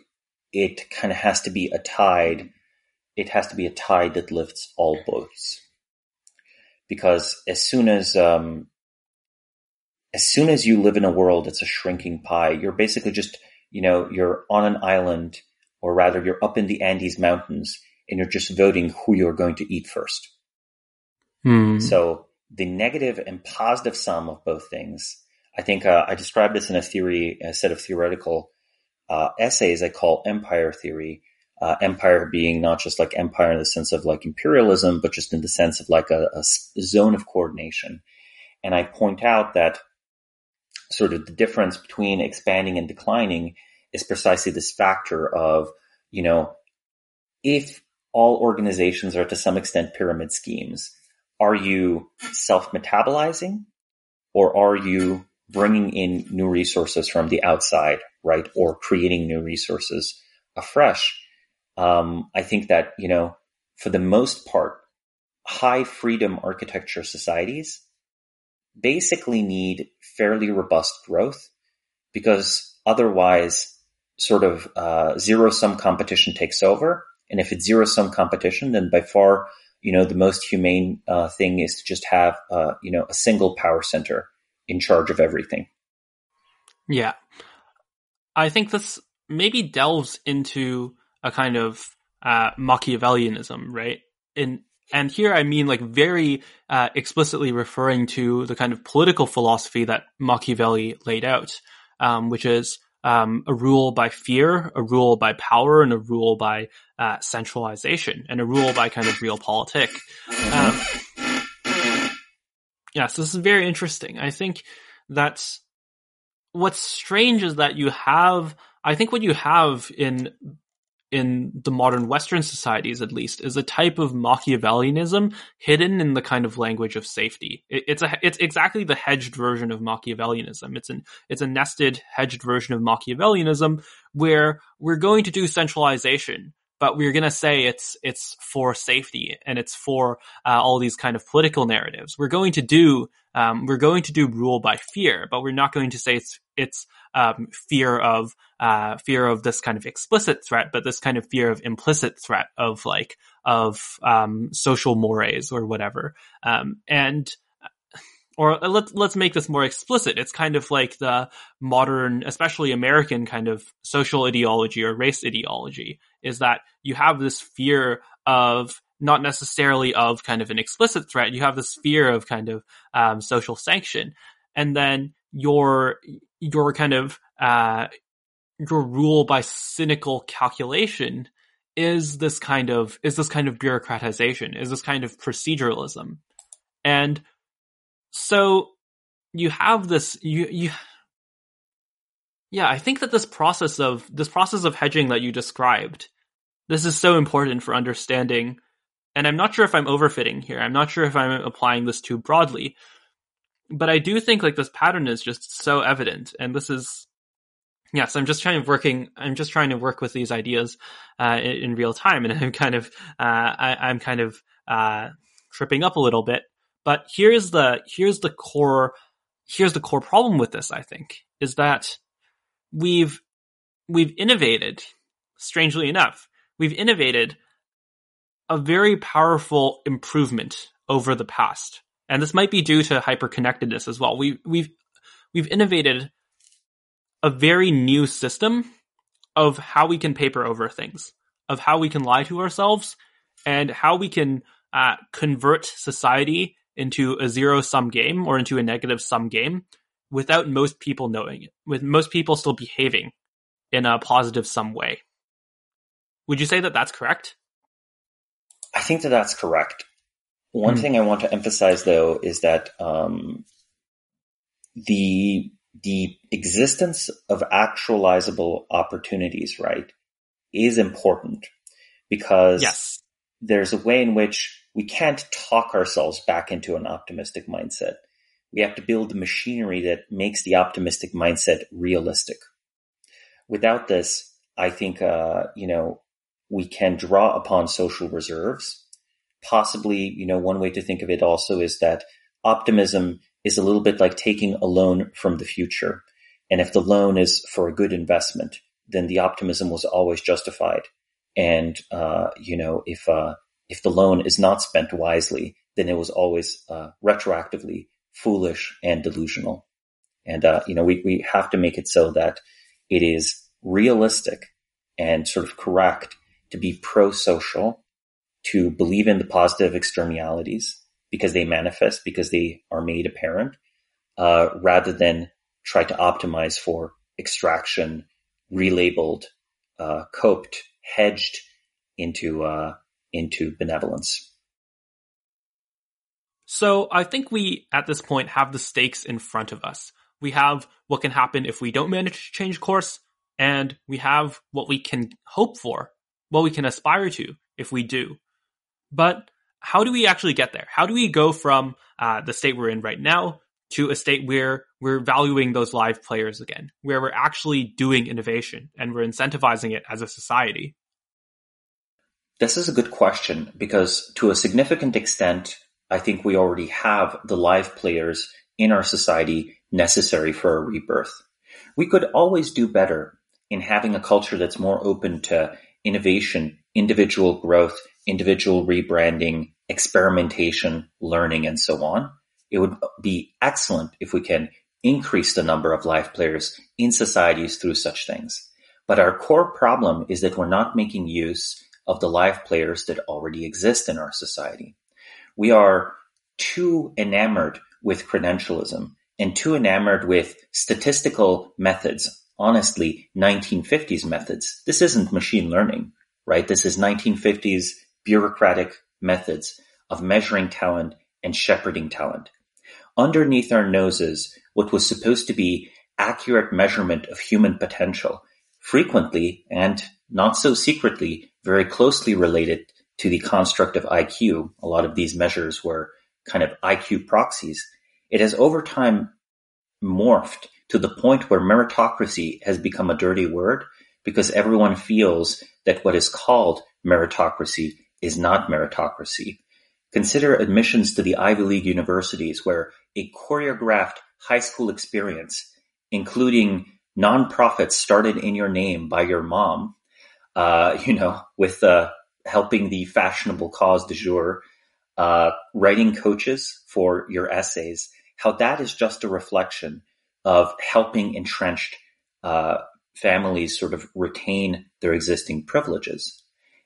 it kind of has to be a tide. It has to be a tide that lifts all boats. Because as soon as um, as soon as you live in a world that's a shrinking pie, you're basically just you know you're on an island, or rather you're up in the Andes Mountains, and you're just voting who you're going to eat first. Hmm. So the negative and positive sum of both things. I think uh, I described this in a theory, a set of theoretical uh, essays I call empire theory. Uh, empire being not just like empire in the sense of like imperialism, but just in the sense of like a, a zone of coordination. And I point out that sort of the difference between expanding and declining is precisely this factor of, you know, if all organizations are to some extent pyramid schemes, are you self metabolizing or are you bringing in new resources from the outside, right? Or creating new resources afresh. Um, I think that, you know, for the most part, high freedom architecture societies basically need fairly robust growth because otherwise sort of uh, zero sum competition takes over. And if it's zero sum competition, then by far, you know, the most humane uh, thing is to just have, uh, you know, a single power center in charge of everything. Yeah. I think this maybe delves into a kind of uh, Machiavellianism, right? And and here I mean like very uh, explicitly referring to the kind of political philosophy that Machiavelli laid out, um, which is um, a rule by fear, a rule by power, and a rule by uh, centralization, and a rule by kind of realpolitik. Um, yeah, so this is very interesting. I think that's what's strange is that you have, I think what you have in in the modern Western societies, at least, is a type of Machiavellianism hidden in the kind of language of safety. It, it's a, it's exactly the hedged version of Machiavellianism. It's an, it's a nested, hedged version of Machiavellianism where we're going to do centralization, but we're going to say it's it's for safety and it's for uh, all these kind of political narratives. We're going to do um, we're going to do rule by fear, but we're not going to say it's it's um, fear of uh, fear of this kind of explicit threat, but this kind of fear of implicit threat of like of um, social mores or whatever. Um, and or let's let's make this more explicit. It's kind of like the modern, especially American kind of social ideology or race ideology is that you have this fear of not necessarily of kind of an explicit threat. You have this fear of kind of um, social sanction, and then your your kind of uh, your rule by cynical calculation is this kind of is this kind of bureaucratization, is this kind of proceduralism, and so you have this you you yeah i think that this process of this process of hedging that you described this is so important for understanding. And i'm not sure if i'm overfitting here. I'm not sure if i'm applying this too broadly but i do think like this pattern is just so evident and this is yes i'm just trying to working i'm just trying to work with these ideas uh, in, in, real time and <laughs> i'm kind of uh, I, am kind of uh, tripping up a little bit but here's the here's the core here's the core problem with this, I think, is that we've we've innovated, strangely enough, we've innovated a very powerful improvement over the past. And this might be due to hyperconnectedness as well. We we've we've innovated a very new system of how we can paper over things, of how we can lie to ourselves, and how we can uh, convert society into a zero sum game or into a negative sum game without most people knowing it, with most people still behaving in a positive sum way. Would you say that that's correct? I think that that's correct. One hmm. thing I want to emphasize, though, is that um, the the existence of actualizable opportunities, right, is important because yes. there's a way in which we can't talk ourselves back into an optimistic mindset. We have to build the machinery that makes the optimistic mindset realistic. Without this, I think, uh, you know, we can draw upon social reserves. Possibly, you know, one way to think of it also is that optimism is a little bit like taking a loan from the future. And if the loan is for a good investment, then the optimism was always justified. And, uh, you know, if, uh, if the loan is not spent wisely, then it was always, uh, retroactively foolish and delusional. And, uh, you know, we, we have to make it so that it is realistic and sort of correct to be pro-social, to believe in the positive externalities because they manifest, because they are made apparent, uh, rather than try to optimize for extraction, relabeled, uh, coped, hedged into uh, into benevolence. So I think we at this point have the stakes in front of us. We have what can happen if we don't manage to change course, and we have what we can hope for, what we can aspire to if we do. But how do we actually get there? How do we go from uh, the state we're in right now to a state where we're valuing those live players again, where we're actually doing innovation and we're incentivizing it as a society? This is a good question because to a significant extent, I think we already have the live players in our society necessary for a rebirth. We could always do better in having a culture that's more open to innovation, individual growth, individual rebranding, experimentation, learning, and so on. It would be excellent if we can increase the number of live players in societies through such things. But our core problem is that we're not making use of the live players that already exist in our society. We are too enamored with credentialism and too enamored with statistical methods, honestly, 1950s methods. This isn't machine learning, right? This is 1950s bureaucratic methods of measuring talent and shepherding talent. Underneath our noses, what was supposed to be accurate measurement of human potential, frequently and not so secretly, very closely related to the construct of IQ. A lot of these measures were kind of IQ proxies. It has over time morphed to the point where meritocracy has become a dirty word because everyone feels that what is called meritocracy is not meritocracy. Consider admissions to the Ivy League universities where a choreographed high school experience, including nonprofits started in your name by your mom, uh, <laughs> you know, with uh, helping the fashionable cause du jour, uh, writing coaches for your essays, how that is just a reflection of helping entrenched uh, families sort of retain their existing privileges.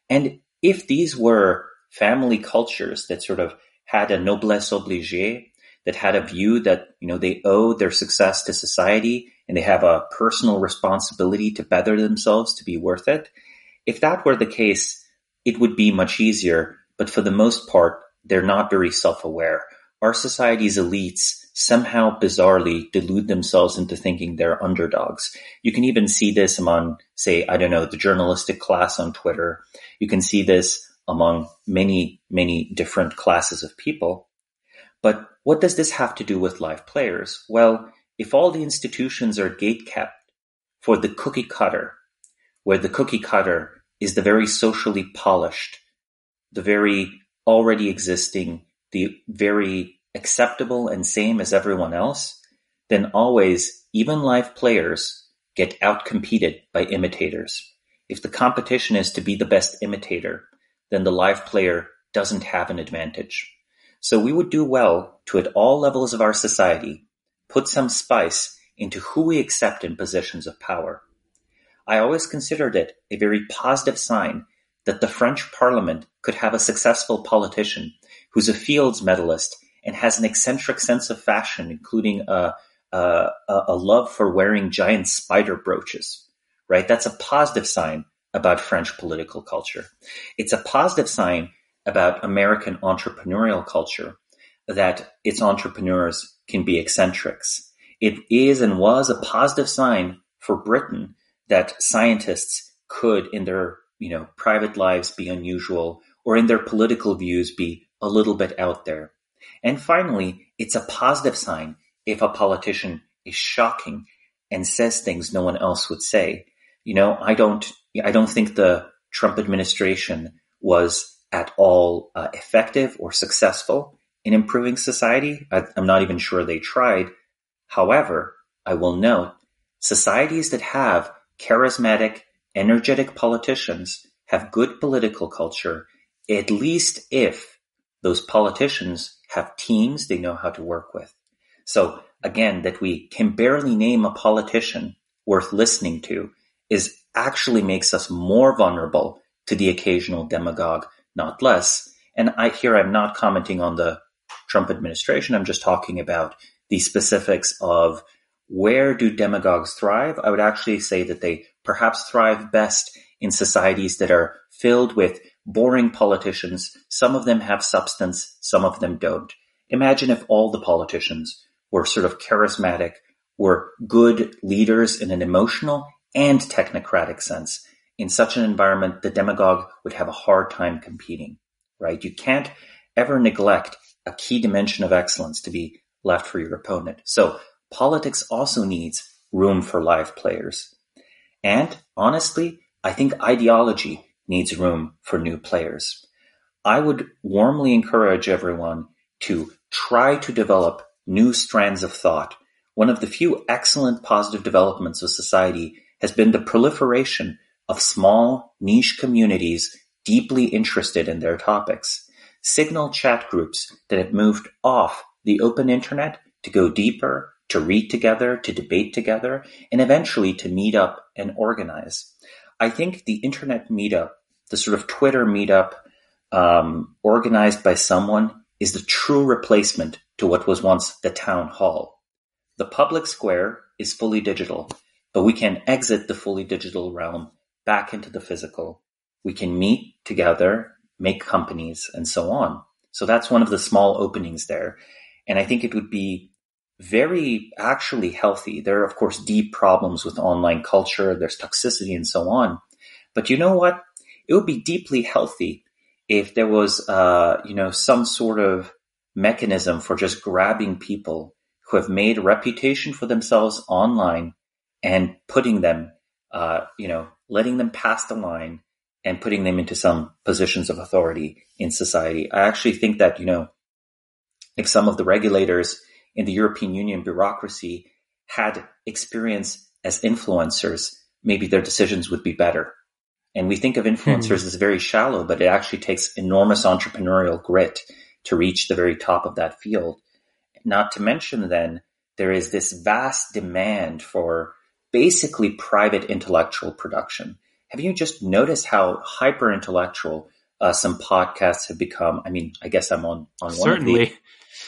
And if these were family cultures that sort of had a noblesse oblige, that had a view that, you know, they owe their success to society and they have a personal responsibility to better themselves to be worth it. If that were the case, it would be much easier. But for the most part, they're not very self-aware. Our society's elites somehow bizarrely delude themselves into thinking they're underdogs. You can even see this among, say, I don't know, the journalistic class on Twitter. You can see this among many, many different classes of people. But what does this have to do with live players? Well, if all the institutions are gate kept for the cookie cutter, where the cookie cutter is the very socially polished, the very already existing, the very acceptable and same as everyone else, then always, even live players get outcompeted by imitators. If the competition is to be the best imitator, then the live player doesn't have an advantage. So we would do well to, at all levels of our society, put some spice into who we accept in positions of power. I always considered it a very positive sign that the French parliament could have a successful politician who's a Fields medalist and has an eccentric sense of fashion, including a, a, a love for wearing giant spider brooches, right? That's a positive sign about French political culture. It's a positive sign about American entrepreneurial culture that its entrepreneurs can be eccentrics. It is and was a positive sign for Britain that scientists could in their, you know, private lives be unusual or in their political views be a little bit out there. And finally, it's a positive sign if a politician is shocking and says things no one else would say. You know, I don't, I don't think the Trump administration was at all uh, effective or successful in improving society. I, I'm not even sure they tried. However, I will note Societies that have charismatic, energetic politicians have good political culture, at least if those politicians have teams they know how to work with. So again, that we can barely name a politician worth listening to is actually makes us more vulnerable to the occasional demagogue, not less. And I here I'm not commenting on the Trump administration. I'm just talking about the specifics of where do demagogues thrive? I would actually say that they perhaps thrive best in societies that are filled with boring politicians. Some of them have substance, some of them don't. Imagine if all the politicians were sort of charismatic, were good leaders in an emotional and technocratic sense. In such an environment, the demagogue would have a hard time competing, right? You can't ever neglect a key dimension of excellence to be left for your opponent. So politics also needs room for live players. And honestly, I think ideology needs room for new players. I would warmly encourage everyone to try to develop new strands of thought. One of the few excellent positive developments of society has been the proliferation of small niche communities deeply interested in their topics. Signal chat groups that have moved off the open internet to go deeper, to read together, to debate together, and eventually to meet up and organize. I think the internet meetup, the sort of Twitter meetup um, organized by someone, is the true replacement to what was once the town hall. The public square is fully digital, but we can exit the fully digital realm back into the physical. We can meet together, make companies, and so on. So that's one of the small openings there. And I think it would be very actually healthy. There are, of course, deep problems with online culture. There's toxicity and so on. But you know what? It would be deeply healthy if there was, uh, you know, some sort of mechanism for just grabbing people who have made a reputation for themselves online and putting them, uh, you know, letting them pass the line and putting them into some positions of authority in society. I actually think that, you know, if some of the regulators in the European Union bureaucracy had experience as influencers, maybe their decisions would be better. And we think of influencers mm. as very shallow, but it actually takes enormous entrepreneurial grit to reach the very top of that field. Not to mention then there is this vast demand for basically private intellectual production. Have you just noticed how hyper intellectual uh, some podcasts have become? I mean, I guess I'm on, on Certainly. one of these.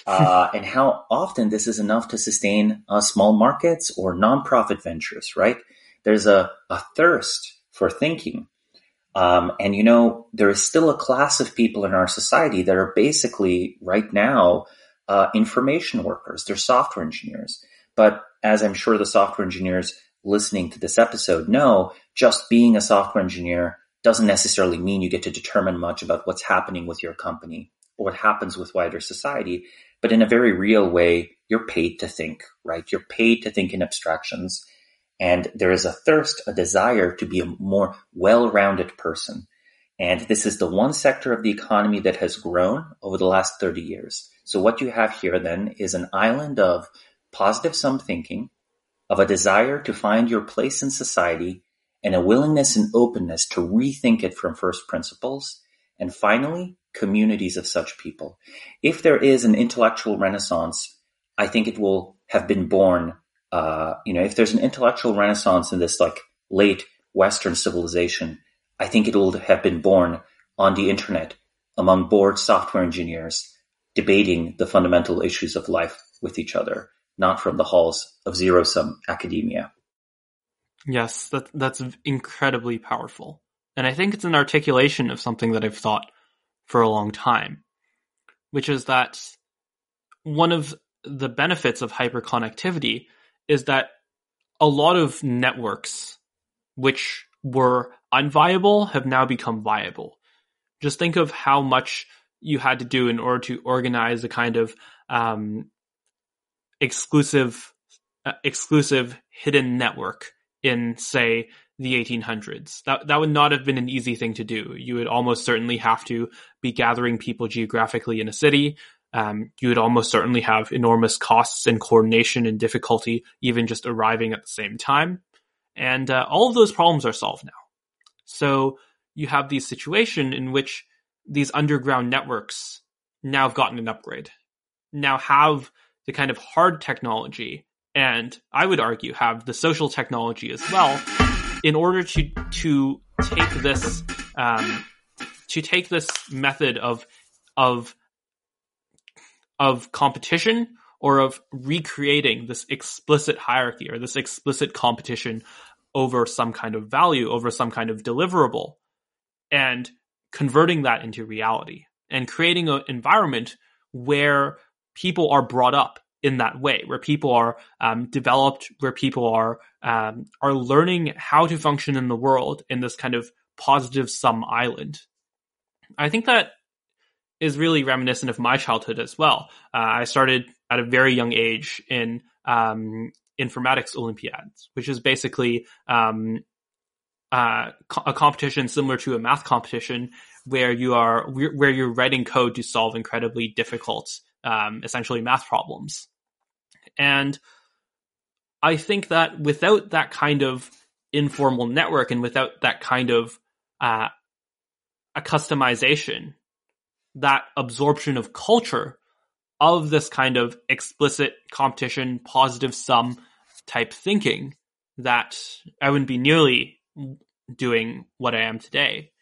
uh, and how often this is enough to sustain uh, small markets or nonprofit ventures, right? There's a, a thirst for thinking. Um, and you know, there is still a class of people in our society that are basically right now uh, information workers. They're software engineers. But as I'm sure the software engineers listening to this episode know, just being a software engineer doesn't necessarily mean you get to determine much about what's happening with your company or what happens with wider society. But in a very real way, you're paid to think, right? You're paid to think in abstractions. And there is a thirst, a desire to be a more well-rounded person. And this is the one sector of the economy that has grown over the last 30 years. So what you have here then is an island of positive sum thinking, of a desire to find your place in society, and a willingness and openness to rethink it from first principles, and finally, communities of such people. If there is an intellectual renaissance, I think it will have been born uh, you know, if there's an intellectual renaissance in this like late Western civilization, I think it will have been born on the internet among bored software engineers debating the fundamental issues of life with each other, not from the halls of zero sum academia. Yes, that, that's incredibly powerful. And I think it's an articulation of something that I've thought for a long time, which is that one of the benefits of hyperconnectivity is that a lot of networks which were unviable have now become viable. Just think of how much you had to do in order to organize a kind of um, exclusive, uh, exclusive hidden network in, say, the 1800s. That that would not have been an easy thing to do. You would almost certainly have to be gathering people geographically in a city, um, you would almost certainly have enormous costs and coordination and difficulty, even just arriving at the same time. And uh, all of those problems are solved now. So you have the situation in which these underground networks now have gotten an upgrade, now have the kind of hard technology, and I would argue have the social technology as well, in order to to take this um, to take this method of of of competition or of recreating this explicit hierarchy or this explicit competition over some kind of value, over some kind of deliverable, and converting that into reality and creating an environment where people are brought up in that way, where people are um, developed, where people are um, are learning how to function in the world in this kind of positive sum island. I think that is really reminiscent of my childhood as well. Uh, I started at a very young age in um, informatics olympiads, which is basically um, uh, a competition similar to a math competition where you are where you're writing code to solve incredibly difficult, um, essentially math problems. And I think that without that kind of informal network and without that kind of uh, a customization that absorption of culture of this kind of explicit competition, positive sum type thinking that I wouldn't be nearly doing what I am today.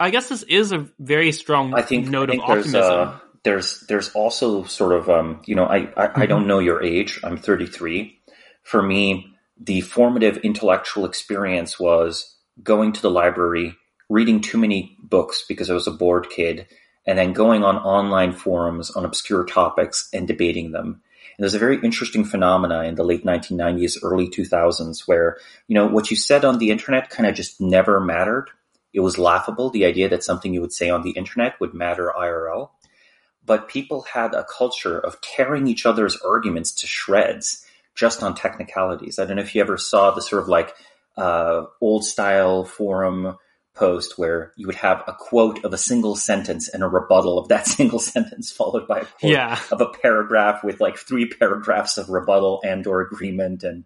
I guess this is a very strong I think, note I think of there's, optimism. uh, there's there's also sort of um, you know I I, Mm-hmm. I don't know your age. I'm 33. For me, the formative intellectual experience was going to the library, reading too many books because I was a bored kid, and then going on online forums on obscure topics and debating them. And there's a very interesting phenomena in the late 1990s, early 2000s, where you know what you said on the internet kind of just never mattered. It was laughable. The idea that something you would say on the internet would matter IRL but people had a culture of tearing each other's arguments to shreds just on technicalities. I don't know if you ever saw the sort of like uh, old style forum post where you would have a quote of a single sentence and a rebuttal of that <laughs> single sentence followed by a quote yeah, of a paragraph with like three paragraphs of rebuttal and or agreement and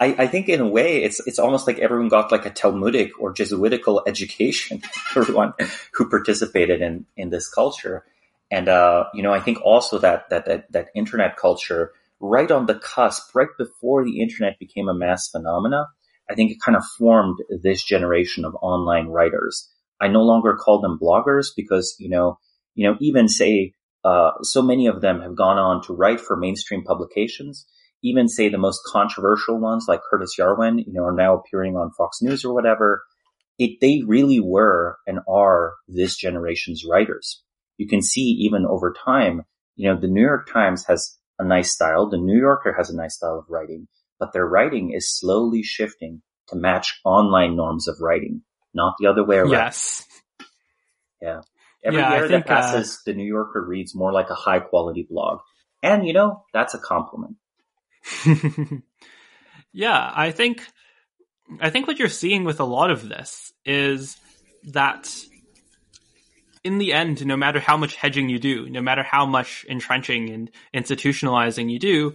I, I think in a way it's it's almost like everyone got like a Talmudic or Jesuitical education, <laughs> everyone who participated in in this culture. And uh, you know, I think also that, that that that internet culture, right on the cusp, right before the internet became a mass phenomena, I think it kind of formed this generation of online writers. I no longer call them bloggers because you know, you know, even say uh, so many of them have gone on to write for mainstream publications. Even say the most controversial ones, like Curtis Yarvin, you know, are now appearing on Fox News or whatever. It they really were and are this generation's writers you can see even over time, you know, the New York Times has a nice style. The New Yorker has a nice style of writing, but their writing is slowly shifting to match online norms of writing, not the other way around. yes, Yeah. Every Yeah, I year think, that passes, the New Yorker reads more like a high quality blog. And you know, that's a compliment. <laughs> yeah. I think I think what you're seeing with a lot of this is that in the end, no matter how much hedging you do, no matter how much entrenching and institutionalizing you do,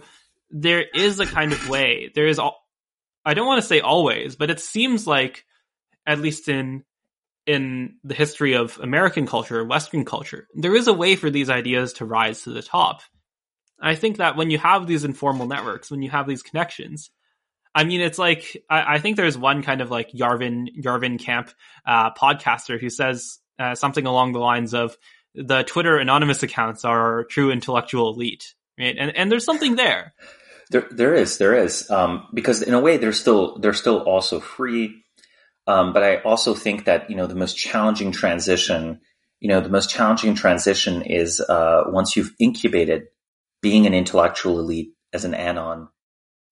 there is a kind of way. There is, al- I don't want to say always, but it seems like, at least in in the history of American culture, Western culture, there is a way for these ideas to rise to the top. I think that when you have these informal networks, when you have these connections, I mean, it's like I, I think there's one kind of like Yarvin Yarvin Camp uh, podcaster who says uh, something along the lines of the Twitter anonymous accounts are true intellectual elite, right? And and there's something there. There, there is, there is, um, because in a way they're still, they're still also free. Um, but I also think that, you know, the most challenging transition, you know, the most challenging transition is, uh, once you've incubated being an intellectual elite as an anon,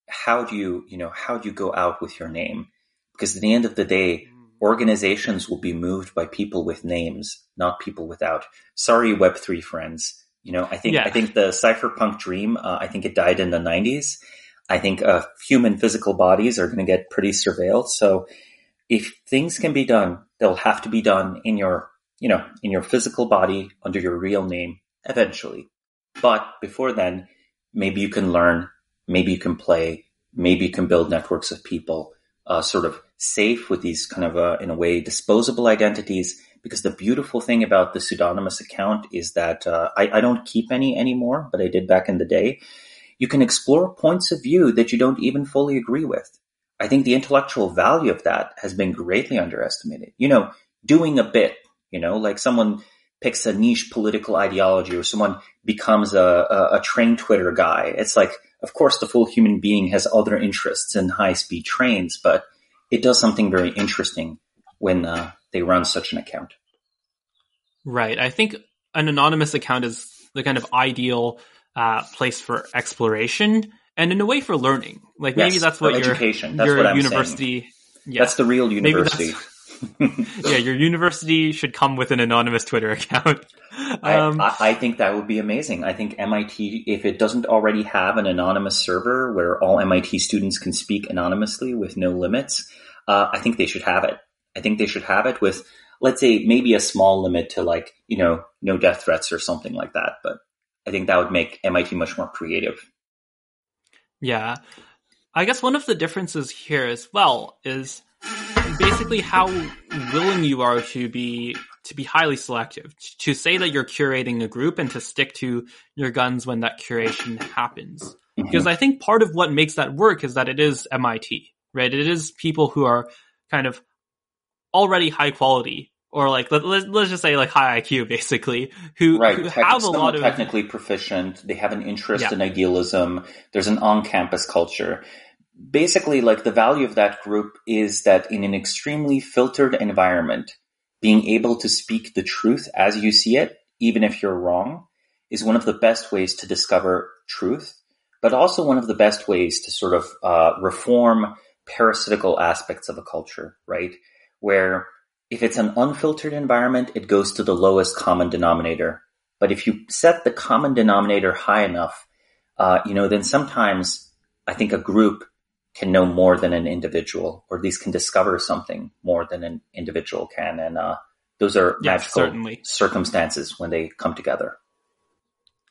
how do you, you know, how do you go out with your name? Because at the end of the day, organizations will be moved by people with names, not people without. Sorry, Web3 friends. You know, I think, Yeah. I think the cypherpunk dream, uh, I think it died in the nineties. I think, uh, human physical bodies are going to get pretty surveilled. So if things can be done, they'll have to be done in your, you know, in your physical body under your real name eventually. But before then, maybe you can learn, maybe you can play, maybe you can build networks of people, uh, sort of safe with these kind of, uh, in a way, disposable identities. Because the beautiful thing about the pseudonymous account is that uh, I, I don't keep any anymore, but I did back in the day. You can explore points of view that you don't even fully agree with. I think the intellectual value of that has been greatly underestimated. You know, doing a bit, you know, like someone picks a niche political ideology or someone becomes a, a, a train Twitter guy. It's like, of course, the full human being has other interests in high speed trains, but it does something very interesting when uh, they run such an account. Right. I think an anonymous account is the kind of ideal uh, place for exploration and in a way for learning. Like maybe that's what your, education. That's your what I'm university. Yeah. That's the real university. <laughs> yeah, your university should come with an anonymous Twitter account. <laughs> Um, I, I, I think that would be amazing. I think MIT, if it doesn't already have an anonymous server where all MIT students can speak anonymously with no limits, uh, I think they should have it. I think they should have it with, let's say, maybe a small limit to like, you know, no death threats or something like that. But I think that would make MIT much more creative. Yeah. I guess one of the differences here as well is basically how willing you are to be to be highly selective. To say that you're curating a group and to stick to your guns when that curation happens. Mm-hmm. Because I think part of what makes that work is that it is MIT, right? It is people who are kind of already high quality or like let, let, let's just say like high IQ basically who, Right. who Tech- have a lot of technically proficient. They have an interest Yeah. in idealism. There's an on-campus culture. Basically, like the value of that group is that in an extremely filtered environment, being able to speak the truth as you see it, even if you're wrong, is one of the best ways to discover truth, but also one of the best ways to sort of uh, reform parasitical aspects of a culture, right? Where if it's an unfiltered environment, it goes to the lowest common denominator. But if you set the common denominator high enough, uh, you know, then sometimes I think a group can know more than an individual, or at least can discover something more than an individual can. And uh, those are magical certainly. circumstances when they come together.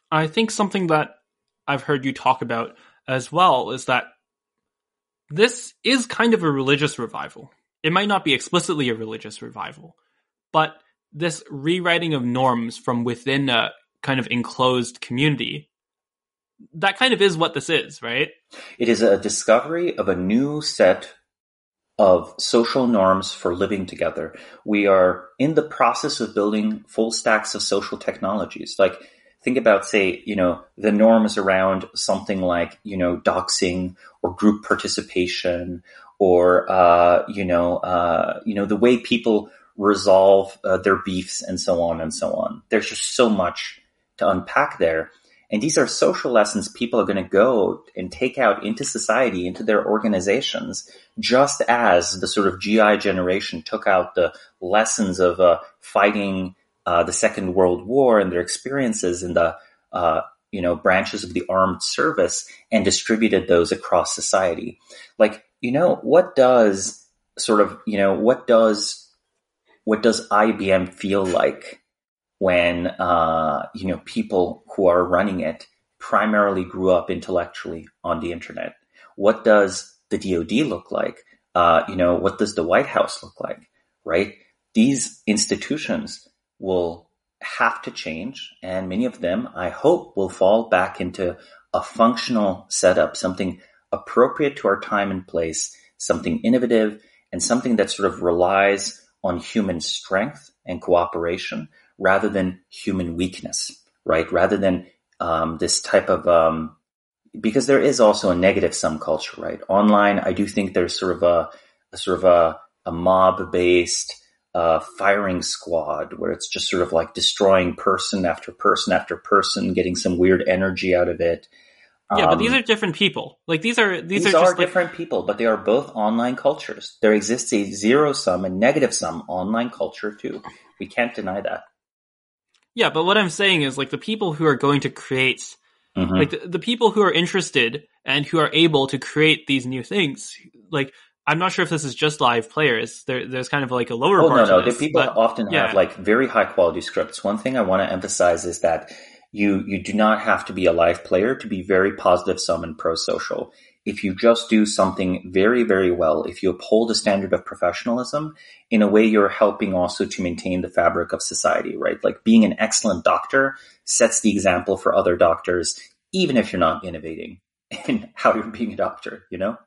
I think something that I've heard you talk about as well is that this is kind of a religious revival. It might not be explicitly a religious revival, but this rewriting of norms from within a kind of enclosed community, that kind of is what this is, right? It is a discovery of a new set of social norms for living together. We are in the process of building full stacks of social technologies. Like, think about, say, you know, the norms around something like, you know, doxing or group participation or, uh, you know, uh, you know, the way people resolve uh, their beefs and so on and so on. There's just so much to unpack there. And these are social lessons people are going to go and take out into society, into their organizations, just as the sort of GI generation took out the lessons of uh, fighting uh, the Second World War and their experiences in the uh, you know branches of the armed service and distributed those across society. Like you know what does sort of you know what does what does IBM feel like when uh, you know people who are running it primarily grew up intellectually on the internet. What does the DoD look like? Uh, you know, what does the White House look like? Right? These institutions will have to change, and many of them, I hope, will fall back into a functional setup, something appropriate to our time and place, something innovative, and something that sort of relies on human strength and cooperation rather than human weakness, right? Rather than um, this type of um, because there is also a negative sum culture, right? Online, I do think there's sort of a, a sort of a, a mob based uh, firing squad where it's just sort of like destroying person after person after person, getting some weird energy out of it. Yeah, but Um, these are different people. Like these are these, these are are, just like different people, but they are both online cultures. There exists a zero sum and negative sum online culture too. We can't deny that. yeah. But what I'm saying is like the people who are going to create Mhm. like the, the people who are interested and who are able to create these new things like i'm not sure if this is just live players there, there's kind of like a lower Oh part no, no. The people but- often yeah. have like very high quality scripts. One thing I want to emphasize is that you you do not have to be a live player to be very positive sum and pro social. If you just do something very very well, if you uphold a standard of professionalism, in a way you're helping also to maintain the fabric of society, right? Like being an excellent doctor sets the example for other doctors, even if you're not innovating <laughs> in how you're being a doctor. You know?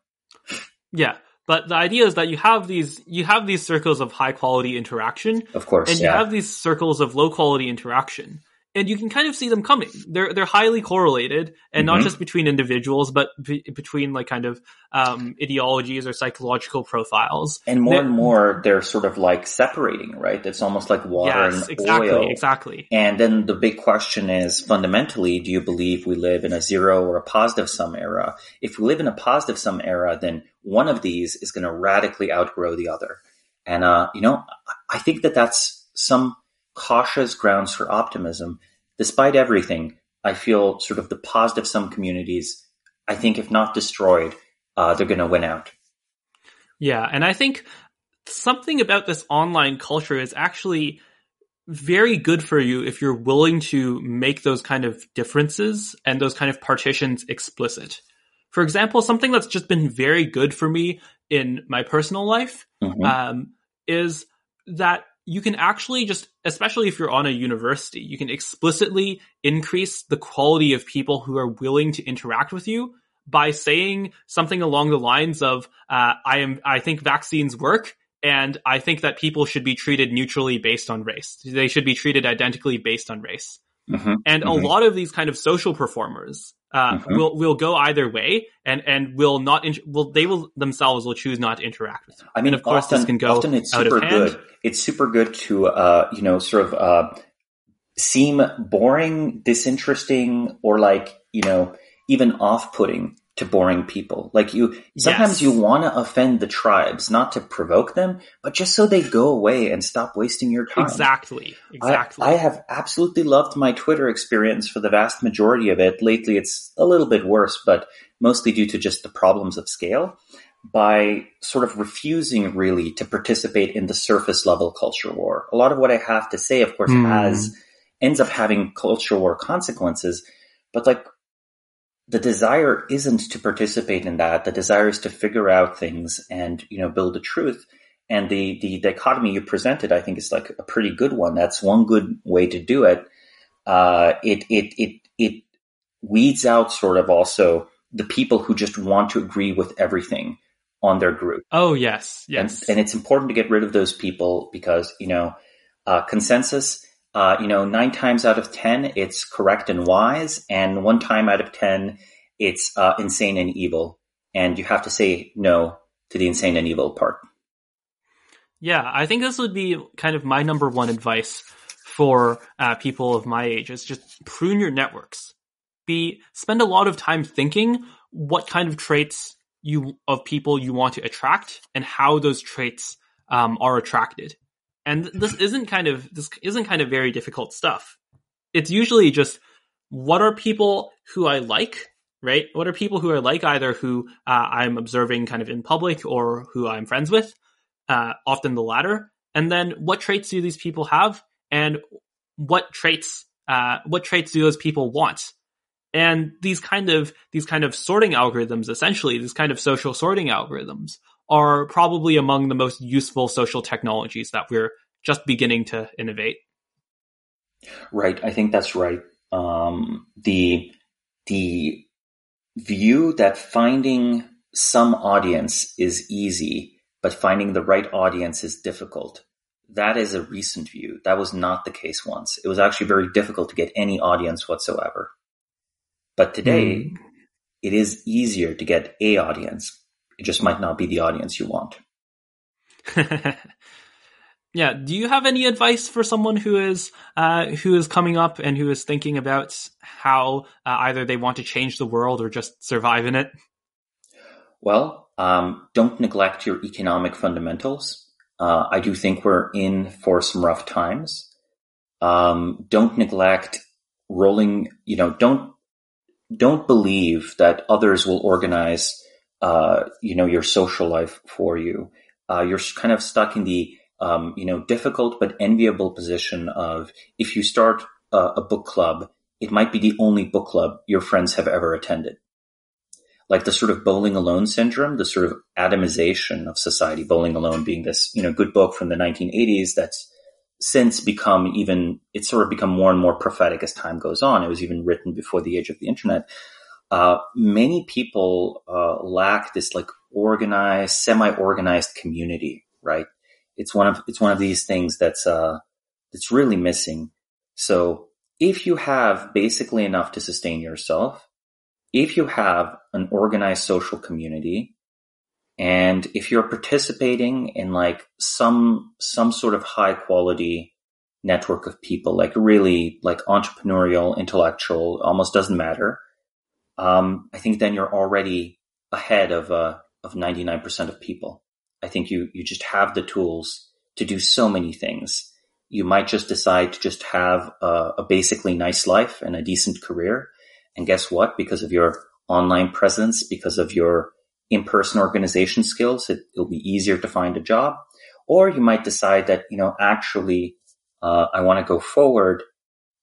Yeah. But the idea is that you have these you have these circles of high quality interaction, of course, and yeah. you have these circles of low quality interaction and you can kind of see them coming. They're they're highly correlated, and mm-hmm. not just between individuals, but be, between like kind of um, ideologies or psychological profiles. And more they're, and more, they're sort of like separating, right? It's almost like water yes, and exactly, oil. Exactly. And then the big question is fundamentally, do you believe we live in a zero or a positive sum era? If we live in a positive sum era, then one of these is going to radically outgrow the other. And uh, you know, I think that that's some cautious grounds for optimism. Despite everything, I feel sort of the positive sum communities, I think if not destroyed, uh, they're going to win out. Yeah. And I think something about this online culture is actually very good for you if you're willing to make those kind of differences and those kind of partitions explicit. For example, something that's just been very good for me in my personal life mm-hmm. um, is that you can actually just, especially if you're on a university, you can explicitly increase the quality of people who are willing to interact with you by saying something along the lines of, uh, I am, I think vaccines work and I think that people should be treated neutrally based on race. They should be treated identically based on race. Mm-hmm, and mm-hmm. a lot of these kind of social performers uh, mm-hmm. will will go either way, and and will not in, will they will themselves will choose not to interact with. Them. I mean, and of course, often, this can go often it's super good. It's super good to uh, you know sort of uh, seem boring, disinteresting, or like you know even off putting to boring people. Like you, sometimes yes. you want to offend the tribes, not to provoke them, but just so they go away and stop wasting your time. Exactly. Exactly. I, I, have absolutely loved my Twitter experience for the vast majority of it. Lately, it's a little bit worse, but mostly due to just the problems of scale. By sort of refusing really to participate in the surface level culture war. A lot of what I have to say, of course, mm. has ends up having culture war consequences. But like the desire isn't to participate in that. The desire is to figure out things and, you know, build the truth. And the, the dichotomy you presented, I think is like a pretty good one. That's one good way to do it. Uh, it, it, it, it weeds out sort of also the people who just want to agree with everything on their group. Oh, yes. Yes. And, and it's important to get rid of those people because, you know, uh, consensus uh, you know, nine times out of 10, it's correct and wise. And one time out of 10, it's uh, insane and evil. And you have to say no to the insane and evil part. Yeah, I think this would be kind of my number one advice for uh, people of my age is just prune your networks. Be spend a lot of time thinking what kind of traits you of people you want to attract and how those traits um, are attracted. And this isn't kind of this isn't kind of very difficult stuff. It's usually just what are people who I like, right? What are people who I like either who uh, I'm observing kind of in public or who I'm friends with? Uh, often the latter. And then what traits do these people have, and what traits uh, what traits do those people want? And these kind of these kind of sorting algorithms, essentially, these kind of social sorting algorithms, are probably among the most useful social technologies that we're just beginning to innovate. Right. I think that's right. Um, the, the view that finding some audience is easy, but finding the right audience is difficult. That is a recent view. That was not the case once. It was actually very difficult to get any audience whatsoever. But today, mm. it is easier to get a audience it just might not be the audience you want. <laughs> yeah. Do you have any advice for someone who is uh, who is coming up and who is thinking about how uh, either they want to change the world or just survive in it? Well, um, don't neglect your economic fundamentals. Uh, I do think we're in for some rough times. Um, don't neglect rolling. You know, don't don't believe that others will organize uh, you know, your social life for you. Uh, you're kind of stuck in the, um, you know, difficult but enviable position of if you start a, a book club it might be the only book club your friends have ever attended. Like the sort of bowling alone syndrome, the sort of atomization of society, bowling alone being this, you know, good book from the 1980s that's since become even, it's sort of become more and more prophetic as time goes on. It was even written before the age of the internet. Uh, many people uh, lack this like organized, semi-organized community, right? It's one of it's one of these things that's uh, that's really missing. So if you have basically enough to sustain yourself, if you have an organized social community, and if you're participating in like some some sort of high quality network of people, like really like entrepreneurial, intellectual, almost doesn't matter. Um, I think then you're already ahead of uh, of 99% of people. I think you you just have the tools to do so many things. You might just decide to just have a, a basically nice life and a decent career. And guess what? Because of your online presence, because of your in-person organization skills, it, will be easier to find a job. Or you might decide that, you know, actually, uh, I want to go forward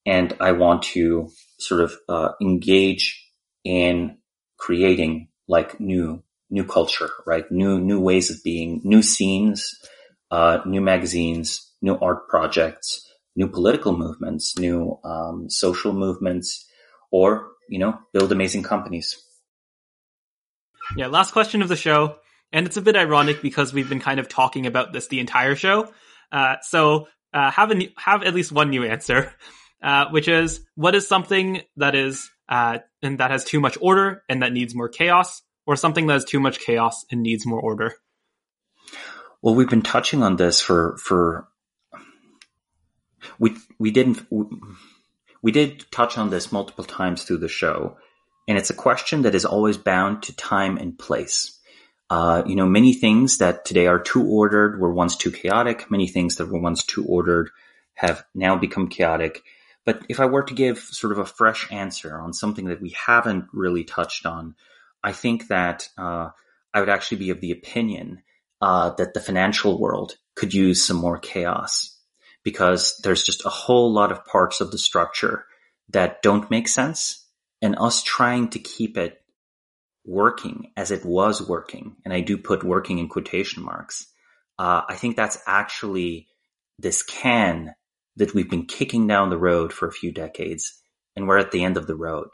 and I want to sort of, uh, engage in creating like new, new culture, right? New, new ways of being, new scenes, uh, new magazines, new art projects, new political movements, new, um, social movements, or, you know, build amazing companies. Yeah, last question of the show. And it's a bit ironic because we've been kind of talking about this the entire show. Uh, so uh, have a, have at least one new answer, uh, which is what is something that is uh, and that has too much order and that needs more chaos, or something that has too much chaos and needs more order. Well, we've been touching on this for for we we didn't we we did touch on this multiple times through the show, and it's a question that is always bound to time and place. Uh, you know, many things that today are too ordered were once too chaotic. Many things that were once too ordered have now become chaotic. But if I were to give sort of a fresh answer on something that we haven't really touched on, I think that uh, I would actually be of the opinion uh, that the financial world could use some more chaos because there's just a whole lot of parts of the structure that don't make sense. And us trying to keep it working as it was working, and I do put working in quotation marks, uh, I think that's actually this can that we've been kicking down the road for a few decades, and we're at the end of the road.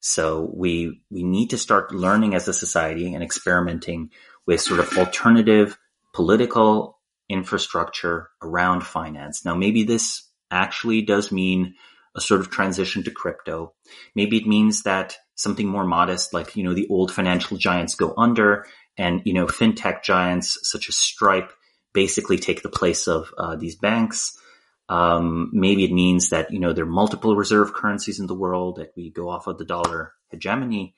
So we we need to start learning as a society and experimenting with sort of alternative political infrastructure around finance. Now, maybe this actually does mean a sort of transition to crypto. Maybe it means that something more modest, like, you know, the old financial giants go under and, you know, fintech giants such as Stripe basically take the place of uh, these banks. Um, maybe it means that, you know, there are multiple reserve currencies in the world that we go off of the dollar hegemony.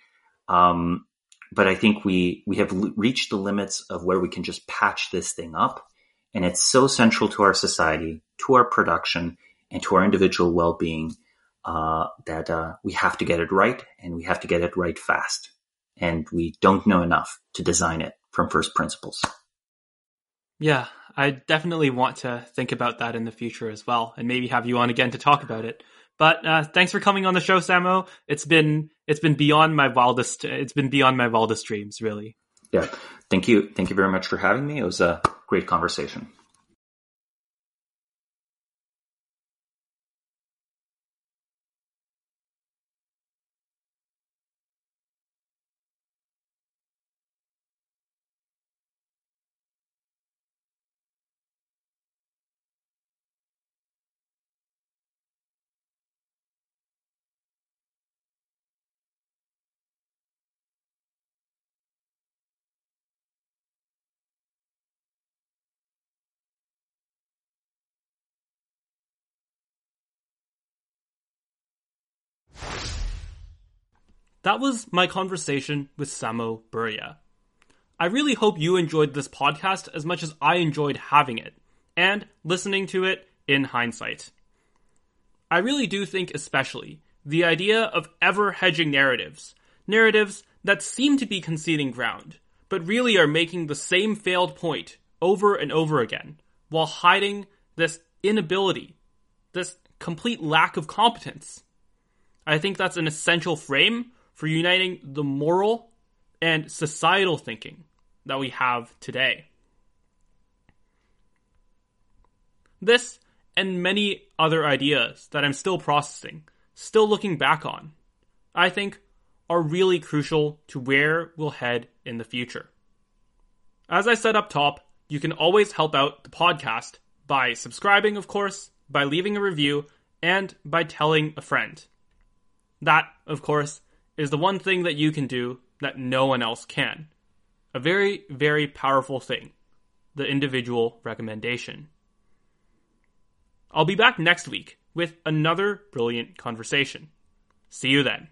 Um, but I think we, we have l- reached the limits of where we can just patch this thing up. And it's so central to our society, to our production, and to our individual well-being uh, that uh, we have to get it right and we have to get it right fast and we don't know enough to design it from first principles yeah i definitely want to think about that in the future as well and maybe have you on again to talk about it. But uh, thanks for coming on the show samo. It's been it's been beyond my wildest it's been beyond my wildest dreams really. Yeah. Thank you. Thank you very much for having me. It was a great conversation That was my conversation with Samo Burja. I really hope you enjoyed this podcast as much as I enjoyed having it and listening to it in hindsight. I really do think, especially, the idea of ever hedging narratives, narratives that seem to be conceding ground, but really are making the same failed point over and over again, while hiding this inability, this complete lack of competence I think that's an essential frame for uniting the moral and societal thinking that we have today. This and many other ideas that I'm still processing, still looking back on, I think are really crucial to where we'll head in the future. As I said up top, you can always help out the podcast by subscribing, of course, by leaving a review, and by telling a friend. That, of course, is the one thing that you can do that no one else can. A very, very powerful thing the individual recommendation. I'll be back next week with another brilliant conversation. See you then.